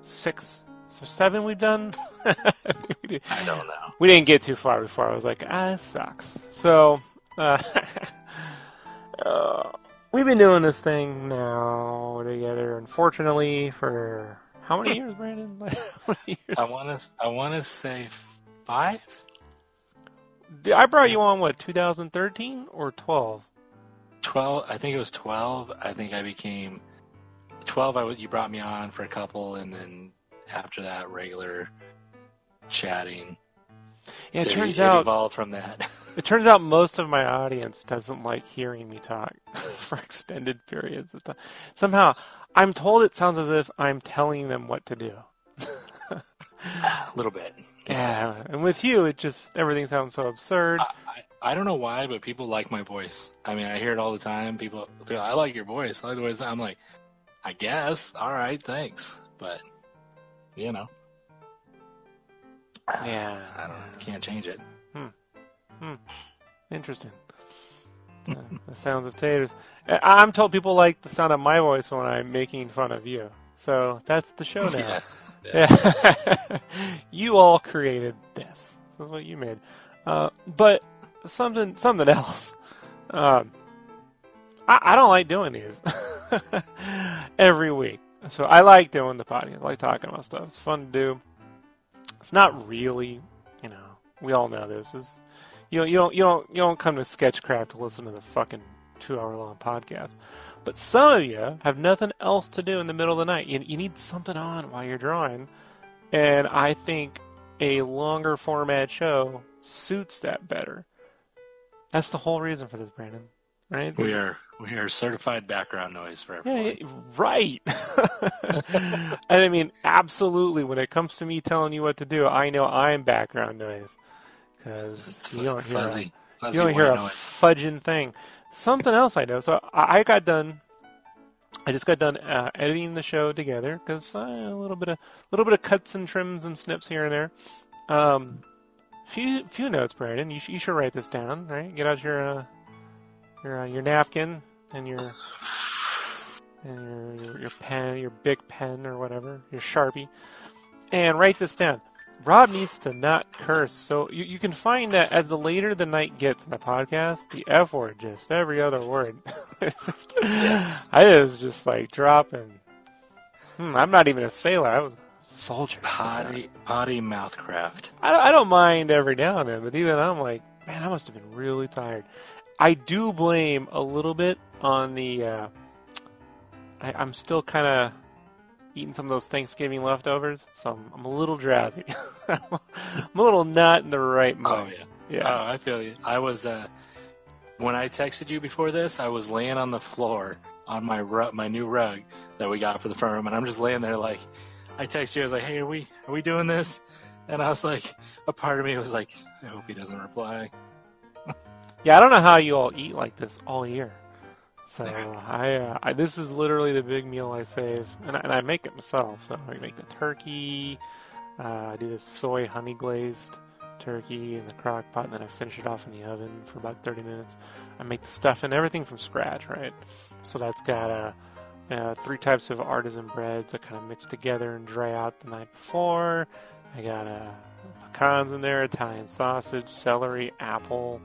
six or seven we've done. we, did, I don't know. we didn't get too far before I was like, ah, this sucks. So, uh, uh, we've been doing this thing now together, unfortunately, for How many years, Brandon? Many years? I want to. I want to say five. I brought you on what 2013 or 12? 12 i think it was 12 i think i became 12 I, you brought me on for a couple and then after that regular chatting. Yeah, it turns it out evolved from that. it turns out most of my audience doesn't like hearing me talk for extended periods of time. Somehow, I'm told it sounds as if I'm telling them what to do. a little bit. Yeah, and with you, it just everything sounds so absurd. I, I, I don't know why but people like my voice. I mean i hear it all the time. People, people i like your voice. I like the voice i'm like i guess. All right thanks. But you know yeah, i don't can't change it Hmm. Interesting. Uh, the sounds of taters. I- I'm told people like the sound of my voice when I'm making fun of you. So that's the show now. yes Yeah. you all created this. This is what you made. Uh, but something something else. Um, I, I don't like doing these every week. So I like doing the podcast. I like talking about stuff. It's fun to do. It's not really, you know, we all know this is you know, you don't you don't you don't come to Sketchcraft to listen to the fucking two hour long podcast. But some of you have nothing else to do in the middle of the night. You, you need something on while you're drawing, and I think a longer format show suits that better. That's the whole reason for this, Brandon. Right? we are we are certified background noise for everyone yeah, right. and I mean, absolutely. When it comes to me telling you what to do, I know I'm background noise because you don't hear a- fuzzy. Fuzzy you don't hear a noise. fudging thing. Something else I know. So I, I got done. I just got done uh, editing the show together because uh, a little bit of little bit of cuts and trims and snips here and there. Um, few few notes, Brandon. You, sh- you should write this down. Right? Get out your uh, your uh, your napkin and your and your, your your pen, your big pen or whatever, your sharpie, and write this down. Rob needs to not curse. So you, you can find that as the later the night gets in the podcast, the F word, just every other word. it's just, Yes. I was just like dropping. Hmm, I'm not even a sailor. I was a soldier. Potty potty mouthcraft. I, I don't mind every now and then, but even I'm like, man, I must have been really tired. I do blame a little bit on the. Uh, I, I'm still kind of eating some of those Thanksgiving leftovers, so I'm, I'm a little drowsy. I'm a little not in the right Oh mood. yeah. yeah. Oh, I feel you. I was uh, when I texted you before this, I was laying on the floor on my rug, my new rug that we got for the firm, and I'm just laying there like. I texted you. I was like, "Hey, are we are we doing this?" And I was like, a part of me was like, "I hope he doesn't reply." Yeah, I don't know how you all eat like this all year. So I, uh, I this is literally the big meal I save, and I, and I make it myself. So I make the turkey, uh, I do this soy honey glazed turkey in the crock pot, and then I finish it off in the oven for about 30 minutes. I make the stuff and everything from scratch, right? So that's got uh, uh, three types of artisan breads that kind of mix together and dry out the night before. I got uh, pecans in there, Italian sausage, celery, apple,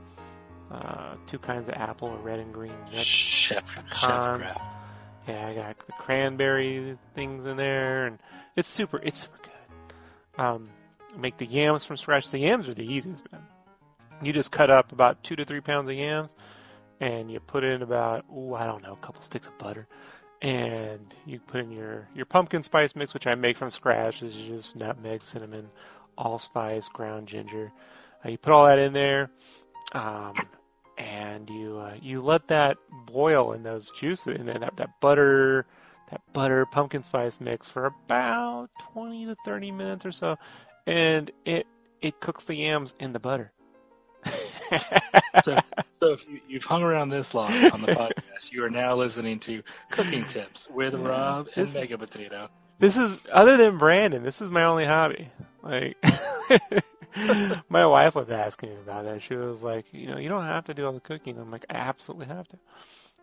uh, two kinds of apple, a red and green. Chef, chef. Yeah, I got the cranberry things in there, and it's super. It's super good. Um, make the yams from scratch. The yams are the easiest, man. You just cut up about two to three pounds of yams, and you put in about ooh, I don't know, a couple sticks of butter, and you put in your your pumpkin spice mix, which I make from scratch. This is just nutmeg, cinnamon, allspice, ground ginger. Uh, you put all that in there. Um, and you uh, you let that boil in those juices and then that, that butter that butter pumpkin spice mix for about 20 to 30 minutes or so and it it cooks the yams in the butter So, so if you, you've hung around this long on the podcast, you are now listening to Cooking Tips with Yeah, Rob and Mega Potato. this is other than brandon this is my only hobby like my wife was asking me about that. She was like you know you don't have to do all the cooking. I'm like i absolutely have to.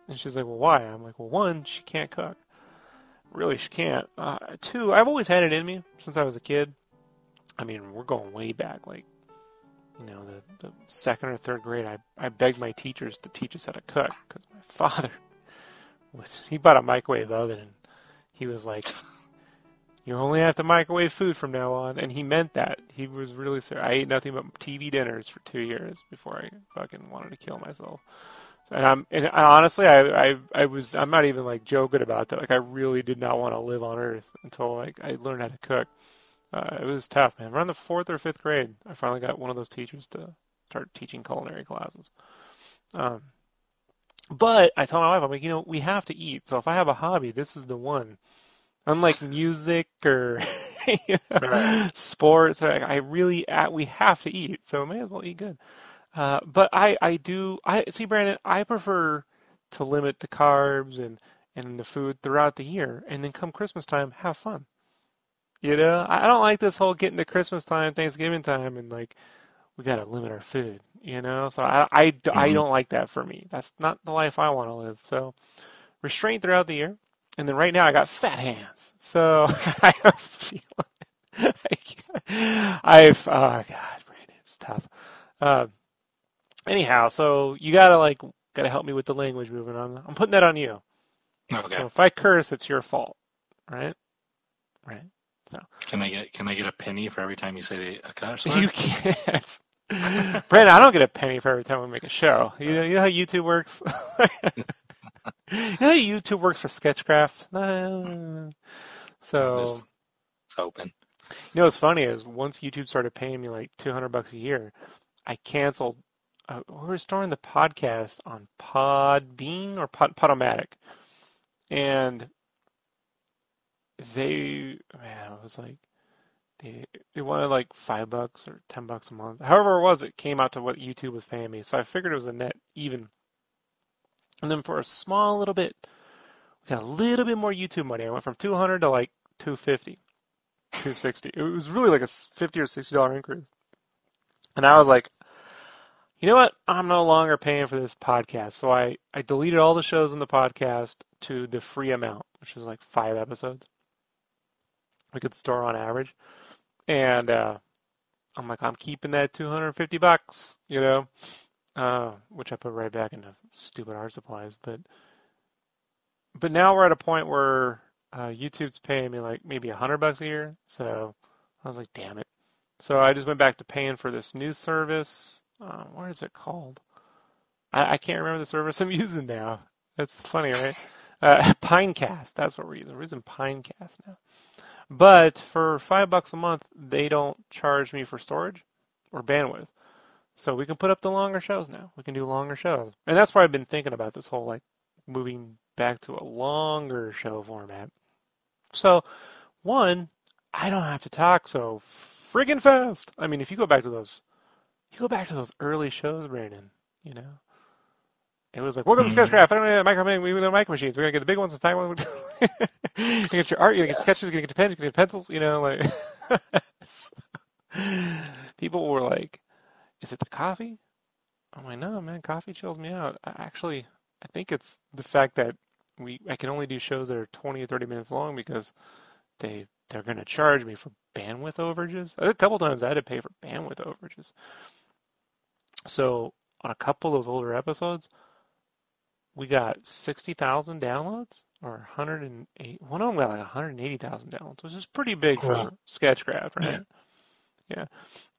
And she's like well why? I'm like well one she can't cook. Really she can't. Uh, two i've always had it in me since i was a kid. I mean we're going way back like you know the, the second or third grade i, I begged my teachers to teach us how to cook because my father was he bought a microwave oven and he was like You only have to microwave food from now on, and he meant that. He was really serious. I ate nothing but TV dinners for two years before I fucking wanted to kill myself. And I'm and honestly, I, I I was I'm not even like joking about that. Like I really did not want to live on Earth until like I learned how to cook. Uh, it was tough, man. Around the fourth or fifth grade, I finally got one of those teachers to start teaching culinary classes. Um, but I told my wife, I'm like, you know, we have to eat. So if I have a hobby, this is the one. Unlike music or you know, Right. sports, like, I really uh, we have to eat. So may as well eat good. Uh, but I I do I see Brandon. I prefer to limit the carbs and and the food throughout the year, and then come Christmas time, have fun. You know, I I don't like this whole getting to Christmas time, Thanksgiving time, and like we got to limit our food. You know, so I, I, I Mhm. don't like that for me. That's not the life I want to live. So restraint throughout the year, and then right now I got fat hands, so I have a feeling I've oh god, Brandon, it's tough. Uh, anyhow, so you gotta like gotta help me with the language moving on. I'm putting that on you. Okay. So if I curse, it's your fault, right? Right. So can I get can I get a penny for every time you say the, a curse word? You can't. Brandon, I don't get a penny for every time we make a show. You know, you know how YouTube works? know YouTube works for Sketchcraft? So, It's open. you know what's funny is once YouTube started paying me like 200 bucks a year, I canceled. Uh, we were storing the podcast on Podbean or Pod, Podomatic. And they, man, it was like, they, they wanted like five bucks or ten bucks a month. However it was, it came out to what YouTube was paying me. So I figured it was a net even. And then for a small little bit, we got a little bit more YouTube money. I went from 200 to like 250, 260. It was really like a 50 or 60 dollar increase. And I was like, you know what? I'm no longer paying for this podcast. So I, I deleted all the shows in the podcast to the free amount, which is like five episodes. We could store on average. And uh, I'm like, I'm keeping that 250 bucks, you know, uh, which I put right back into stupid art supplies. But but now we're at a point where uh, YouTube's paying me like maybe a hundred bucks a year. So I was like, damn it. So I just went back to paying for this new service. Uh, what is it called? I, I can't remember the service I'm using now. That's funny, right? Uh, Pinecast. That's what we're using. We're using Pinecast now. But for five bucks a month, they don't charge me for storage or bandwidth. So we can put up the longer shows now. We can do longer shows. And that's why I've been thinking about this whole like moving back to a longer show format. So, one, I don't have to talk so friggin' fast. I mean, if you go back to those, you go back to those early shows, Brandon, you know, it was like, welcome to Mhm. Sketchcraft. I don't know, micro, we have micro machines. We're going to get the big ones, the fat ones. you get your art, you get Yes. sketches, you get your pens, you get your pencils, you know, like. People were like, is it the coffee? I'm like, no, man, coffee chills me out. I actually, I think it's the fact that we I can only do shows that are 20 or 30 minutes long because they they're going to charge me for bandwidth overages. A couple times I had to pay for bandwidth overages. So on a couple of those older episodes, we got 60,000 downloads or 108. One of them got like 180,000 downloads, which is pretty big for Wow. Sketchcraft, right? Yeah.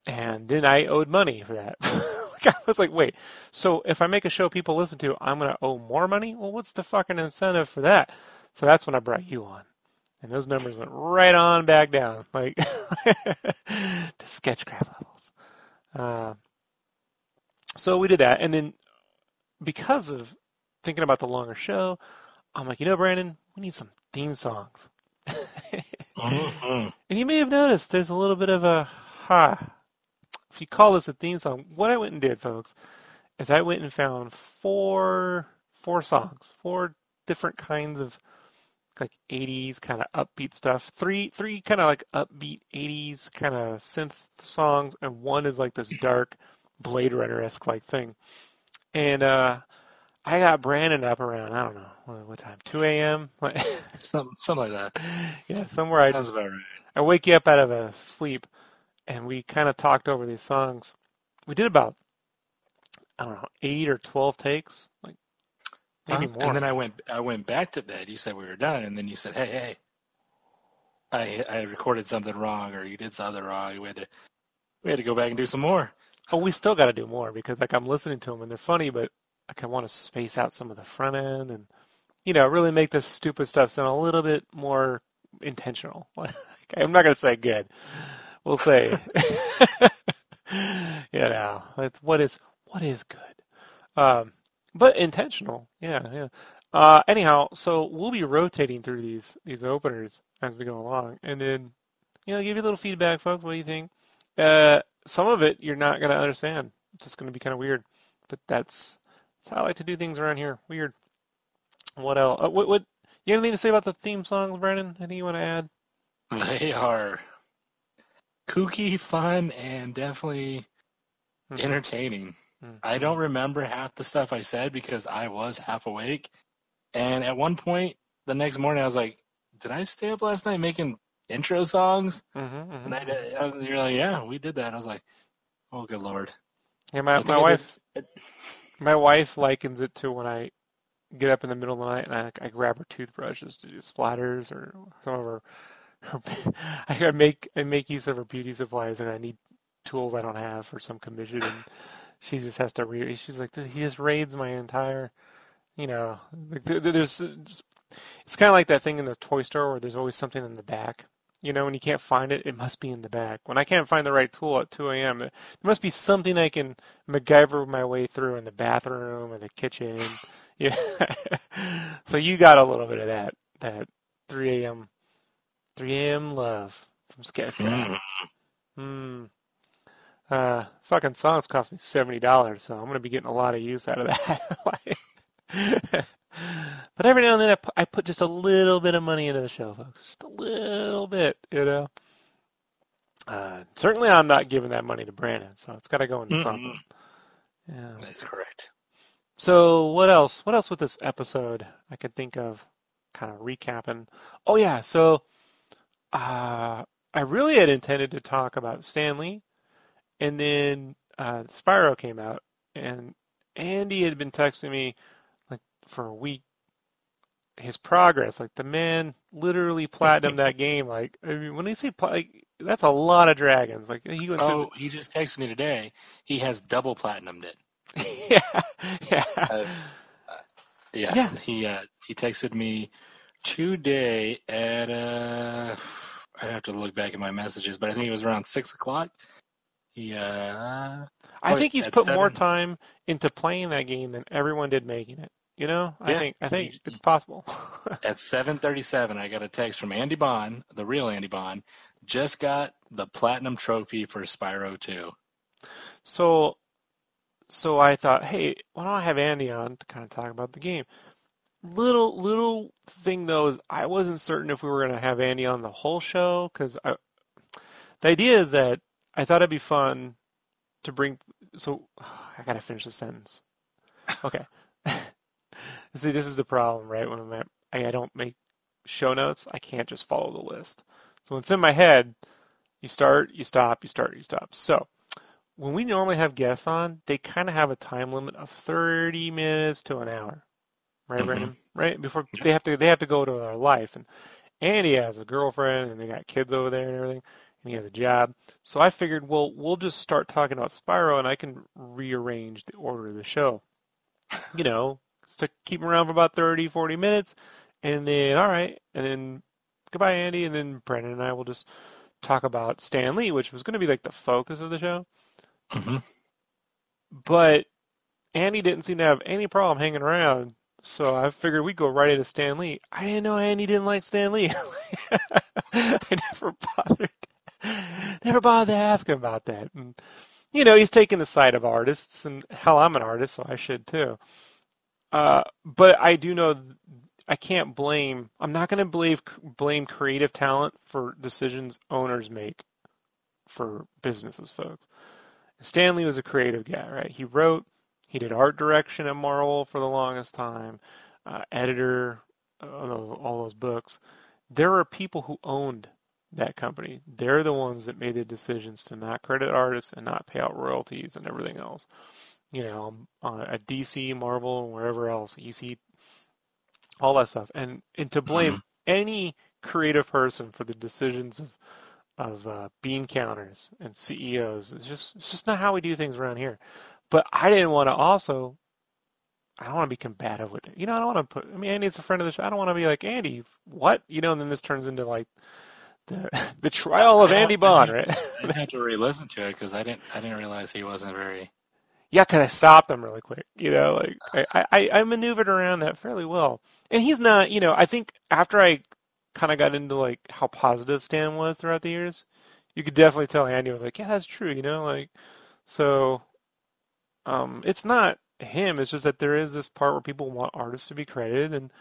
And then I owed money for that. Like, I was like, wait, so if I make a show people listen to, I'm going to owe more money? Well, what's the fucking incentive for that? So that's when I brought you on. And those numbers went right on back down, like to sketchcraft levels. Uh, so we did that. And then because of thinking about the longer show, I'm like, you know, Brandon, we need some theme songs. Mhm. And you may have noticed there's a little bit of a ha. If you call this a theme song, what I went and did, folks, is I went and found four four songs, four different kinds of like 80s kind of upbeat stuff. Three three kind of like upbeat 80s kind of synth songs, and one is like this dark Blade Runner esque like thing. And uh, I got Brandon up around I don't know what, what time, 2 a.m. Like, Something, something like that. yeah, somewhere I Sounds about right. I wake you up out of a sleep, and we kind of talked over these songs. We did about I don't know eight or twelve takes, like maybe more. And then I went I went back to bed. You said we were done, and then you said, "Hey, hey." I I recorded something wrong or you did something wrong. We had to we had to go back and do some more. Oh, we still got to do more because like I'm listening to them and they're funny, but like I want to space out some of the front end and you know really make this stupid stuff sound a little bit more intentional. Like, I'm not gonna say good. We'll say, you know, what is what is good, um, but intentional. Yeah, yeah. Uh, anyhow, so we'll be rotating through these these openers as we go along, and then you know give you a little feedback, folks. What do you think? Uh, some of it you're not gonna understand. It's just gonna be kind of weird, but that's that's how I like to do things around here. Weird. What else? Uh, what what? You have anything to say about the theme songs, Brandon? Anything you want to add? They are kooky, fun, and definitely Mhm. entertaining. Mhm. I don't remember half the stuff I said because I was half awake. And at one point the next morning, I was like, "Did I stay up last night making intro songs?" Mm-hmm, mm-hmm. And I, I was, you're like, "Yeah, we did that." I was like, "Oh, good lord!" Yeah, my my I wife my wife likens it to when I get up in the middle of the night and I, I grab her toothbrushes to do splatters or some of her, I make I make use of her beauty supplies and I need tools I don't have for some commission and she just has to read. She's like he just raids my entire, you know, like there's it's kind of like that thing in the toy store where there's always something in the back. You know, when you can't find it, it must be in the back. When I can't find the right tool at 2 a.m., there must be something I can MacGyver my way through in the bathroom or the kitchen. Yeah. so you got a little bit of that that 3 a.m. 3 a.m. love from Sketchcraft. Mm. Hmm. Uh, fucking songs cost me seventy dollars, so I'm gonna be getting a lot of use out of that. But every now and then, I put, I put just a little bit of money into the show, folks. Just a little bit, you know. Uh, certainly, I'm not giving that money to Brandon, so it's got to go into something. Yeah. That's correct. So what else? What else with this episode I could think of kind of recapping? Oh yeah, so uh I really had intended to talk about Stan Lee and then uh Spyro came out and Andy had been texting me like for a week his progress like the man literally platinumed that game like I mean when they say pla- like that's a lot of dragons like he went through Oh, he just texted me today. He has double platinumed it. yeah yeah Uh, Yes, Yeah. he uh, he texted me today at uh, I'd have to look back at my messages, but I think it was around six o'clock. He uh, I Oh, think he's put more time into playing that game than everyone did making it. You know, I think I think it's possible. at seven thirty seven, I got a text from Andy Bohn, the real Andy Bohn, just got the platinum trophy for Spyro two. so, so I thought, hey, why don't I have Andy on to kind of talk about the game? Little little thing though is I wasn't certain if we were going to have Andy on the whole show because the idea is that I thought it'd be fun to bring. So I gotta finish the sentence. Okay. See, this is the problem, right? When I'm I, I don't make show notes, I can't just follow the list. So when it's in my head, you start, you stop, you start, you stop. So when we normally have guests on, they kind of have a time limit of 30 minutes to an hour, right, Mhm. Brandon? Right before they have to, they have to go to their life, and Andy has a girlfriend, and they got kids over there and everything, and he has a job. So I figured, well, we'll just start talking about Spyro, and I can rearrange the order of the show. You know, to keep him around for about 30, 40 minutes, and then all right, and then goodbye, Andy, and then Brandon and I will just talk about Stan Lee, which was going to be like the focus of the show. Mm-hmm. But Andy didn't seem to have any problem hanging around, so I figured we'd go right into Stan Lee. I didn't know Andy didn't like Stan Lee. I never bothered, never bothered to ask him about that. And you know, he's taking the side of artists, and hell, I'm an artist, so I should too. Uh, but I do know I can't blame. I'm not going to blame blame creative talent for decisions owners make for businesses, folks. Stan Lee was a creative guy, right? He wrote, he did art direction at Marvel for the longest time, uh, editor of those- all those books. There are people who owned that company. They're the ones that made the decisions to not credit artists and not pay out royalties and everything else. You know, uh, at DC, Marvel, and wherever else, EC, all that stuff. And and to blame any creative person for the decisions of of uh, bean counters and CEOs. It's just it's just not how we do things around here. But I didn't want to also. I don't want to be combative with it. You know, I don't want to put. I mean, Andy's a friend of the show. I don't want to be like Andy. What? You know, and then this turns into like the the trial of Andy Bohn, right? I had to re-listen to it because I didn't I didn't realize he wasn't very. yeah, because I stopped him really quick. You know, like I, I, I maneuvered around that fairly well. And he's not, you know, I think after I kind of got into like how positive Stan was throughout the years, you could definitely tell Andy was like, yeah, that's true. You know, like so. Um, it's not him. It's just that there is this part where people want artists to be credited, and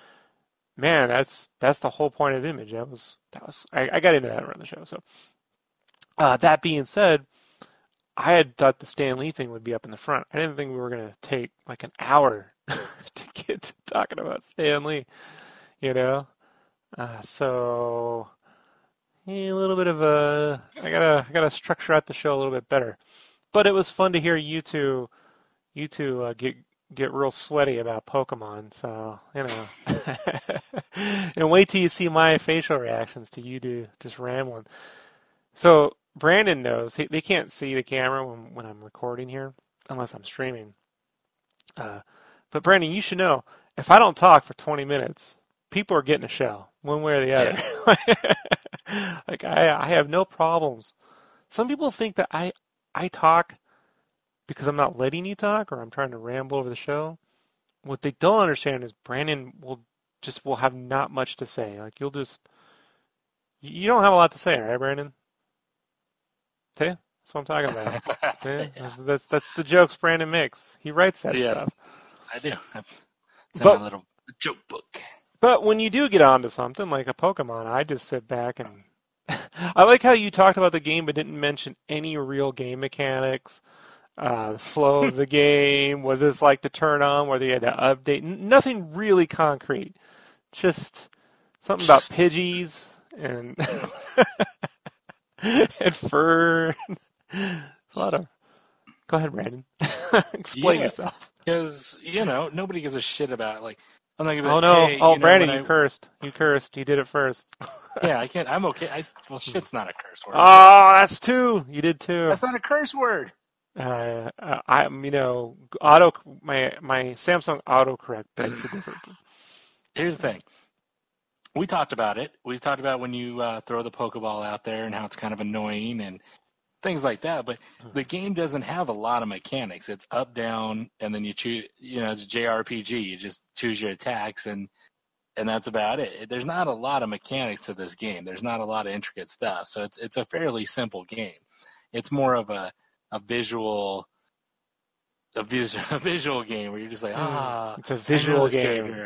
man, that's that's the whole point of Image. That was that was I, I got into that around the show. So uh, that being said, I had thought the Stan Lee thing would be up in the front. I didn't think we were to take like an hour to get to talking about Stan Lee, you know. Uh, so a little bit of a I gotta I gotta structure out the show a little bit better. But it was fun to hear you two you two uh, get get real sweaty about Pokemon. So you know, and wait till you see my facial reactions to you two just rambling. So Brandon knows he, they can't see the camera when when I'm recording here unless I'm streaming. Uh, but Brandon, you should know if I don't talk for 20 minutes, people are getting a show one way or the other. like I I have no problems. Some people think that I I talk because I'm not letting you talk or I'm trying to ramble over the show. What they don't understand is Brandon will just will have not much to say. Like you'll just you don't have a lot to say, right, Brandon? See, that's what I'm talking about. See, Yeah. that's, that's that's the jokes Brandon makes. He writes that Yeah. stuff. I do. It's in But- my little joke book. But when you do get onto something like a Pokemon, I just sit back and I like how you talked about the game but didn't mention any real game mechanics, uh, the flow of the game, what it's like to turn on, whether you had to update. N- nothing really concrete. Just something about Pidgeys and and fur. A lot of. Go ahead, Brandon. Explain Yeah. yourself. Because you know nobody gives a shit about like. I'm not gonna be Oh no! hey, oh, you know, Brandon, you I- cursed. You cursed. You did it first. Yeah, I can't. I'm okay. I, well, shit's not a curse word. Oh, that's two. You did two. That's not a curse word. Uh, uh, I'm, you know, auto. My my Samsung autocorrect begs the difference. Here's the thing. We talked about it. We talked about when you uh, throw the Pokeball out there and how it's kind of annoying and things like that. But the game doesn't have a lot of mechanics. It's up, down, and then you choose. You know, it's a JRPG. You just choose your attacks and and that's about it. There's not a lot of mechanics to this game. There's not a lot of intricate stuff. So it's it's a fairly simple game. It's more of a a visual. A, vis- a visual game where you're just like, ah, It's a visual game.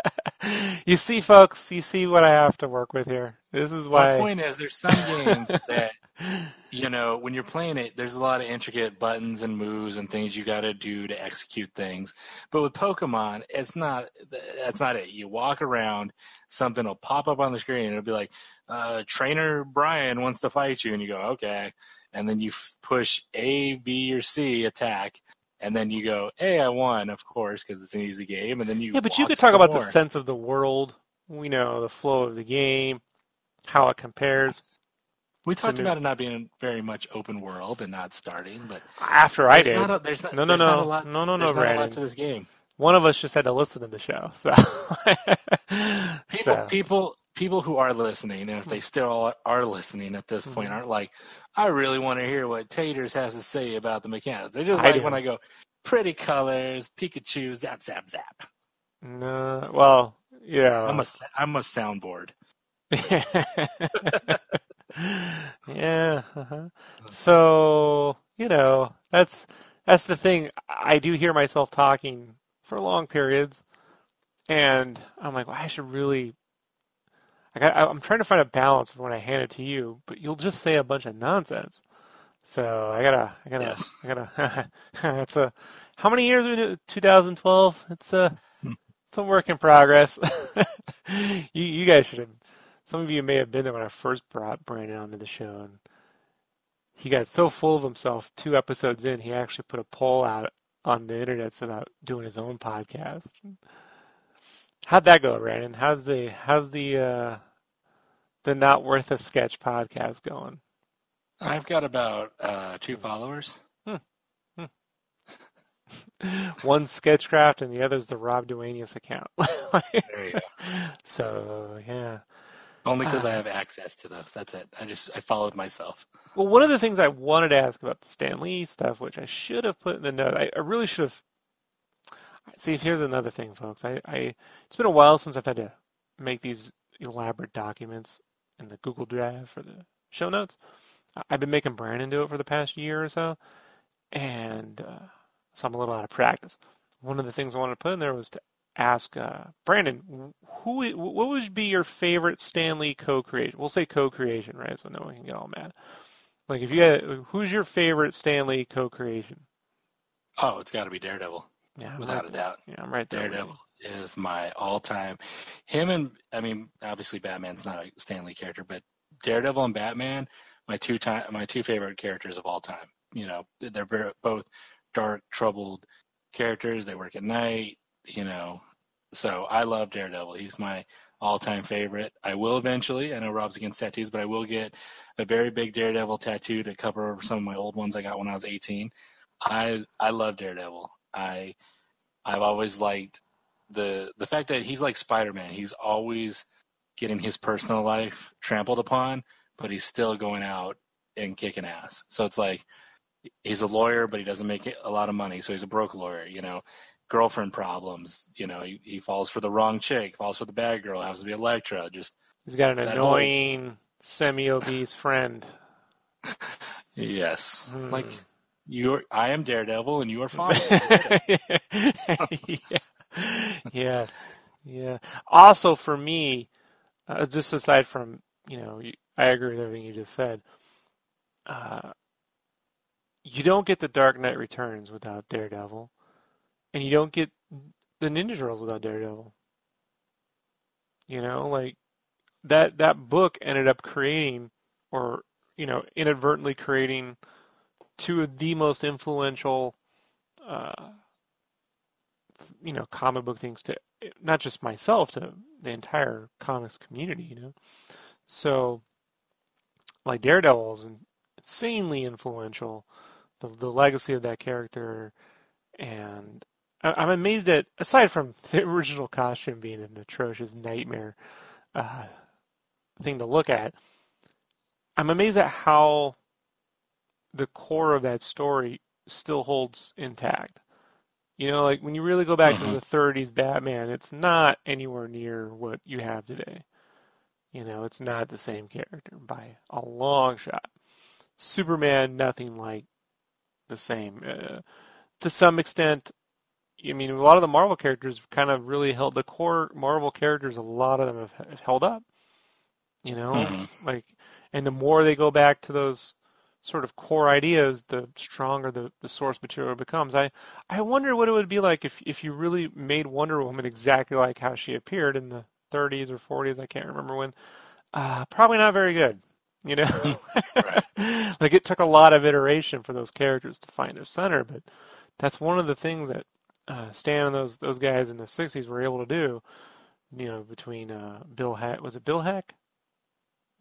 you see, folks, you see what I have to work with here. This is My why. point is, there's some games that you know when you're playing it, there's a lot of intricate buttons and moves and things you got to do to execute things. But with Pokemon, it's not. That's not it. You walk around, something will pop up on the screen, and it'll be like, uh, "Trainer Brian wants to fight you," and you go, "Okay," and then you f- push A, B, or C attack. And then you go, "Hey, I won, of course, because it's an easy game." And then you yeah, but you could talk about the sense of the world. We know the flow of the game, how it compares. We talked So about it not being very much open world and not starting, but After I did, not a, there's not, no, no, there's not no, a lot, no, no, no, there's not a lot to this game. One of us just had to listen to the show. So, People, So, people, people who are listening, and if they still are listening at this point, Mhm. aren't like, I really want to hear what Taters has to say about the mechanics. They're just I like do. when I go, pretty colors, Pikachu, zap, zap, zap. no, well, yeah. I'm a, I'm a soundboard. yeah. Uh-huh. So you know that's that's the thing. I do hear myself talking for long periods, and I'm like, well, I should really. I got, I'm trying to find a balance when I hand it to you, but you'll just say a bunch of nonsense. So I gotta, I gotta, Yes. I gotta. it's a. How many years we do? 2012. It's a. It's a work in progress. you, you guys should have. Some of you may have been there when I first brought Brandon onto the show, and he got so full of himself. Two episodes in, he actually put a poll out on the internet about doing his own podcast. How'd that go, Brandon? How's the how's the uh, the not worth a sketch podcast going? I've got about uh, two followers. One Sketchcraft and the other's the Rob Duanius account. There you go. so yeah. Only because I have access to those. That's it. I just I followed myself. Well, one of the things I wanted to ask about the Stan Lee stuff, which I should have put in the note, I, I really should have. See, here's another thing, folks. I, I it's been a while since I've had to make these elaborate documents in the Google Drive for the show notes. I've been making Brandon do it for the past year or so, and uh, so I'm a little out of practice. One of the things I wanted to put in there was to ask uh, Brandon, who what would be your favorite Stan Lee co-creation? We'll say co-creation, right? So no one can get all mad. Like if you had, who's your favorite Stan Lee co-creation? Oh, it's got to be Daredevil, Yeah, without right a doubt. Yeah, I'm right there. Daredevil is my all-time. Him and I mean, obviously Batman's not a Stan Lee character, but Daredevil and Batman, my two time, my two favorite characters of all time. You know, they're very, both dark, troubled characters. They work at night. You know, so I love Daredevil. He's my all-time favorite. I will eventually. I know Rob's against tattoos, but I will get a very big Daredevil tattoo to cover over some of my old ones I got when I was 18. I I love Daredevil. I I've always liked the the fact that he's like Spider-Man. He's always getting his personal life trampled upon, but he's still going out and kicking ass. So it's like he's a lawyer, but he doesn't make a lot of money, so he's a broke lawyer. You know, girlfriend problems. You know, he, he falls for the wrong chick, falls for the bad girl, happens to be Elektra. Just He's got an That whole- annoying semi-obese friend. yes, Hmm. like you're. I am Daredevil, and you are fine. yeah. Yes. Yeah. Also, for me, uh, just aside from you know, I agree with everything you just said. Uh, you don't get the Dark Knight Returns without Daredevil, and you don't get the Ninja Turtles without Daredevil. You know, like that that book ended up creating, or you know, inadvertently creating two of the most influential, uh, you know, comic book things to not just myself, to the entire comics community. You know, so like Daredevil is insanely influential. The the legacy of that character, and I- I'm amazed at aside from the original costume being an atrocious nightmare uh, thing to look at. I'm amazed at how the core of that story still holds intact. You know, like when you really go back Mhm. to the 30s Batman, it's not anywhere near what you have today. You know, it's not the same character by a long shot. Superman, nothing like the same. Uh, to some extent, I mean, a lot of the Marvel characters kind of really held the core Marvel characters. A lot of them have, have held up. You know, Mhm. like, and the more they go back to those sort of core ideas, the stronger the, the source material becomes. I, I wonder what it would be like if if you really made Wonder Woman exactly like how she appeared in the 30s or 40s. I can't remember when. Uh, probably not very good. You know, like it took a lot of iteration for those characters to find their center, but that's one of the things that uh, Stan and those those guys in the '60s were able to do. You know, between uh, Bill Heck, was it Bill Heck,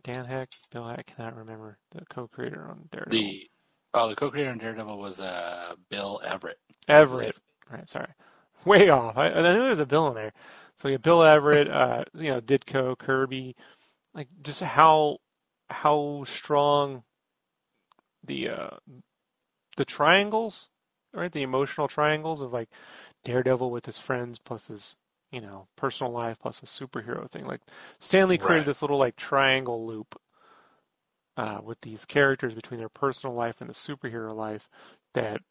Dan Heck, Bill Heck? I cannot remember the co-creator on Daredevil. the oh, the co-creator on Daredevil was uh, Bill Everett. Everett. Right, sorry. Way off. I, I knew there was a Bill in there. So yeah, Bill Everett, uh, you know, Ditko, Kirby, like just how how strong the uh, the triangles, right? The emotional triangles of like Daredevil with his friends plus his you know personal life plus a superhero thing. Like Stan Lee created Right. this little like triangle loop uh, with these characters between their personal life and the superhero life. That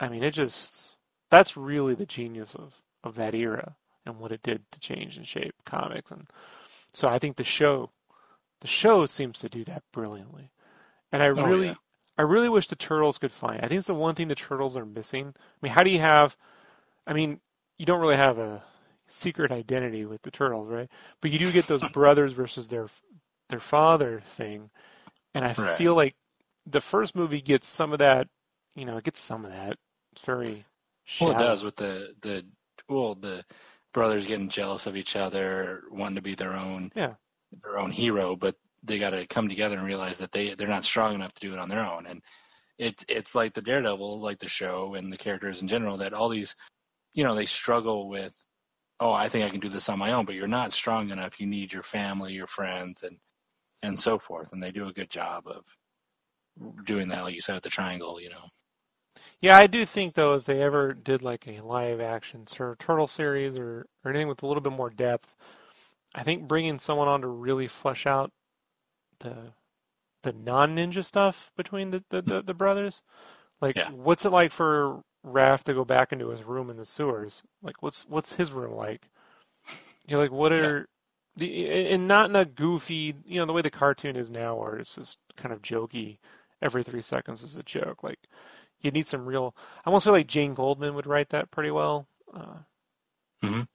I mean, it just that's really the genius of of that era and what it did to change and shape comics. And so I think the show the show seems to do that brilliantly. And I Oh, really yeah. I really wish the turtles could find. I think it's the one thing the turtles are missing. I mean, how do you have I mean, you don't really have a secret identity with the turtles, right? But you do get those brothers versus their their father thing. And I Right. feel like the first movie gets some of that, you know, it gets some of that. It's very Well, it does with the the well the brothers getting jealous of each other, wanting to be their own Yeah. their own hero. But they got to come together and realize that they they're not strong enough to do it on their own. And it's it's like the Daredevil, like the show and the characters in general, that all these, you know, they struggle with. Oh, I think I can do this on my own, but you're not strong enough. You need your family, your friends, and and so forth. And they do a good job of doing that, like you said, with the triangle. You know. Yeah, I do think though if they ever did like a live action sort of turtle series or, or anything with a little bit more depth, I think bringing someone on to really flesh out the the non ninja stuff between the, the, the, the brothers. Like Yeah. what's it like for Raph to go back into his room in the sewers? Like what's what's his room like? You're like what are the and not in a goofy you know, the way the cartoon is now where it's just kind of jokey every three seconds is a joke. Like you need some real I almost feel like Jane Goldman would write that pretty well. Uh, Mhm.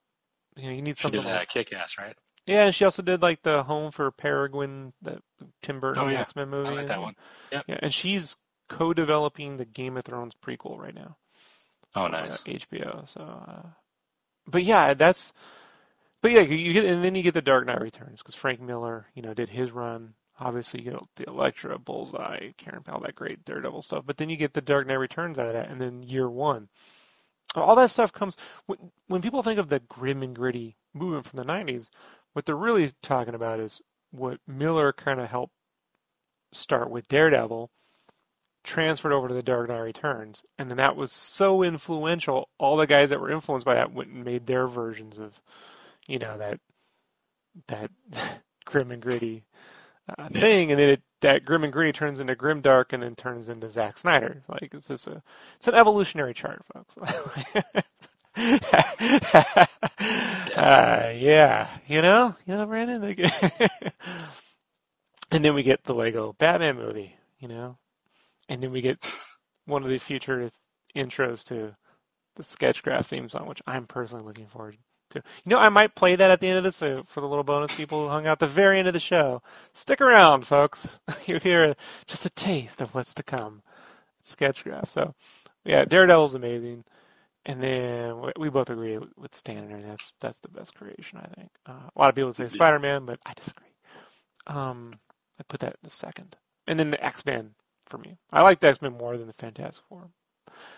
You know, you need She something did like that kick ass, right? yeah, and she also did like the Home for Peregrine, that Tim Burton Oh, yeah. X Men movie. I like that one. Yep. Yeah, and she's co-developing the Game of Thrones prequel right now. Oh, uh, nice. HBO. So, uh, but yeah, that's. But yeah, you get and then you get the Dark Knight Returns because Frank Miller, you know, did his run. Obviously, you get the Elektra, Bullseye, Karen Powell, that great Daredevil stuff. But then you get the Dark Knight Returns out of that, and then Year One. All that stuff comes when, when people think of the grim and gritty movement from the '90s. What they're really talking about is what Miller kind of helped start with Daredevil, transferred over to the Dark Knight Returns, and then that was so influential. All the guys that were influenced by that went and made their versions of, you know, that that grim and gritty uh, thing, and then it that grim and gritty turns into grim dark, and then turns into Zack Snyder. Like it's just a it's an evolutionary chart, folks. uh, yeah, you know, you know, Brandon. And then we get the Lego Batman movie, you know, and then we get one of the future intros to the Sketchcraft theme song, which I'm personally looking forward to. You know, I might play that at the end of this uh, for the little bonus people who hung out at the very end of the show. Stick around, folks. You'll hear just a taste of what's to come. Sketchcraft. So, yeah, Daredevil's amazing. And then we- both agree with Stanner. That's that's the best creation, I think. Uh, a lot of people say Spider-Man, but I disagree. Um, I put that in the second. And then the X-Men for me. I like the X-Men more than the Fantastic Four.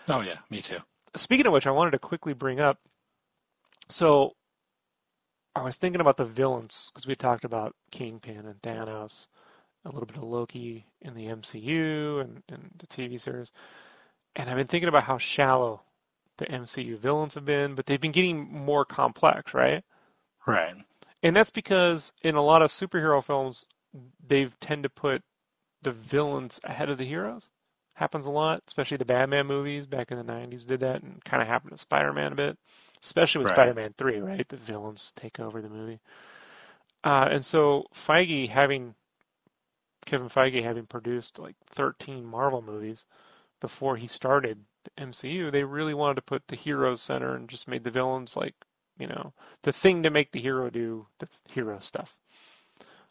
Oh yeah, me too. Speaking of which, I wanted to quickly bring up. So, I was thinking about the villains because we talked about Kingpin and Thanos, a little bit of Loki in the MCU and, and the TV series, and I've been thinking about how shallow the MCU villains have been, but they've been getting more complex, right? Right. And that's because in a lot of superhero films, they've tend to put the villains ahead of the heroes. Happens a lot, especially the Batman movies back in the 90s did that, and kind of happened to Spider Man a bit, especially with Right. Spider Man 3, right? The villains take over the movie. Uh, and so Feige having, Kevin Feige having produced like 13 Marvel movies before he started the MCU, they really wanted to put the heroes center and just made the villains like, you know, the thing to make the hero do the hero stuff.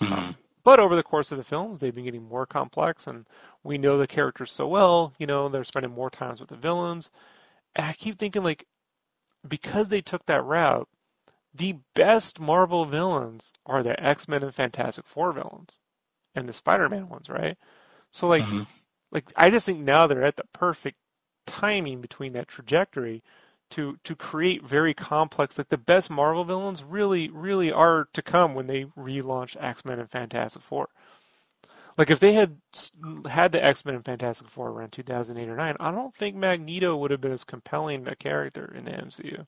Mhm. But over the course of the films, they've been getting more complex, and we know the characters so well. You know, they're spending more times with the villains. And I keep thinking, like, because they took that route, the best Marvel villains are the X Men and Fantastic Four villains, and the Spider Man ones, right? So, like, Mhm. like I just think now they're at the perfect timing between that trajectory to to create very complex like the best Marvel villains really really are to come when they relaunch X-Men and Fantastic Four. Like if they had had the X-Men and Fantastic Four around 2008 or 9, I don't think Magneto would have been as compelling a character in the MCU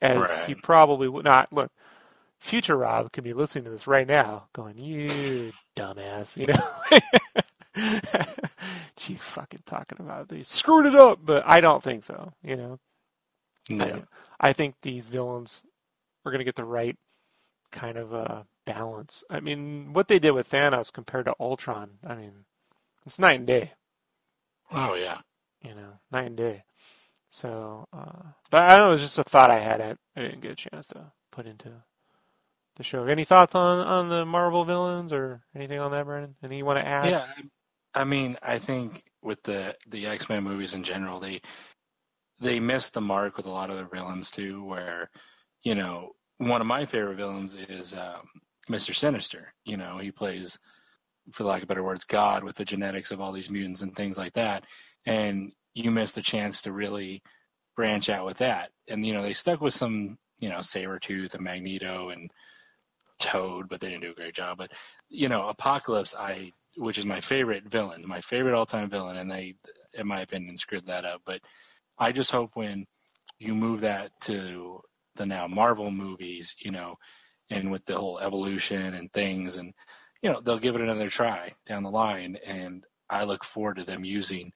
as he probably would not. Look, future Rob could be listening to this right now going, "You dumbass," you know. She fucking talking about they screwed it up, but I don't think so. You know, Yeah. I, I think these villains are going to get the right kind of uh, balance. I mean, what they did with Thanos compared to Ultron, I mean, it's night and day. Oh yeah. You know, night and day. So, uh, but I don't know. It was just a thought I had. I, I didn't get a chance to put into the show. Any thoughts on on the Marvel villains or anything on that, Brandon? Anything you want to add? Yeah, I mean, I think with the the X Men movies in general, they they missed the mark with a lot of their villains too. Where, you know, one of my favorite villains is um, Mister Sinister. You know, he plays for lack of better words, God with the genetics of all these mutants and things like that. And you missed the chance to really branch out with that. And you know, they stuck with some, you know, Sabretooth and Magneto and Toad, but they didn't do a great job. But you know, Apocalypse, I which is my favorite villain, my favorite all time villain, and they, in my opinion, screwed that up. But I just hope when you move that to the now Marvel movies, you know, and with the whole evolution and things, and you know, they'll give it another try down the line. And I look forward to them using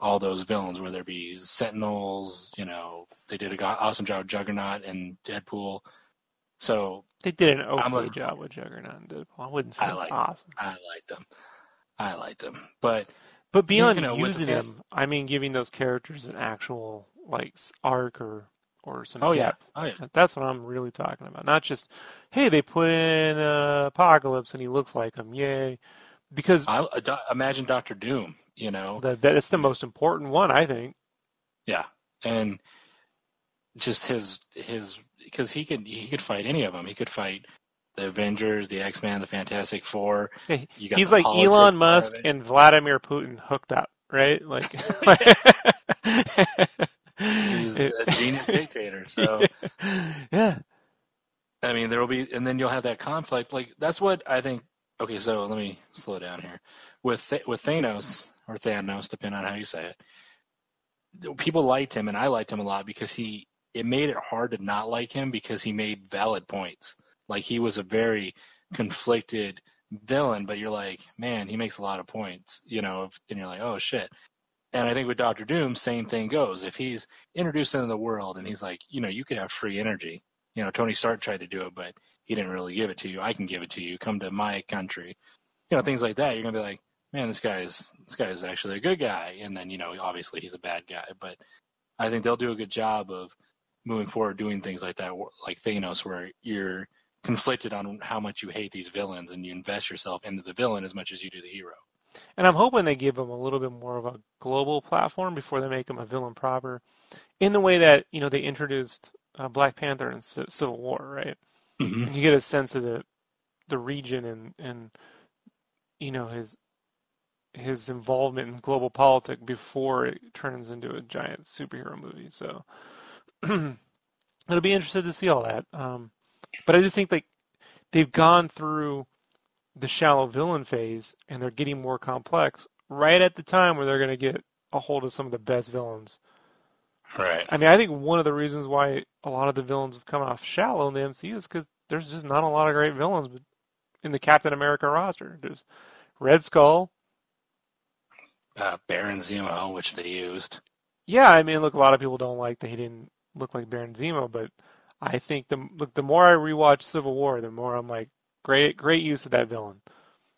all those villains, whether it be Sentinels, you know, they did a awesome job with Juggernaut and Deadpool. So They did an okay looking job with Juggernaut and Deadpool. I wouldn't say I it's like- awesome. I liked them. I liked them, but But beyond you know, using the- them, I mean giving those characters an actual like arc or or some oh yeah, oh yeah, That's what I'm really talking about. Not just, hey, they put in uh, Apocalypse and he looks like him, yay. Because I, do- imagine Doctor Doom. You know, that that's the most important one, I think. Yeah, and just his his because he could he could fight any of them. He could fight the Avengers, the X Men, the Fantastic Four. He's like Elon Musk and Vladimir Putin hooked up, right? Like, He's a genius dictator. So yeah, I mean, there will be, and then you'll have that conflict. Like that's what I think. Okay, so let me slow down here. With Th- with Thanos or Thanos, depending on how you say it, people liked him, and I liked him a lot because he. It made it hard to not like him because he made valid points. Like he was a very conflicted villain, but you're like, man, he makes a lot of points, you know, and you're like, oh shit. And I think with Doctor Doom, same thing goes. If he's introduced into the world and he's like, you know, you could have free energy. You know, Tony Stark tried to do it, but he didn't really give it to you. I can give it to you. Come to my country. You know, things like that. You're gonna be like, man, this guy is this guy is actually a good guy. And then, you know, obviously he's a bad guy. But I think they'll do a good job of moving forward doing things like that, like Thanos, where you're conflicted on how much you hate these villains and you invest yourself into the villain as much as you do the hero. and I'm hoping they give him a little bit more of a global platform before they make him a villain proper, in the way that you know they introduced uh, Black Panther in C- Civil War, right? Mm-hmm. And you get a sense of the the region and and you know his his involvement in global politics before it turns into a giant superhero movie. So it'll be interesting to see all that. Um, but I just think like they've gone through the shallow villain phase and they're getting more complex right at the time where they're going to get a hold of some of the best villains. Right. I mean, I think one of the reasons why a lot of the villains have come off shallow in the MCU is because there's just not a lot of great villains in the Captain America roster. There's Red Skull. Uh, Baron Zemo, which they used. Yeah, I mean, look, a lot of people don't like that he didn't look like Baron Zemo, but I think the look the more I rewatch Civil War, the more I'm like, great, great use of that villain.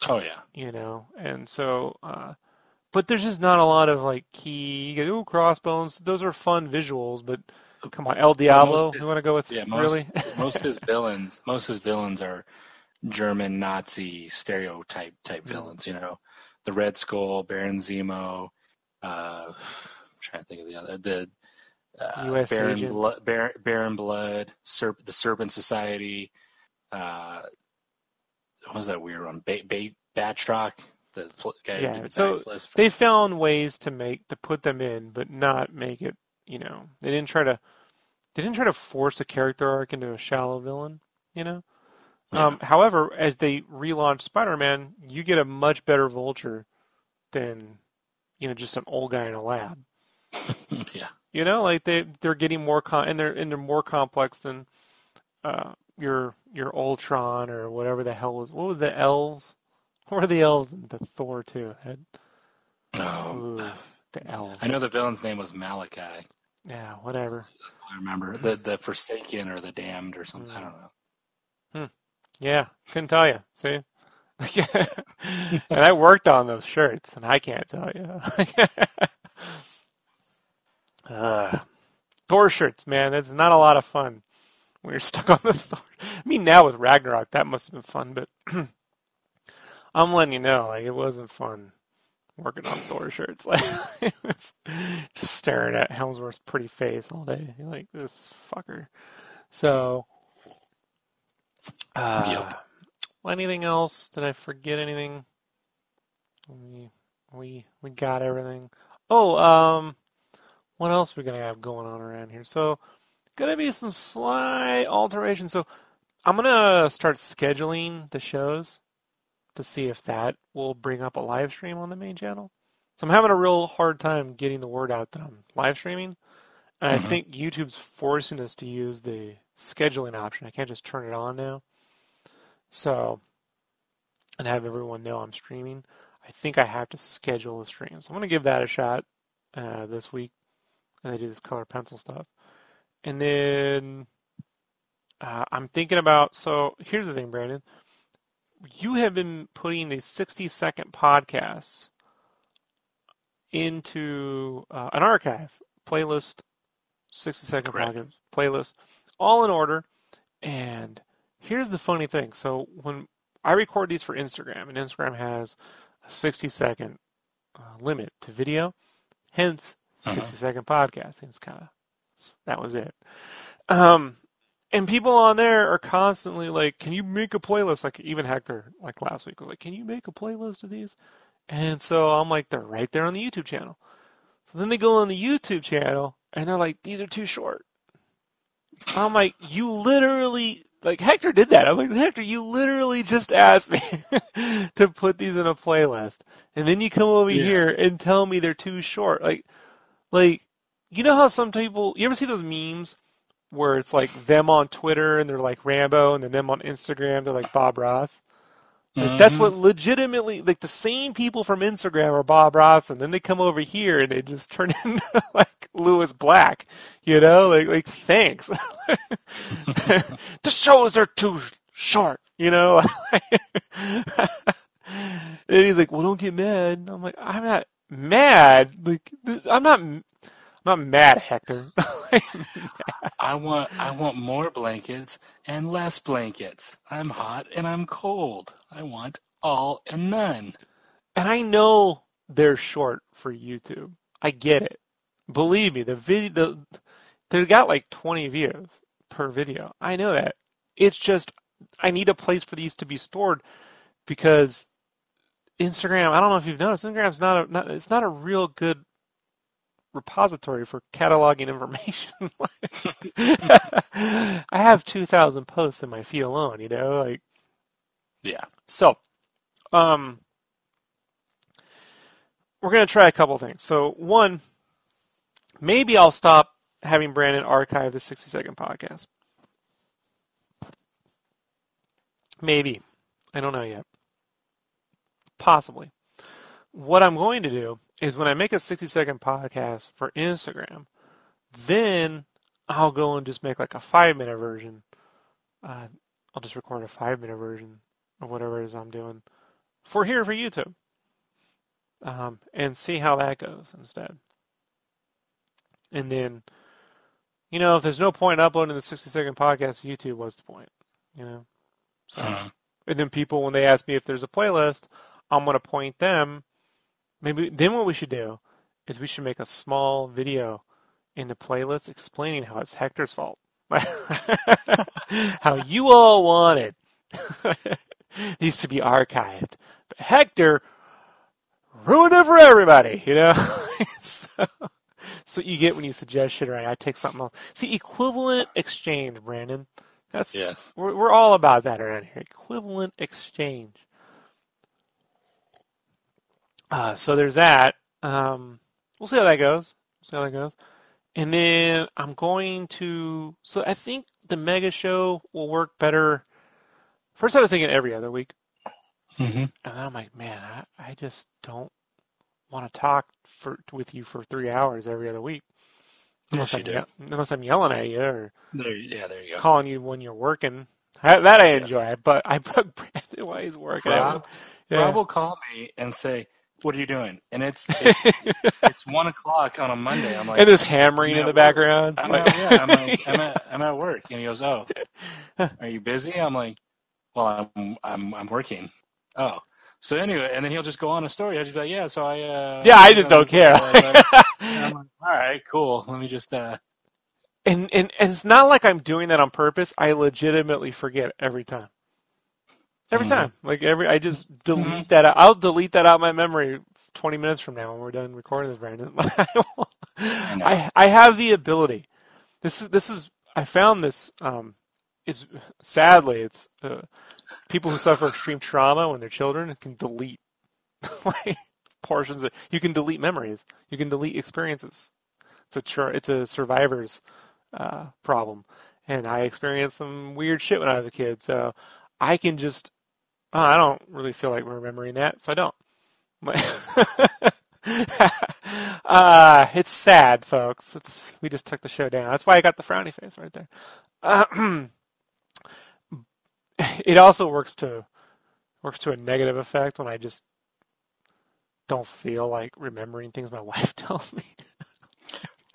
Oh yeah. you know, and so, uh, but there's just not a lot of like key. Go, ooh, crossbones. Those are fun visuals, but come on, El Diablo. most You want to go with Yeah, most, really? most of his villains, most of his villains are German Nazi stereotype type Mhm. villains. You know, the Red Skull, Baron Zemo. Uh, I'm trying to think of the other the uh, US Baron agent. Blood, Baron, Baron Blood, Serp, the Serpent Society. Uh, what was that weird one? Ba- ba- Batroc, the fl- guy. Yeah, so they found ways to make to put them in, but not make it. You know, they didn't try to. They didn't try to force a character arc into a shallow villain. You know. Yeah. Um, however, as they relaunch Spider-Man, you get a much better Vulture than, you know, just an old guy in a lab. yeah. You know, like they they're getting more con and they're and they're more complex than uh, your your Ultron or whatever the hell was. What was the elves? What were the elves in the Thor two? Had Oh, Ooh, the elves. I know the villain's name was Malachi. Yeah, whatever. I remember the the Forsaken or the Damned or something. I don't know. Hmm. Yeah, couldn't tell you. See, and I worked on those shirts, and I can't tell you. uh, Thor shirts, man, that's not a lot of fun when you're stuck on the Thor. I mean, now with Ragnarok, that must have been fun, but I'm letting you know, like it wasn't fun working on Thor shirts. Like just staring at Hemsworth's pretty face all day, You're like this fucker. So. Uh, Yep. Anything else? Did I forget anything? We we we got everything. Oh, um, what else are we gonna have going on around here? So, gonna be some slight alterations. So, I'm gonna start scheduling the shows to see if that will bring up a live stream on the main channel. So I'm having a real hard time getting the word out that I'm live streaming. And I Mhm. think YouTube's forcing us to use the scheduling option. I can't just turn it on now. So, and have everyone know I'm streaming. I think I have to schedule a stream. So I'm going to give that a shot uh, this week. And I do this color pencil stuff. And then uh, I'm thinking about. So here's the thing, Brandon. You have been putting these 60 second podcasts into uh, an archive playlist, 60 second podcast playlist, all in order. And here's the funny thing. So when I record these for Instagram, and Instagram has a 60 second uh, limit to video, hence 60 Uh-huh. second podcast. It's kind of that was it. Um, and people on there are constantly like, "Can you make a playlist?" Like even Hector, like last week, was like, "Can you make a playlist of these?" And so I'm like, "They're right there on the YouTube channel." So then they go on the YouTube channel and they're like, "These are too short." I'm like, "You literally." Like Hector did that. I'm like, Hector, you literally just asked me to put these in a playlist, and then you come over Yeah. here and tell me they're too short. Like, like, you know how some people, you ever see those memes where it's like them on Twitter and they're like Rambo, and then them on Instagram they're like Bob Ross. Like, That's mm-hmm. what legitimately, like the same people from Instagram are Bob Ross, and then they come over here and they just turn into like Lewis Black, you know? Like, like thanks. the shows are too short, you know? and he's like, well, don't get mad. I'm like, I'm not mad. Like, this, I'm not, I'm not mad, Hector. I want I want more blankets and less blankets. I'm hot and I'm cold. I want all and none. And I know they're short for YouTube. I get it. Believe me, the video, the, they've got like 20 views per video. I know that. It's just, I need a place for these to be stored because Instagram, I don't know if you've noticed, Instagram's not a, not, it's not a real good repository for cataloging information. I have 2,000 posts in my feed alone, you know, like, Yeah. so, um, we're going to try a couple things. So, one, maybe I'll stop having Brandon archive the 60 second podcast. Maybe. I don't know yet. Possibly. What I'm going to do is when I make a 60 second podcast for Instagram, then I'll go and just make like a five minute version. Uh, I'll just record a five minute version of whatever it is I'm doing for here for YouTube. Um, and see how that goes instead. And then, you know, if there's no point in uploading the 60 second podcast to YouTube, what's the point? You know? So, Uh, and then people, when they ask me if there's a playlist, I'm going to point them. Maybe then what we should do is we should make a small video in the playlist explaining how it's Hector's fault. how you all wanted these to be archived. But Hector ruined it for everybody, you know? so, that's what you get when you suggest shit, right? I take something else. See, equivalent exchange, Brandon. That's yes. we're, we're all about that around here. Equivalent exchange. Uh, so there's that. Um, we'll see how that goes. We'll see how that goes. And then I'm going to. So I think the mega show will work better. First, I was thinking every other week, hmm and then I'm like, man, I, I just don't want to talk for with you for three hours every other week. Unless, Yes, I'm, ye- unless I'm yelling at you or There, yeah, there you go. calling you when you're working. I, that I Yes. enjoy, but I bug Brandon while he's working. Rob, Yeah. Rob will call me and say, "What are you doing?" And it's it's, it's one o'clock on a Monday. I'm like, and there's hammering in the work. background. I'm Like- at, yeah, I'm like, I'm at, I'm at work, and he goes, "Oh, are you busy?" I'm like, "Well, I'm, I'm, I'm working." Oh, so anyway, and then he'll just go on a story. I'll just be like, "Yeah, so I." Uh, yeah, I just don't care. Like, All right, cool. Let me just. Uh, and, and and it's not like I'm doing that on purpose. I legitimately forget every time. Every Mhm. time, like every, I just delete Mhm. that. Out. I'll delete that out of my memory. Twenty minutes from now, when we're done recording this, Brandon, I, will-. I I have the ability. This is this is. I found this. Um, is sadly, it's uh, people who suffer extreme trauma when they're children can delete like portions of. You can delete memories. You can delete experiences. It's a tr- it's a survivor's uh, problem, and I experienced some weird shit when I was a kid. So I can just. Oh, I don't really feel like remembering that, so I don't. uh, it's sad, folks. It's we just took the show down. That's why I got the frowny face right there. Uh, it also works to works to a negative effect when I just don't feel like remembering things my wife tells me.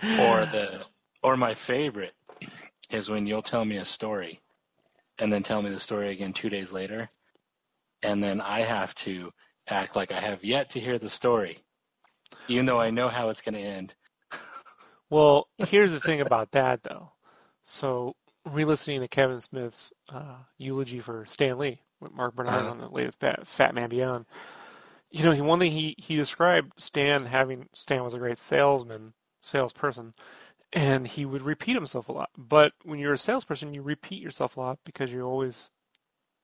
or the or my favorite is when you'll tell me a story and then tell me the story again two days later and then i have to act like i have yet to hear the story even though i know how it's going to end Well, here's the thing about that, though. So, re-listening to Kevin Smith's uh, eulogy for Stan Lee with Marc Bernardin Uh-huh. on the latest Bat- Fatman Beyond, you know, he one thing he he described Stan having Stan was a great salesman, salesperson, and he would repeat himself a lot. But when you're a salesperson, you repeat yourself a lot because you always,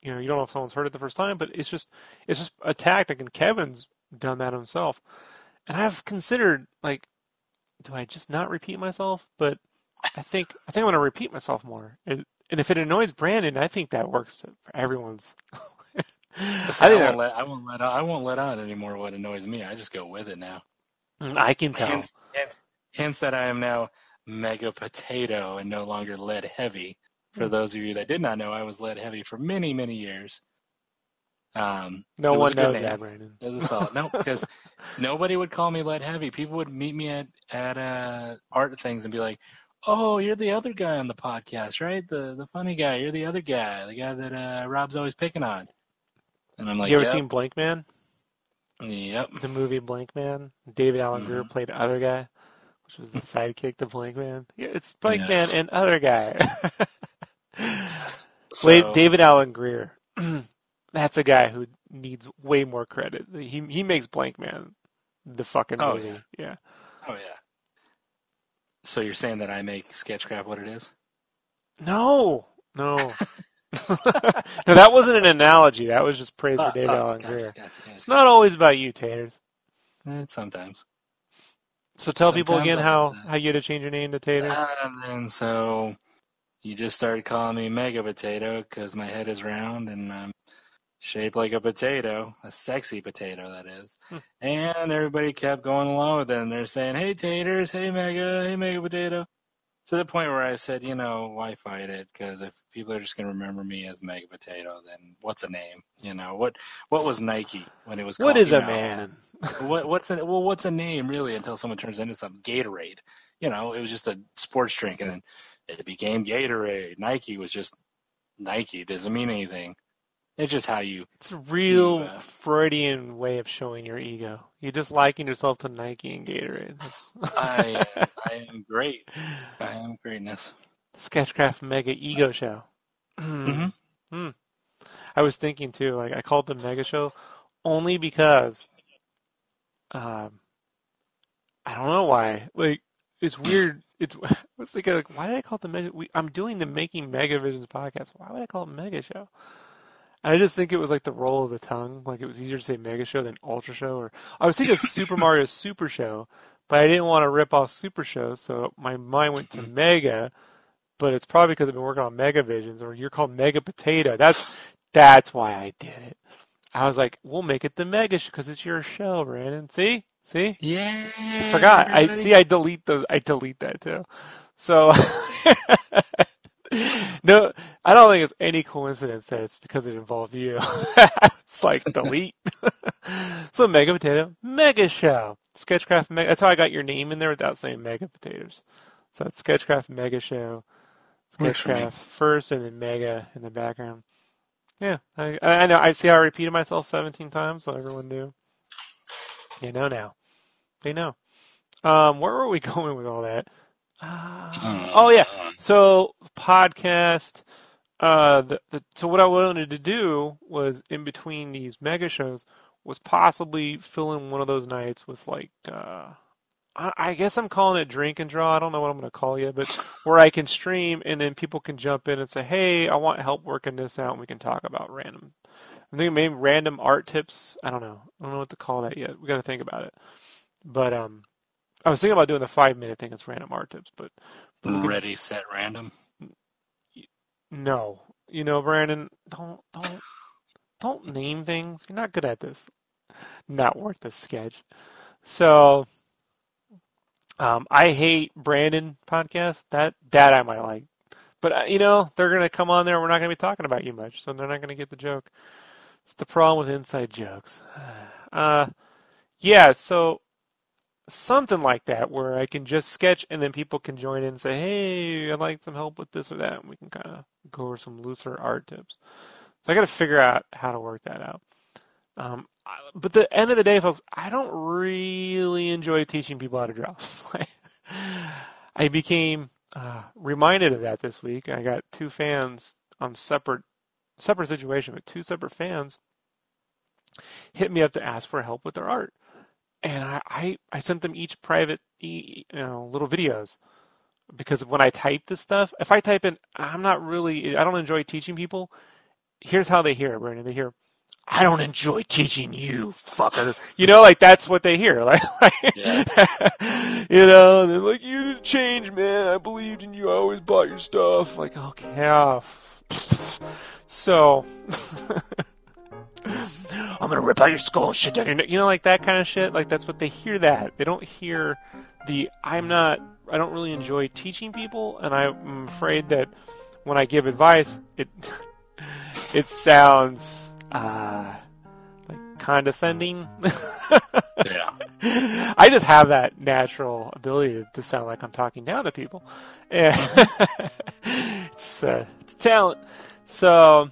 you know, you don't know if someone's heard it the first time, but it's just it's just a tactic, and Kevin's done that himself. And I've considered like do I just not repeat myself? But I think I think I'm gonna repeat myself more. And, and if it annoys Brandon, I think that works for everyone's. I, I, won't let I won't let I won't let on anymore what annoys me. I just go with it now. Mm, I can tell. Hence, hence, hence that I am now mega potato and no longer lead heavy. Hmm. For those of you that did not know, I was lead heavy for many many years. Um, No one knows name. that, Brandon. It was a solid. No, because nobody would call me lead heavy. People would meet me at at uh, art things and be like, "Oh, you're the other guy on the podcast, right? The the funny guy. You're the other guy, the guy that uh, Rob's always picking on." And I'm like, you ever yep, seen Blankman? Yep. The movie Blankman. David Alan Grier Mhm. played other guy, which was the sidekick to Blankman. Yeah, it's Blank Yes. Man and other guy. So, Wait, David Alan Grier. That's a guy who needs way more credit. He he makes Blankman the fucking Oh, movie. yeah. Oh yeah. So you're saying that I make Sketchcraft what it is? No, no. no, that wasn't an analogy. That was just praise for David Oh, Alan gotcha, Grier. gotcha, gotcha. It's not always about you, Taters. Eh, sometimes. So tell people again how, how you had to change your name to Taters. And so you just started calling me Mega Potato because my head is round and I'm shaped like a potato, a sexy potato that is. Hmm. And everybody kept going along with it. And they're saying, "Hey Taters, hey Mega, hey Mega Potato." To the point where I said, you know, why fight it? Because if people are just going to remember me as Mega Potato, then what's a name? You know, what what was Nike when it was? what called, is you a know, man? what what's a well what's a name really until someone turns into something Gatorade. You know, it was just a sports drink and then it became Gatorade. Nike was just Nike. It doesn't mean anything. It's just how you It's a real You, uh, Freudian way of showing your ego. You're just liking yourself to Nike and Gatorade. I am, I am great. I am greatness. Sketchcraft Mega Ego Show. Mhm. Hmm. I was thinking too, like I called the Mega Show only because um I don't know why. Like it's weird. It's I was thinking like why did I call it the Mega we, I'm doing the Making Mega Visions podcast. Why would I call it Mega Show? And I just think it was like the roll of the tongue. Like it was easier to say Mega Show than Ultra Show or I was thinking Super Mario Super Show, but I didn't want to rip off Super Show, so my mind went to mm-hmm. Mega but it's probably because I've been working on Mega Visions, or you're called Mega Potato. That's that's why I did it. I was like, we'll make it the Mega Show because it's your show, Brandon. See, see, Yeah. I forgot. I see. I delete the. I delete that too. So no, I don't think it's any coincidence that it's because it involved you. it's like delete. so Mega Potato, Mega Show, Sketchcraft Mega. That's how I got your name in there without saying Mega Potatoes. So it's Sketchcraft Mega Show. Works for me. Sketchcraft first and then Mega in the background. Yeah, I, I know. I see. I repeated myself seventeen times, so everyone knew. They know now. They know. Um, where were we going with all that? Uh, oh yeah. So podcast. uh, the, the, so what I wanted to do was in between these mega shows was possibly fill in one of those nights with like uh, I, I guess I'm calling it drink and draw. I don't know what I'm going to call you, but where I can stream and then people can jump in and say, "Hey, I want help working this out," and we can talk about random. I think maybe random art tips. I don't know. I don't know what to call that yet. We got to think about it. But um, I was thinking about doing the five minute thing It's random art tips, but, but Ready, set, random. no, you know, Brandon, don't don't don't name things. You're not good at this. Not worth the sketch. So, um, I hate Brandon podcast. That that I might like, but uh, you know they're gonna come on there. We're not gonna be talking about you much, so they're not gonna get the joke. It's the problem with inside jokes. Uh, yeah. So something like that where I can just sketch and then people can join in and say, "Hey, I'd like some help with this or that," and we can kind of go over some looser art tips. So I got to figure out how to work that out. Um, but the end of the day, folks, I don't really enjoy teaching people how to draw. I became uh, reminded of that this week. I got two fans on separate separate situation, but two separate fans hit me up to ask for help with their art, and I I, I sent them each private e- you know little videos because when I type this stuff, if I type in, I'm not really, I don't enjoy teaching people. Here's how they hear it, Brandon. They hear, I don't enjoy teaching you, fucker. You know, like that's what they hear. Like, like you know, they're like, you change, man. I believed in you. I always bought your stuff. Like, okay, yeah. So, I'm gonna rip out your skull, and shit down your neck. You know, like that kind of shit. Like that's what they hear. That they don't hear the I'm not. I don't really enjoy teaching people, and I'm afraid that when I give advice, it it sounds uh, like condescending. Yeah. I just have that natural ability to sound like I'm talking down to people. And it's, uh, it's a talent. So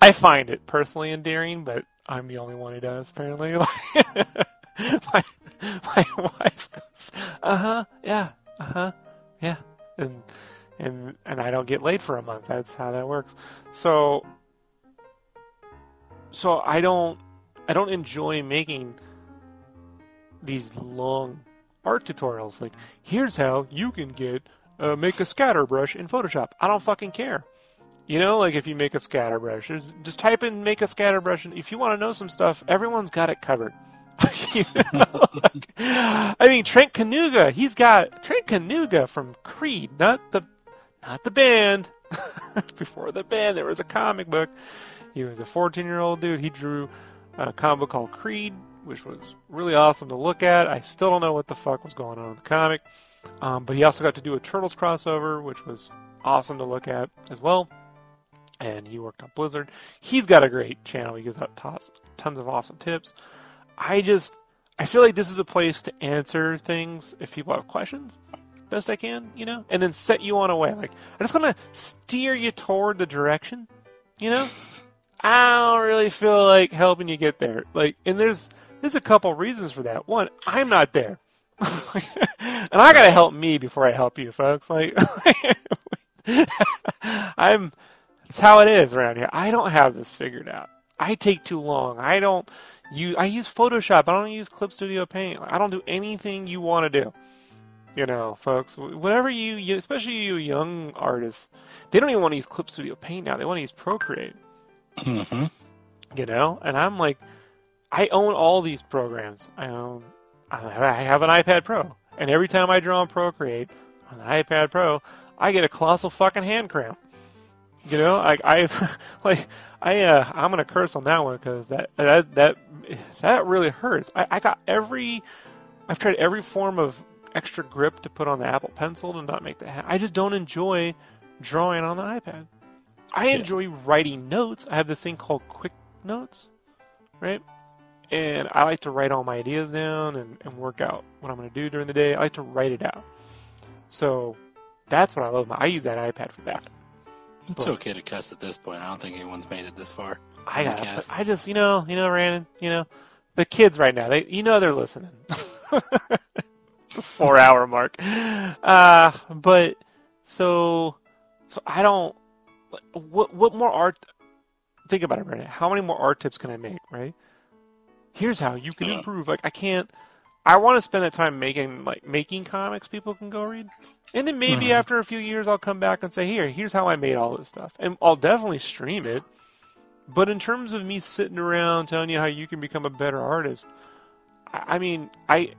I find it personally endearing, but I'm the only one who does, apparently. my, my wife goes, uh huh, yeah, uh huh, yeah. And, and, and I don't get laid for a month. That's how that works. So, so I don't, I don't enjoy making these long art tutorials. Like, here's how you can get uh, make a scatter brush in Photoshop. I don't fucking care. You know, like if you make a scatterbrush, just type in make a scatterbrush. and if you want to know some stuff, everyone's got it covered. Know, like, I mean, Trent Kaniuga, he's got Trent Kaniuga from Creed, not the not the band. Before the band, there was a comic book. He was a 14 year old dude. He drew a comic book called Creed, which was really awesome to look at. I still don't know what the fuck was going on in the comic. Um, but he also got to do a Turtles crossover, which was awesome to look at as well. And he worked on Blizzard. He's got a great channel. He gives out tos- tons of awesome tips. I just, I feel like this is a place to answer things if people have questions, best I can, you know, and then set you on a way. Like, I'm just want to steer you toward the direction, you know. I don't really feel like helping you get there. Like, and there's there's a couple reasons for that. One, I'm not there, and I gotta help me before I help you, folks. Like, I'm. That's how it is around here. I don't have this figured out. I take too long. I don't use. I use Photoshop. I don't use Clip Studio Paint. I don't do anything you want to do. You know, folks. Whatever you, you, especially you young artists, they don't even want to use Clip Studio Paint now. They want to use Procreate hmm you know and i'm like i own all these programs i own i have an ipad pro and every time i draw on procreate on the ipad pro i get a colossal fucking hand cramp you know like i've like i uh i'm gonna curse on that one because that that that that really hurts I, I got every i've tried every form of extra grip to put on the apple pencil to not make the hand i just don't enjoy drawing on the ipad I Yeah. enjoy writing notes. I have this thing called Quick Notes, right? And I like to write all my ideas down and, and work out what I'm going to do during the day. I like to write it out. So that's what I love. My, I use that iPad for that. It's But- okay to cuss at this point. I don't think anyone's made it this far. I got. I just, you know, you know, Brandon, you know, the kids right now, they, you know, they're listening. the four hour mark. Uh, but so So I don't. What what more art? Think about it, Brandon. How many more art tips can I make? Right. Here's how you can Yeah. improve. Like I can't. I want to spend that time making like making comics people can go read, and then maybe Mhm. after a few years I'll come back and say, here, here's how I made all this stuff, and I'll definitely stream it. But in terms of me sitting around telling you how you can become a better artist, I, I mean, I,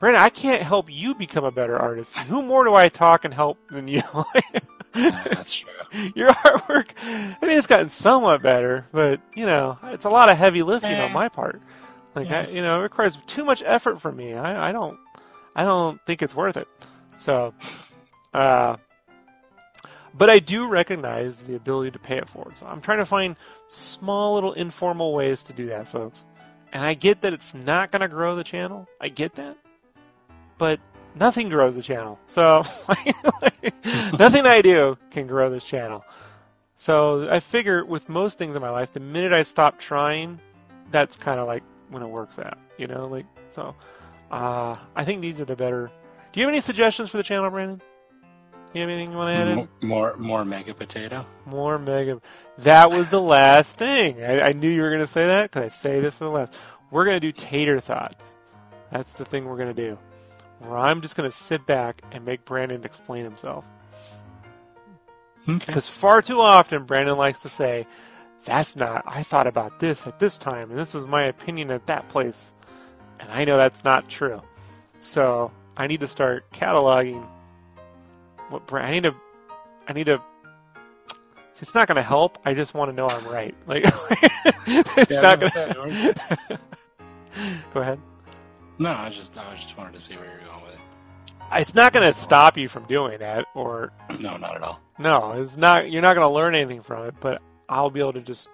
Brandon, I can't help you become a better artist. Who more do I talk and help than you? That's true. Your artwork, I mean, it's gotten somewhat better, but you know, it's a lot of heavy lifting on my part. Like, I, you know, it requires too much effort from me. I, I don't, I don't think it's worth it. So, uh, but I do recognize the ability to pay it forward. So I'm trying to find small little informal ways to do that, folks. And I get that it's not going to grow the channel. I get that. But nothing grows the channel. So nothing I do can grow this channel. So I figure with most things in my life, the minute I stop trying, that's kind of like when it works out, you know, like so. Uh, I think these are the better. Do you have any suggestions for the channel, Brandon? You have anything you want to add in? More, more mega potato. More mega. That was the last thing. I, I knew you were going to say that because I saved it for the last. We're going to do tater thoughts. That's the thing we're going to do. Where I'm just going to sit back and make Brandon explain himself. Okay. Because far too often, Brandon likes to say, That's not, I thought about this at this time, and this was my opinion at that place. And I know that's not true. So I need to start cataloging what Bra- I need to, I need to, it's not going to help. I just want to know I'm right. Like, it's Yeah, not going to. Go ahead. No, I just, I just wanted to see where you're going with it. It's not going to stop you from doing that, or. No, not at all. No, it's not. You're not going to learn anything from it, but I'll be able to just.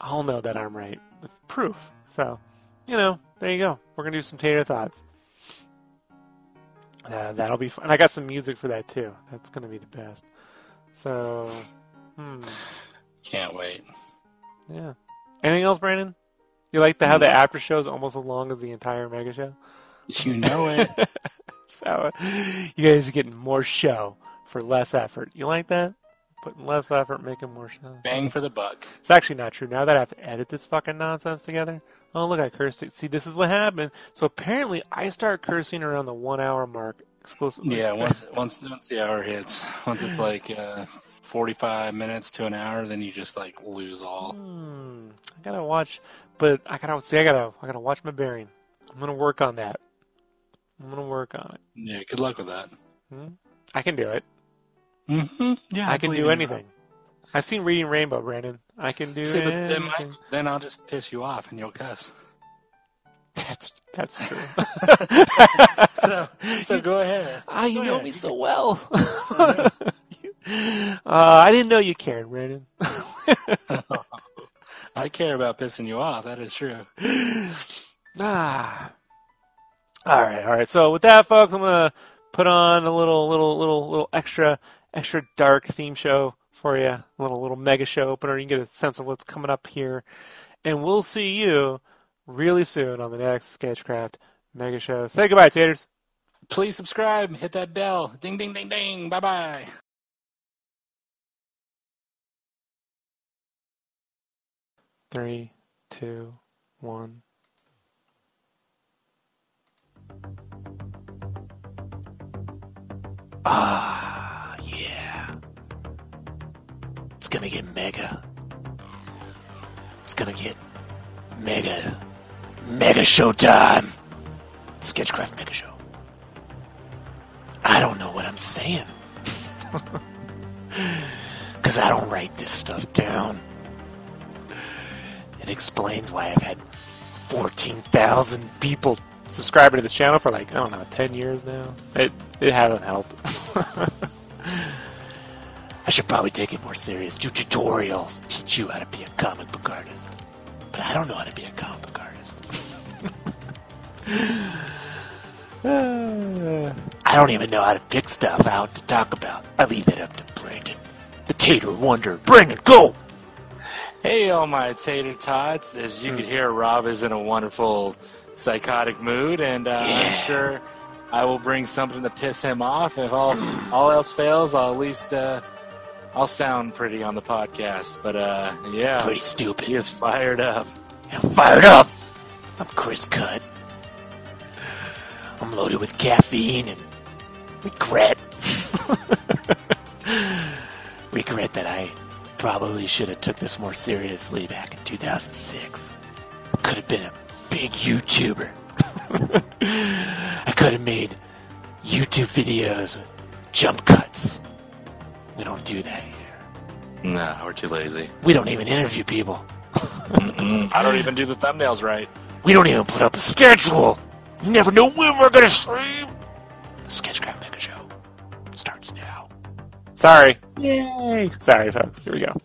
I'll know that I'm right with proof. So, you know, there you go. We're gonna do some tater thoughts. Uh, that'll be fun. And I got some music for that too. That's gonna be the best. So, hmm, Can't wait. yeah. Anything else, Brandon? You like to have the after show is almost as long as the entire mega show? You know it. So, you guys are getting more show for less effort. You like that? Putting less effort, making more show. Bang for the buck. It's actually not true. Now that I have to edit this fucking nonsense together. Oh, look, I cursed it. See, this is what happened. So apparently, I start cursing around the one hour mark exclusively. Yeah, once once once the hour hits, once it's like uh, forty five minutes to an hour, then you just like lose all. Hmm, I gotta watch, but I gotta see. I gotta. I gotta watch my bearing. I'm gonna work on that. I'm gonna work on it. Yeah, good luck with that. Hmm? I can do it. Mm-hmm. Yeah, I can do anything. I've seen Reading Rainbow, Brandon. I can do See, but then, my, then I'll just piss you off and you'll cuss. That's that's true. So so go ahead. Ah, you Go know ahead. me You so well. uh, I didn't know you cared, Brandon. I care about pissing you off. That is true. ah. All right, all right. So with that, folks, I'm gonna put on a little, little, little, little extra, extra dark theme show for you. A little, little mega show opener. You can get a sense of what's coming up here, and we'll see you really soon on the next Sketchcraft mega show. Say goodbye, taters. Please subscribe. Hit that bell. Ding ding ding ding. Bye bye. Three, two, one. Ah, It's gonna get mega. It's gonna get mega. Mega showtime! Sketchcraft Mega Show. I don't know what I'm saying. Because I don't write this stuff down. It explains why I've had 14,000 people subscribing to this channel for like, I don't know, 10 years now. It, it hasn't helped. I should probably take it more serious. Do tutorials. Teach you how to be a comic book artist. But I don't know how to be a comic book artist. Uh, I don't even know how to pick stuff out to talk about. I leave that up to Brandon. The Tater Wonder. Brandon, go! Hey, all my tater tots. As you Hmm. can hear, Rob is in a wonderful psychotic mood, and uh, Yeah. I'm sure I will bring something to piss him off. If all all else fails, I'll at least uh, I'll sound pretty on the podcast. But uh, yeah, Pretty stupid. he is fired up. I'm fired up. I'm Chris Cut. I'm loaded with caffeine and regret. regret that I probably should have took this more seriously back in 2006. Could have been a big YouTuber. I could have made YouTube videos with jump cuts. We don't do that here. Nah, we're too lazy. We don't even interview people. I don't even do the thumbnails right. We don't even put up a schedule. You never know when we're gonna stream. The Sketchcraft Mega Show starts now. Sorry. Yay. Sorry, folks. Here we go.